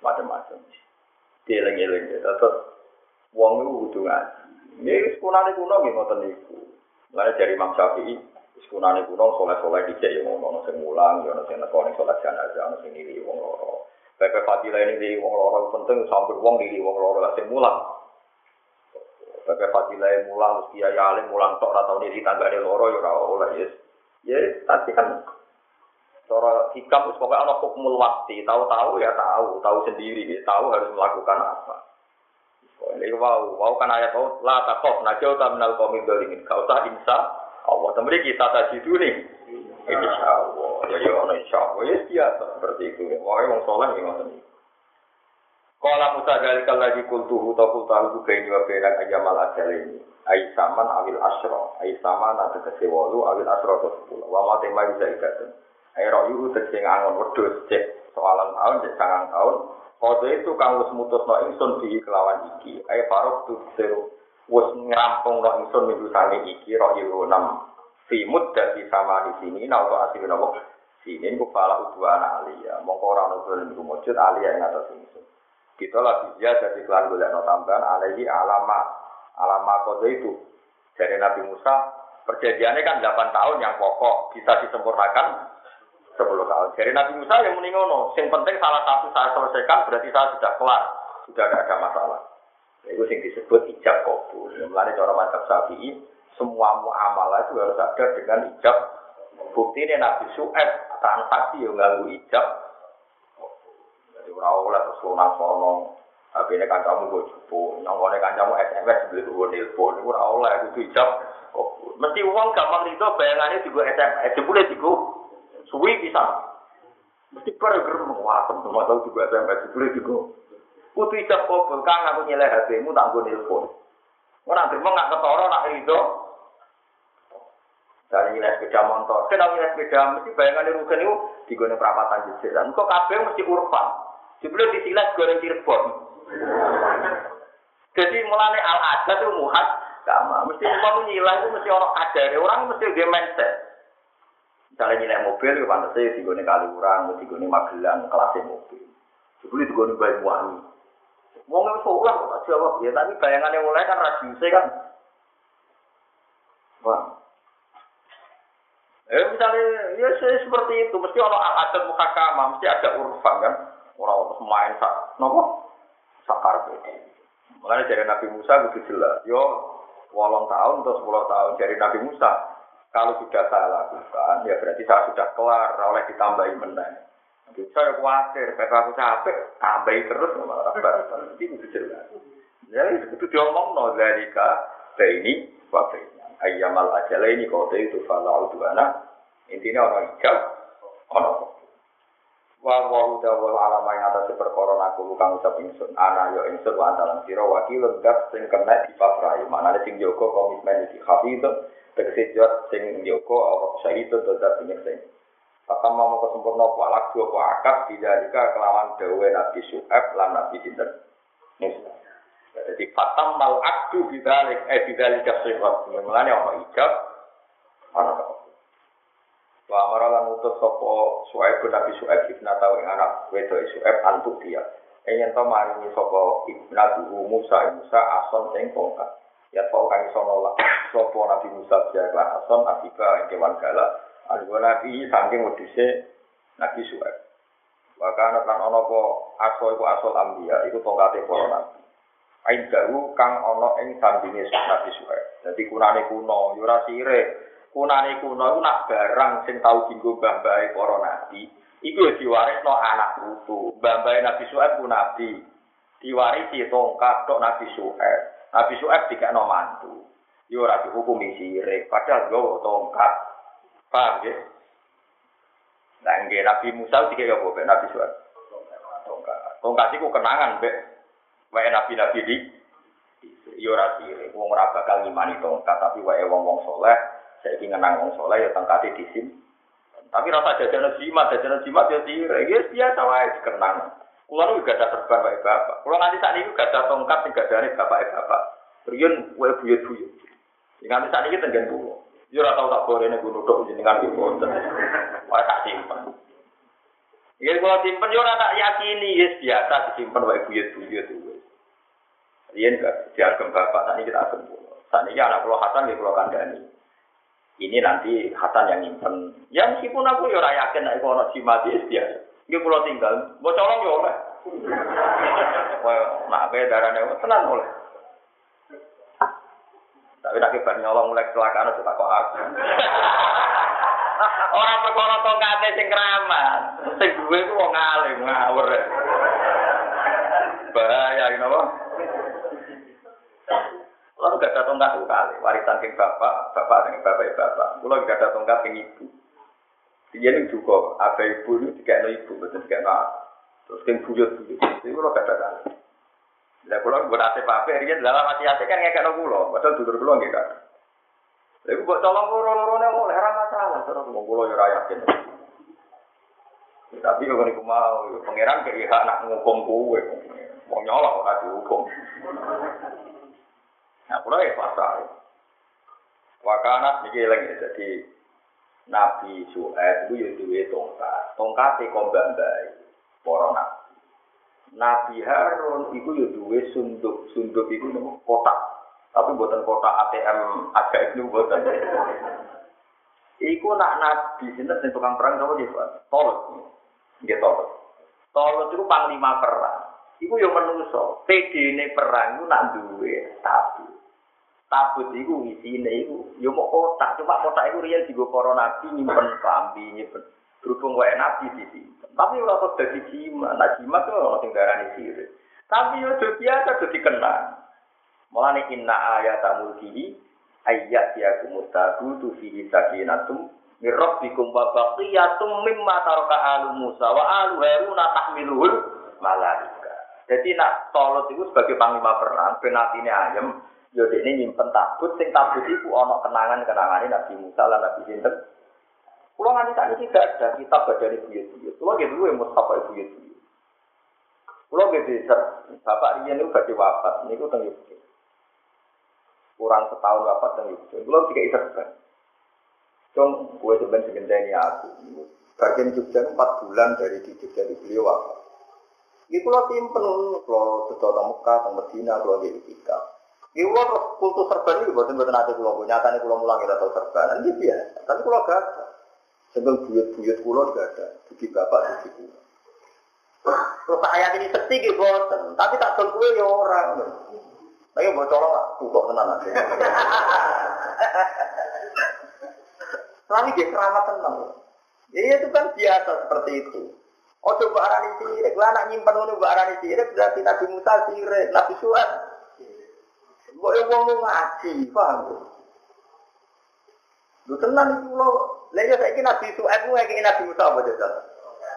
macam-macam. Dia eling-eling ya, terus wong itu kudu ngaji. Ini sekunane kuno nggih ngoten niku. Mulane dari Imam Syafi'i, sekunane kuno soleh-soleh dicek ya ngono sing mulang, ya ono sing nekoni salat jenazah, ono sing ngiri wong loro. Pepe fadilah ini di wong loro penting sambil wong di wong loro lah sing mulang. Pepe fadilah mulang mesti ya alim mulang tok ora tau di tanggane loro ya ora oleh yes. Ya tapi kan cara hikam wis pokoke ana hukumul waktu, tahu-tahu ya tahu, tahu sendiri, tahu harus melakukan apa. Ini wow, wow kan ayat oh, la takof najau minal komit dolimin. Kau tak insya Allah. Kemudian kita tadi itu nih. Insya Allah. Ya ya insya Allah. Ya biasa seperti itu. Wah, yang soleh yang ngotot Kala Musa dari lagi kultuhu atau kultahu juga ini wa benak ayamal ajal ini. Aisaman awil asro. Aisaman ada kesewalu awil asro atau sepuluh. Wa ma tema bisa ikatun. Ayo yuhu tegeng angon wedus cek soalan tahun cek sangang tahun. Kode itu kang wis mutusno ingsun di kelawan iki. Ayo parok tu seru. Wis ngerampung no ingsun minggu sani iki roh yuhu enam. Fimut dari sama di sini. Nah untuk asli nopo. Sini ku pala udwana alia. Mongko orang nubul minggu mujud alia yang atas ingsun. Kita lagi dia jadi kelan golek no tambahan alaihi alama alama kode itu. Dari Nabi Musa perjanjiannya kan 8 tahun yang pokok bisa disempurnakan 10 tahun. Dari Nabi Musa yang meningono, yang penting salah satu saya selesaikan berarti saya sudah kelar, sudah tidak ada masalah. Itu yang disebut ijab kabul. Mulanya cara mantap sapi semua muamalah itu harus ada dengan ijab. Bukti ini Nabi Su'eb transaksi yang nganggu ijab ora oleh terus lunas sono. Tapi ini kancamu gue cupu, nyongkone kancamu SMS beli gue telepon, itu ora oleh itu ijab. Mesti uang gampang itu bayangannya juga SMS, jebule juga suwi bisa. Mesti pada gerem watem semua tahu juga SMS, jebule juga. Kutu ijab kabul, kang aku nyileh HP-mu tak gue telepon. Orang gerem nggak ketoro nak itu. Dari nilai sepeda motor, kenapa nilai sepeda mesti bayangannya rugen itu digone perapatan jejak. Dan kok kabel mesti urban. Sebelum disilas goreng Cirebon. Jadi mulane al ada itu muhat sama. Mesti mau nyilah itu mesti orang ada. Orang mesti dia mindset. Misalnya nilai mobil, ya pantas saya digone kali orang, digone magelang, kelasnya mobil. Sebelum digone bayi wangi. Nggak seolah kok jawab ya, tapi bayangannya mulai kan radiusnya kan. Wah. Eh misalnya ya seperti itu, mesti orang adat muhakama, mesti ada urfan kan. Orang main sak nopo sakar Makanya dari Nabi Musa begitu jelas. Yo, walang tahun atau sepuluh tahun dari Nabi Musa. Kalau sudah saya lakukan, ya berarti saya sudah kelar, oleh ditambahi menang. Nanti saya khawatir, karena aku capek, tambahi terus, malah Ini itu jelas. Jadi itu diomong no dari ini, waktu Ayyamal ajala ini kau itu falau anak. Intinya orang hijab, orang wa wa dawa alama yang atas perkara aku kang ucap ingsun. Ana yo ingsun wa antalan sira wakil gat sing kena dipafrai manane sing jaga komitmen iki. Hafid tegese jot sing jaga apa syahid tetep sing. Pakam mau kesempurna walak dua akad tidak jika kelawan dawe Nabi Su'ab lan Nabi Sinten. Musa. Jadi fatam mal akdu bidalik eh bidalik kasihrat. Mulane ana ijab? Ana Wa amara lan utus sapa Suaib Nabi Suaib ibn tau ing anak wedo Suaib antuk dia. Yen to maringi sapa ibnu Musa Musa ason sing tongkat. Ya tau kang iso nolak sapa Nabi Musa dia lan ason akiba ing kewan galak. Alwa Nabi saking wedhuse Nabi Suaib. Wa kana lan ana apa aso iku asal ambia iku tongkate para nabi. Ain kang ana ing sandinge Nabi Suaib. Dadi kunane kuno, yo ora sire kunane kuno iku nak barang sing tau dienggo mbah-mbahe para nabi iku ya diwarisno anak putu. Mbah-mbahe Nabi Suhaib ku nabi. Diwarisi tongkat tok Nabi Suhaib Nabi Suhaib dikekno mantu. Yo ora dihukumi sirik padahal nggawa tongkat paham ya nggih Nabi Musa apa mbek Nabi Suhaib tongkat tongkat iku kenangan mbek wae nabi-nabi di Yo ora sirik, wong ora bakal ngimani tongkat, tapi wae wong-wong soleh, saiki ngenang wong soleh ya tongkate disim. Tapi rasa jajan jimat, jajan jimat ya sirik, ya biasa wae dikenang. Kulo nu gak ada serban wae bapak. Kulo nganti saat ini gak ada tongkat sing gadane bapak bapak. Riyen wae buyut-buyut. Nganti saat ini tenggen kulo. Yo ora tau tak gorene gunung tok jenengan iki wonten. Wae tak simpen. Ya kalau simpen yo ora tak yakini, yes biasa disimpen wae buyut-buyut. Riyen gak diagem bapak, tadi kita agem. Saat ini anak pulau Hasan di pulau Kandani. Ini nanti Hasan yang nyimpen. Ya meskipun aku ya ora yakin nek ono mati ya. Iki pulau tinggal, mau colong ya oleh. Wah, nak be darane tenan oleh. Tapi tak kibar nyolong mulai kecelakaan itu kok aku. Orang perkara tongkate sing keramat. Sing duwe ku wong alim ngawur. Bahaya ini apa? Kalau gak ada tongkat itu kali, warisan ke bapak, bapak dengan bapak bapak. Kalau gak ada tongkat ke ibu, dia ini juga ada ibu ini tiga ibu, betul tiga Terus yang buyut buyut, itu kalau gak ada kali. Lah kalau buat ate pape, dia dalam hati hati kan ngekek no pulau, padahal duduk pulau nggak kan. Lalu buat tolong loro-loro nih mau lera masalah, terus mau pulau ya yakin. Tapi kalau niku mau, pangeran kayak anak ngukum kue, mau nyolong orang dihukum. Nah, kalau ya pasal. Wakana niki eling jadi Nabi Su'aib itu ya duwe tongkat. Tongkate kombak baik. Para nabi. Nabi Harun itu ya sunduk. Sunduk itu nama kotak. Tapi buatan kotak ATM agak itu buatan. Iku nak nabi sinten sing tukang perang sama dia, Pak. Tolot. Nggih tolot. Tolot itu panglima perang. Iku yo menungso. PD-ne perang itu nak duwe tapi tabut iku isine iku. Yo mau kotak cuma kotak iku riyen digo para nabi nyimpen klambi nyimpen. Berhubung wae nabi disimpen. Tapi ora kok dadi jimat. Nah jimat tuh ora sing darani sirik tapi yo do biasa do dikenang mulane inna ayatamul mulkihi ayat ya kumutabu tu fihi sakinatum min rabbikum wa baqiyatum mimma taraka alu Musa wa alu Harun tahmiluhul malaika jadi nak tolot itu sebagai panglima perang penatine ayam Yo ini nyimpen tabut, sing tabut itu ono kenangan-kenangan Nabi Musa lan Nabi Sinten. Kulo nganti saat ini tidak ada kitab dari buyut-buyut. Kulo gitu dulu yang Mustafa buyut-buyut. Kulo gitu bapak dia ini badhe wafat, ini teng Yogyakarta. Kurang setahun wafat teng Yogyakarta. Kulo tiga kan. Cung, gue sebenarnya ini aku. Bagian Jogja empat bulan dari di Jogja beliau wafat. Ini kalau simpen, kalau betul Mekah, teng Medina, kalau di. Iku kultus serban itu buatan buatan nanti pulau nyatanya pulau mulang kita tahu serban, ini biasa. Tapi pulau gak ada. Sebelum buyut-buyut pulau gak ada. Bagi bapak, bagi pulau. Terus ayat ini gitu buatan, tapi tak ya orang. Tapi buat colong lah, tukok tenan aja. Selama dia keramat tenang. Jadi itu kan biasa seperti itu. Oh coba arani sirik, lah anak nyimpan ini arani sirik berarti Nabi Musa sirik, Nabi Suat Kok ya wong ngaji, paham? Lu tenan iki kula, lha ya saiki Nabi Su'aib ku ngeki Nabi Musa apa jajal?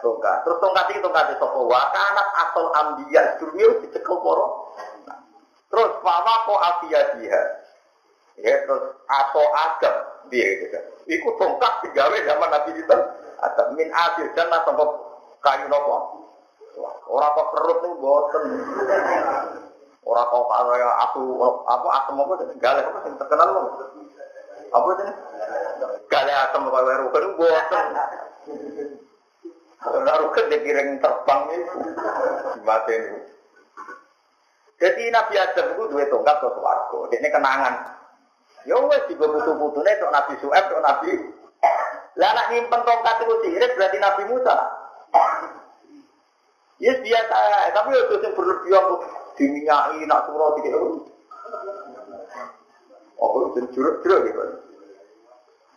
Tongkat. Terus tongkat iki tongkat sapa wa kanat asal ambiya durmiu dicekel para. Terus wawa kok afia dia. Ya terus atau agam dia gitu. Iku tongkat digawe zaman Nabi itu. Atau min adil dan sampai kayu nopo. Orang kok perut nih boten. Orang kau kaya aku apa asam apa jadi galak apa yang terkenal loh. Apa? Galak asam kaya weru kan bosan. Kalau ruket di piring terbang itu mati ini. Jadi Nabi Adam itu dua tongkat ke suarga. Ini kenangan. Ya wes juga butuh-butuhnya untuk Nabi Su'eb, untuk Nabi. Lah anak nyimpen tongkat itu sirik berarti Nabi Musa. Yes biasa, tapi itu yang berlebihan diminyaki nak surau tiga euro. Oh, itu juruk-juruk gitu.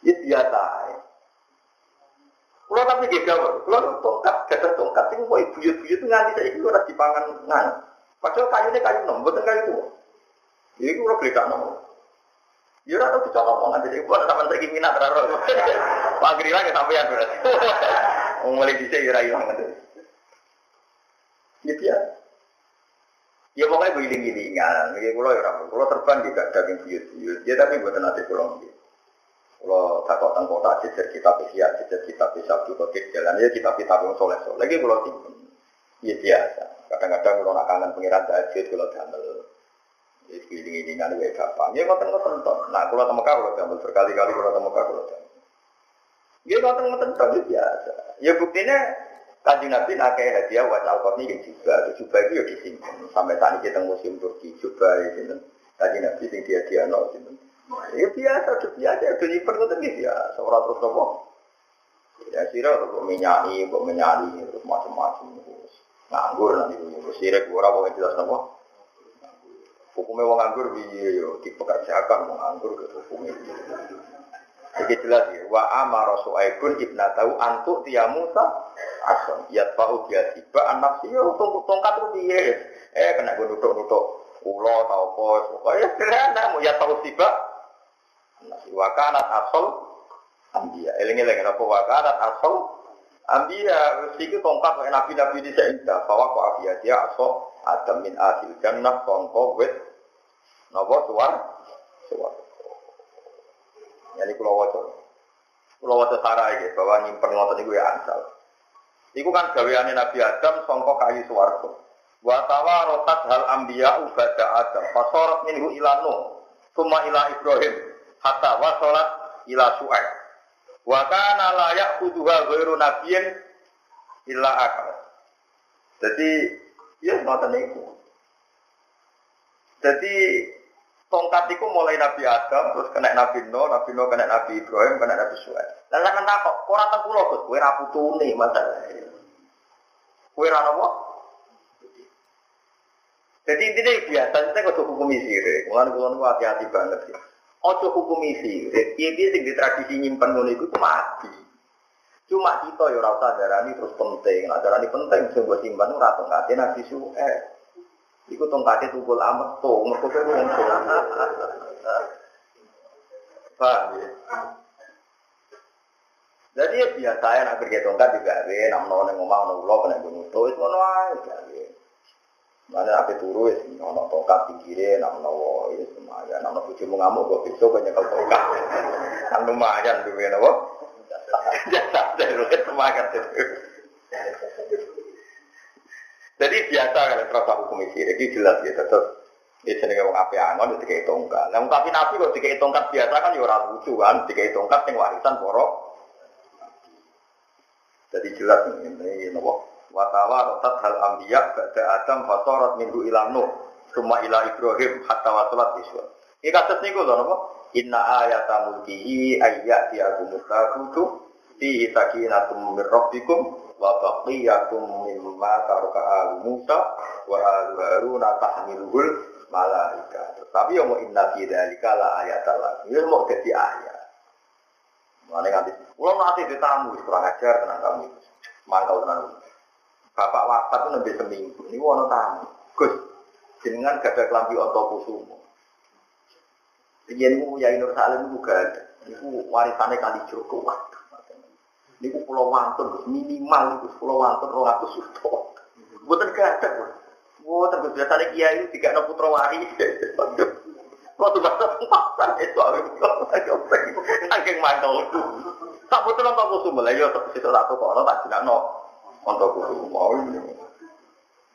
Ya biasa. Kalau tapi gak gawe, kalau tongkat, gak tongkat, itu kok ibu-ibu itu nganti saya itu orang dipangan ngan. Padahal kayunya kayu nom, bukan kayu tua. Jadi kalau beli tak nom. Ya ora tau dicolok wong nanti ibu ada sampean saiki minat ora. Pagri lagi sampean berarti. Mulai dhisik ya ora ilang nanti. Ya Ya pokoknya giling-gilingan, ini kalau ya rapi, kalau terbang juga daging buyut-buyut, ya tapi buat nanti pulang gitu. Kalau takut tentang kota jejer kita pesiar, jejer kita bisa juga jalan ya kita kita pun soleh soleh. Lagi timpen, ya biasa. Kadang-kadang kalau nak kangen pengiran tahajud kalau damel, ya giling-gilingan ya gampang. Ya ngoten ngoten toh. Nah kalau temu kalau damel berkali-kali kalau temu kalau damel. Ya ngoten ngoten toh ya biasa. Ya buktinya Kanjeng Nabi nakai hadiah wa alqot ini juga, juga itu ya disimpan. Sampai saat ini kita musim Turki juga itu. Kanjeng Nabi sing dia dia no itu. Ya biasa, udah biasa, udah nyimpen itu biasa. Orang terus apa? Ya sira kok menyani, kok menyani terus macam-macam. Nganggur nanti itu sirek ora kok jelas apa? Hukumnya wong nganggur piye yo dipekerjakan wong nganggur hukumnya. Jadi jelas ya, wa amara su'aibun ibnatahu antuk tiya Musa ason. Ya tahu dia tiba anak sih tongkat tuh piye. Eh kena gue nutuk-nutuk ulo tau pos. Pokoknya sederhana mau ya tahu tiba. Anak sih wa kanat asol ambia. Eling-eling apa wa kanat asol ambia. Siku tongkat nabi-nabi di seindah. Bahwa kok abia dia asol ada min asil jannah songko wet. Nopo suar suar. Yani kulo waca. Kulo waca sarai gitu, bahwa nyimpen ngoten niku ya ansal. Iku kan gaweane Nabi Adam sangka kayu swarga. Wa tawarotat hal anbiya ubada Adam. Fasorat minhu ila Nuh, summa ila Ibrahim, hatta wasolat ila Su'aib. Wa kana la ya'khudhuha ghairu nabiyyin illa akal. Jadi, ya ngoten niku. Jadi tongkat itu mulai Nabi Adam, terus kena Nabi Nuh, Nabi Nuh kena Nabi Ibrahim, kena Nabi Suhaib. Lalu kan takut, kok rata kulo kue rapu tuni masalah. Kue rana? Jadi intinya biasa, kita kok hukum sirik. Mulai kulo hati-hati banget ya. Ojo hukum sirik, iya dia di tradisi nyimpen ngono itu mati. Cuma kita ya rasa darani terus penting, nah darani penting sing gue simpan ora tongkate Nabi Suhaib. Iku tongkatnya tukul amat tuh, mereka tuh wong tuh. Paham ya? Jadi ya biasa ya nak pergi tongkat juga ya, nak menawa neng omah neng ulo kena gunung tuh, itu mana aja ya. Mana apa turu ya, nak tongkat pinggirnya, nak menawa ya lumayan, nak menawa bujumu ngamuk gue besok banyak kalau tongkat. Kan lumayan tuh ya, nabo. Jasa dari lumayan tuh. Jadi biasa kan terasa hukum sirik ini jelas ya tetap ini jenenge wong ape angon dikai tongkat. Nah, tapi nabi kok dikai tongkat biasa kan ya ora lucu kan, dikai tongkat yang warisan poro. Jadi jelas ini nopo watawa rotat hal ambiya ba'da adam fasorat minggu ilang nuh summa ila ibrahim hatta wasalat iswa. Ini kasus niku lho nopo inna ayata mulkihi ayat diakum mutakutu fi sakinatum min rabbikum wa baqiyakum mimma taraka al Musa wa al Harun tahmiluhul malaika. Tapi yang mau inna fi dzalika la ayatal lagi. Ya mau jadi ayat. Mana nganti kalau nanti ditamu kurang ajar tenang kamu itu. Mantau tenang. Bapak wafat itu lebih seminggu. Ini wono tamu. Gus, jenengan gak ada kelambi otot kusumo. Ingin ya Nur Salim ada. Ini warisannya kali Joko. Ini pulau wantun, minimal itu pulau wantun roh aku suto. Bukan ada. Bukan gue biasanya kiai itu tiga enam putra wari. Kalau tuh bahasa pasar itu aku saking mantau itu. Tak betul untuk kusum lah, ya situ satu kalau tak tidak no untuk kusum mau.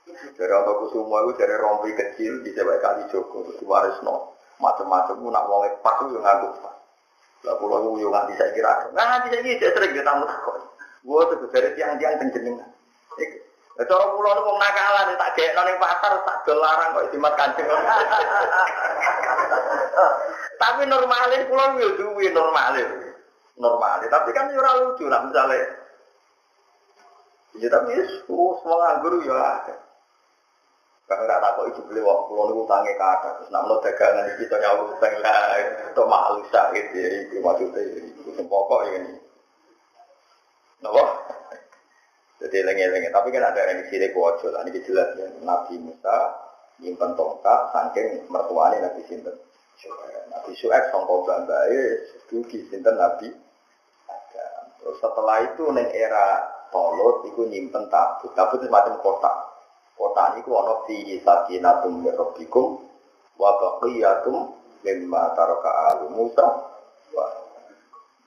Dari untuk kusum itu dari rompi kecil di sebelah kali Joko terus waris no macam-macam nak wong pas itu nganggup. Lah kula ku yo nganti saya kira. Nah, nanti saya sering kita tamu takon. Gua tuh dari tiang-tiang penjenengan. Iki cara kula nu wong nakalan tak gekno ning pasar tak dolarang kok jimat kancing. Tapi normalnya kula yo duwe normalnya. Normalnya, tapi kan yo lucu lah misalnya. Ya tapi semua nganggur ya. Karena tak tahu itu beli waktu pulau itu tangi kata, terus namun dagangan kita nyawa utang lah, itu malu sakit ya, itu maksudnya itu pokok ini. Nopo? Jadi lengi-lengi, tapi kan ada yang di sini kuojo, ini jelas ya, Nabi Musa nyimpen tongkat, saking mertuanya Nabi Sinten. Nabi Su'ek songkok bambai, dugi Sinten Nabi Terus setelah itu neng era Tolut, itu nyimpen tabut, tabut itu macam kotak Kota niku ana fihi sakinatum min rabbikum wa baqiyatum mimma taraka alu Musa.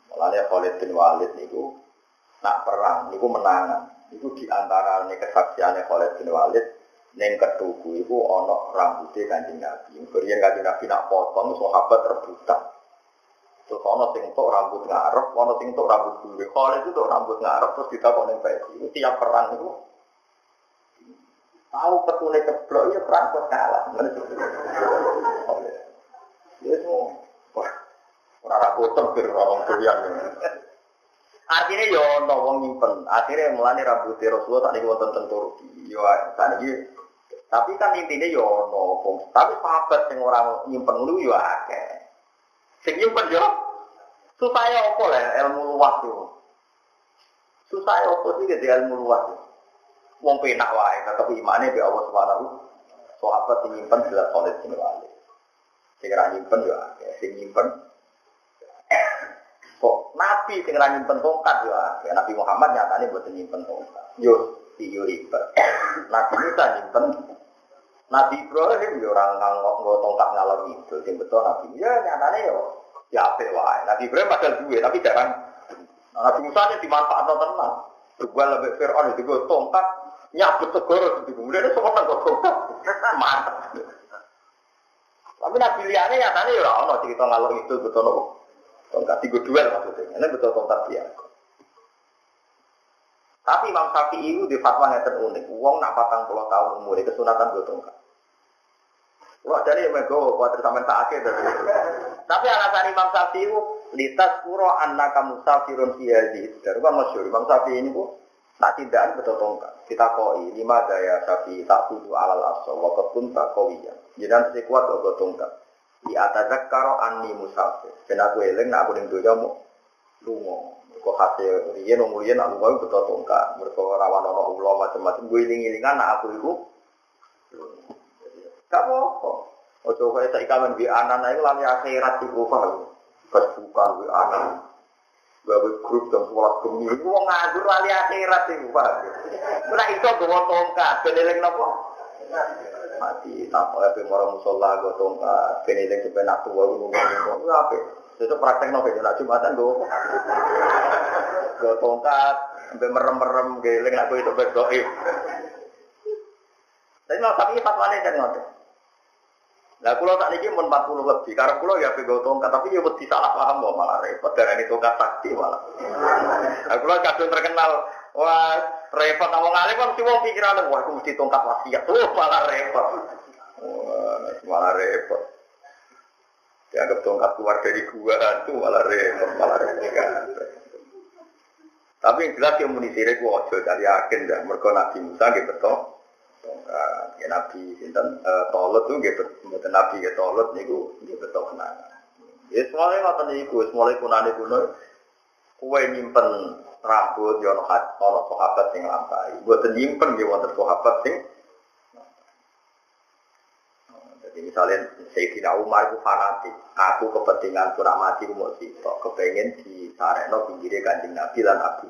Mulane Khalid bin Walid niku nak perang niku menangan. Niku di antara kesaksiannya Khalid bin Walid ning ketuku iku ana rambutnya Kanjeng Nabi. Kemudian Kanjeng Nabi nak potong sahabat rebutan. Terus ana sing tok rambut ngarep, ana sing tok rambut gure. Khalid itu tok rambut ngarep terus ditakoni ning Itu tiap perang niku Tahu petune ceblok ya perang kok kalah. Ya semua. Wah, ora boten bir orang doyan. Artinya yo ya ono wong nyimpen. Akhirnya mulane rambut Rasulullah tak niku wonten teng Turki. Yo saniki tapi kan intinya yo ya ono wong. Tapi sahabat sing ora nyimpen ngono yo akeh. Sing nyimpen yo supaya apa lah ilmu luas yo. Supaya apa sih ilmu luas wong penak wae tetep imane be Allah Subhanahu sahabat sing nyimpen jelas solid sing wali sing ra nyimpen yo akeh sing nyimpen. Kok nabi sing ra nyimpen tongkat yo akeh. Nabi Muhammad nyatane boten nyimpen tongkat. Yo tiyo ribet. Nabi Musa nyimpen. Nabi Ibrahim yo orang nganggo tongkat ngalor itu sing betul nabi. Ya nyatane yo ya apik wae. Nabi Ibrahim padahal duwe tapi jarang. Nabi Musa ini dimanfaatkan tenang. Juga lebih Fir'aun itu tongkat nyabut segoro di kemudian itu semua kok mantap. Tapi nabi liane ya tadi ya ono cerita ngalor itu betul nopo tongkat tiga duel maksudnya. Ini betul tongkat dia tapi Imam Syafi'i itu di fatwa yang terunik uang nak patang puluh tahun umur kesunatan gue tongkat Wah jadi yang mego kuatir sampai tak akhir Tapi alasan Imam Syafi'i itu litas puro anak kamu safirun fiyadi. Dari kan masyur? Imam Syafi'i ini bu Tak tidak betul tongkat. Kita koi lima daya sapi tak tuju alal aso waktu tak koi ya. Jangan sekuat waktu tongkat. Di atas karo ani musafir. Dan aku eleng nak aku ning doya mau lungo. Kok hasil riyen wong riyen nak lungo betul tongkat. Mereka rawan ono ulo macam-macam. Gue iling-ilingan nak aku itu. Gak apa-apa. Ojo kaya saiki kamen anak itu lami akhirat iku paham. Pas bukan di anak gawe grup jam sekolah kemi itu mau nganggur lali akhirat itu pak. Nah itu gue tongkat beneling nopo mati tak oleh pemora musola gue tongkat beneling sampai nak tua gue ngomong apa itu praktek nopo jadi nak jumatan gue gue tongkat sampai merem merem geling nak gue itu berdoa tapi mau tapi fatwa ini kan ngotot Nah, kalau tak niki mun 40 lebih, karena kalau ya pegawai tongkat, tapi ya wedi salah paham kok malah repot. Darah ini tongkat sakti malah. Nah, kalau kadung terkenal, wah repot ngomong alim kan cuma pikiran, wah aku mesti tongkat wasiat, tuh malah repot. Wah, malah repot. Dianggap tongkat keluar dari gua, tuh malah repot, malah repot. Tapi yang jelas yang munisi gua ojo dari yakin dah, mereka Nabi Musa gitu tongkat. Ya Nabi sinten Tolut tuh gitu, mboten Nabi ya Tolut niku nggih betul kenangan. Ya semuanya ngoten niku, semuanya kunane kuno. Kue nyimpen rambut ya ono ono sahabat sing lampahi. Mboten nyimpen nggih wonten sahabat sing jadi misalnya Sayyidina Umar itu fanatik, aku kepentingan kurang mati mau sih, kepengen di Sareno pinggirnya kanjeng Nabi dan Abu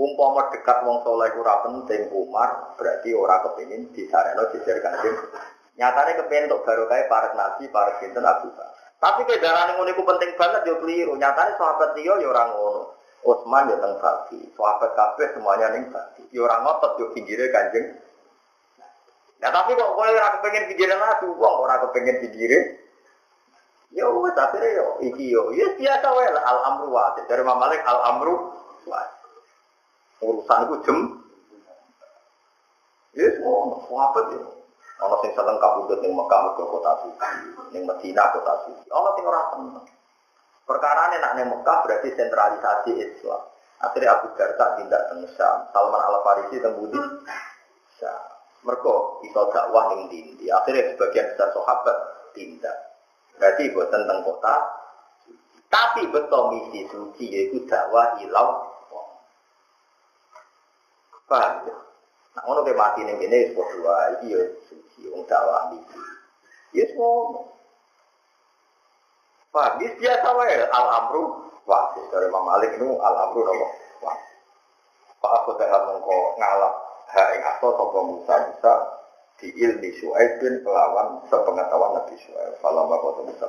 Umpama dekat wong soleh ora penting Umar, berarti ora kepengin disareno jejer kanjeng. Nyatane kepengin untuk baru kayak para nabi, para sinten Abu Tapi ke jalan ngono iku penting banget yo keliru. Nyatane sahabat dia yo ora ngono. Utsman yo teng bagi, sahabat kabeh semuanya ning bagi. Yo ora ngotot yo pinggire kanjeng. Nah tapi kok kowe ora kepengin pinggire nabi, wong ora kepengin pinggire Ya wes akhirnya yo iki yo, ya biasa wae al amru wa dari Malik al amru wa urusan itu jem. Ya semua, apa ya? Ono sing seneng kabudut ning Mekah ke kota suci, ning Madinah kota suci. Ono sing ora seneng. Perkara ini nak Mekah berarti sentralisasi Islam. Akhirnya Abu Darda tindak teng Syam, Salman Al Farisi teng Budi. Mereka iso dakwah ning dindi. Akhirnya sebagian besar sahabat tindak. Berarti buat tentang kota. Tapi betul misi suci yaitu dakwah ilau Paham ya? Nah, ngono ke mati ning kene wis padha iki ya suci wong dakwah iki. Ya semua. Paham? Bis biasa wae al amru wah dari Imam Malik itu al amru nopo wah. Pak aku tak mongko ngalap hak ing aso sapa Musa Musa di ilmi Su'aib bin kelawan sepengetahuan Nabi Su'aib. Falamma qata Musa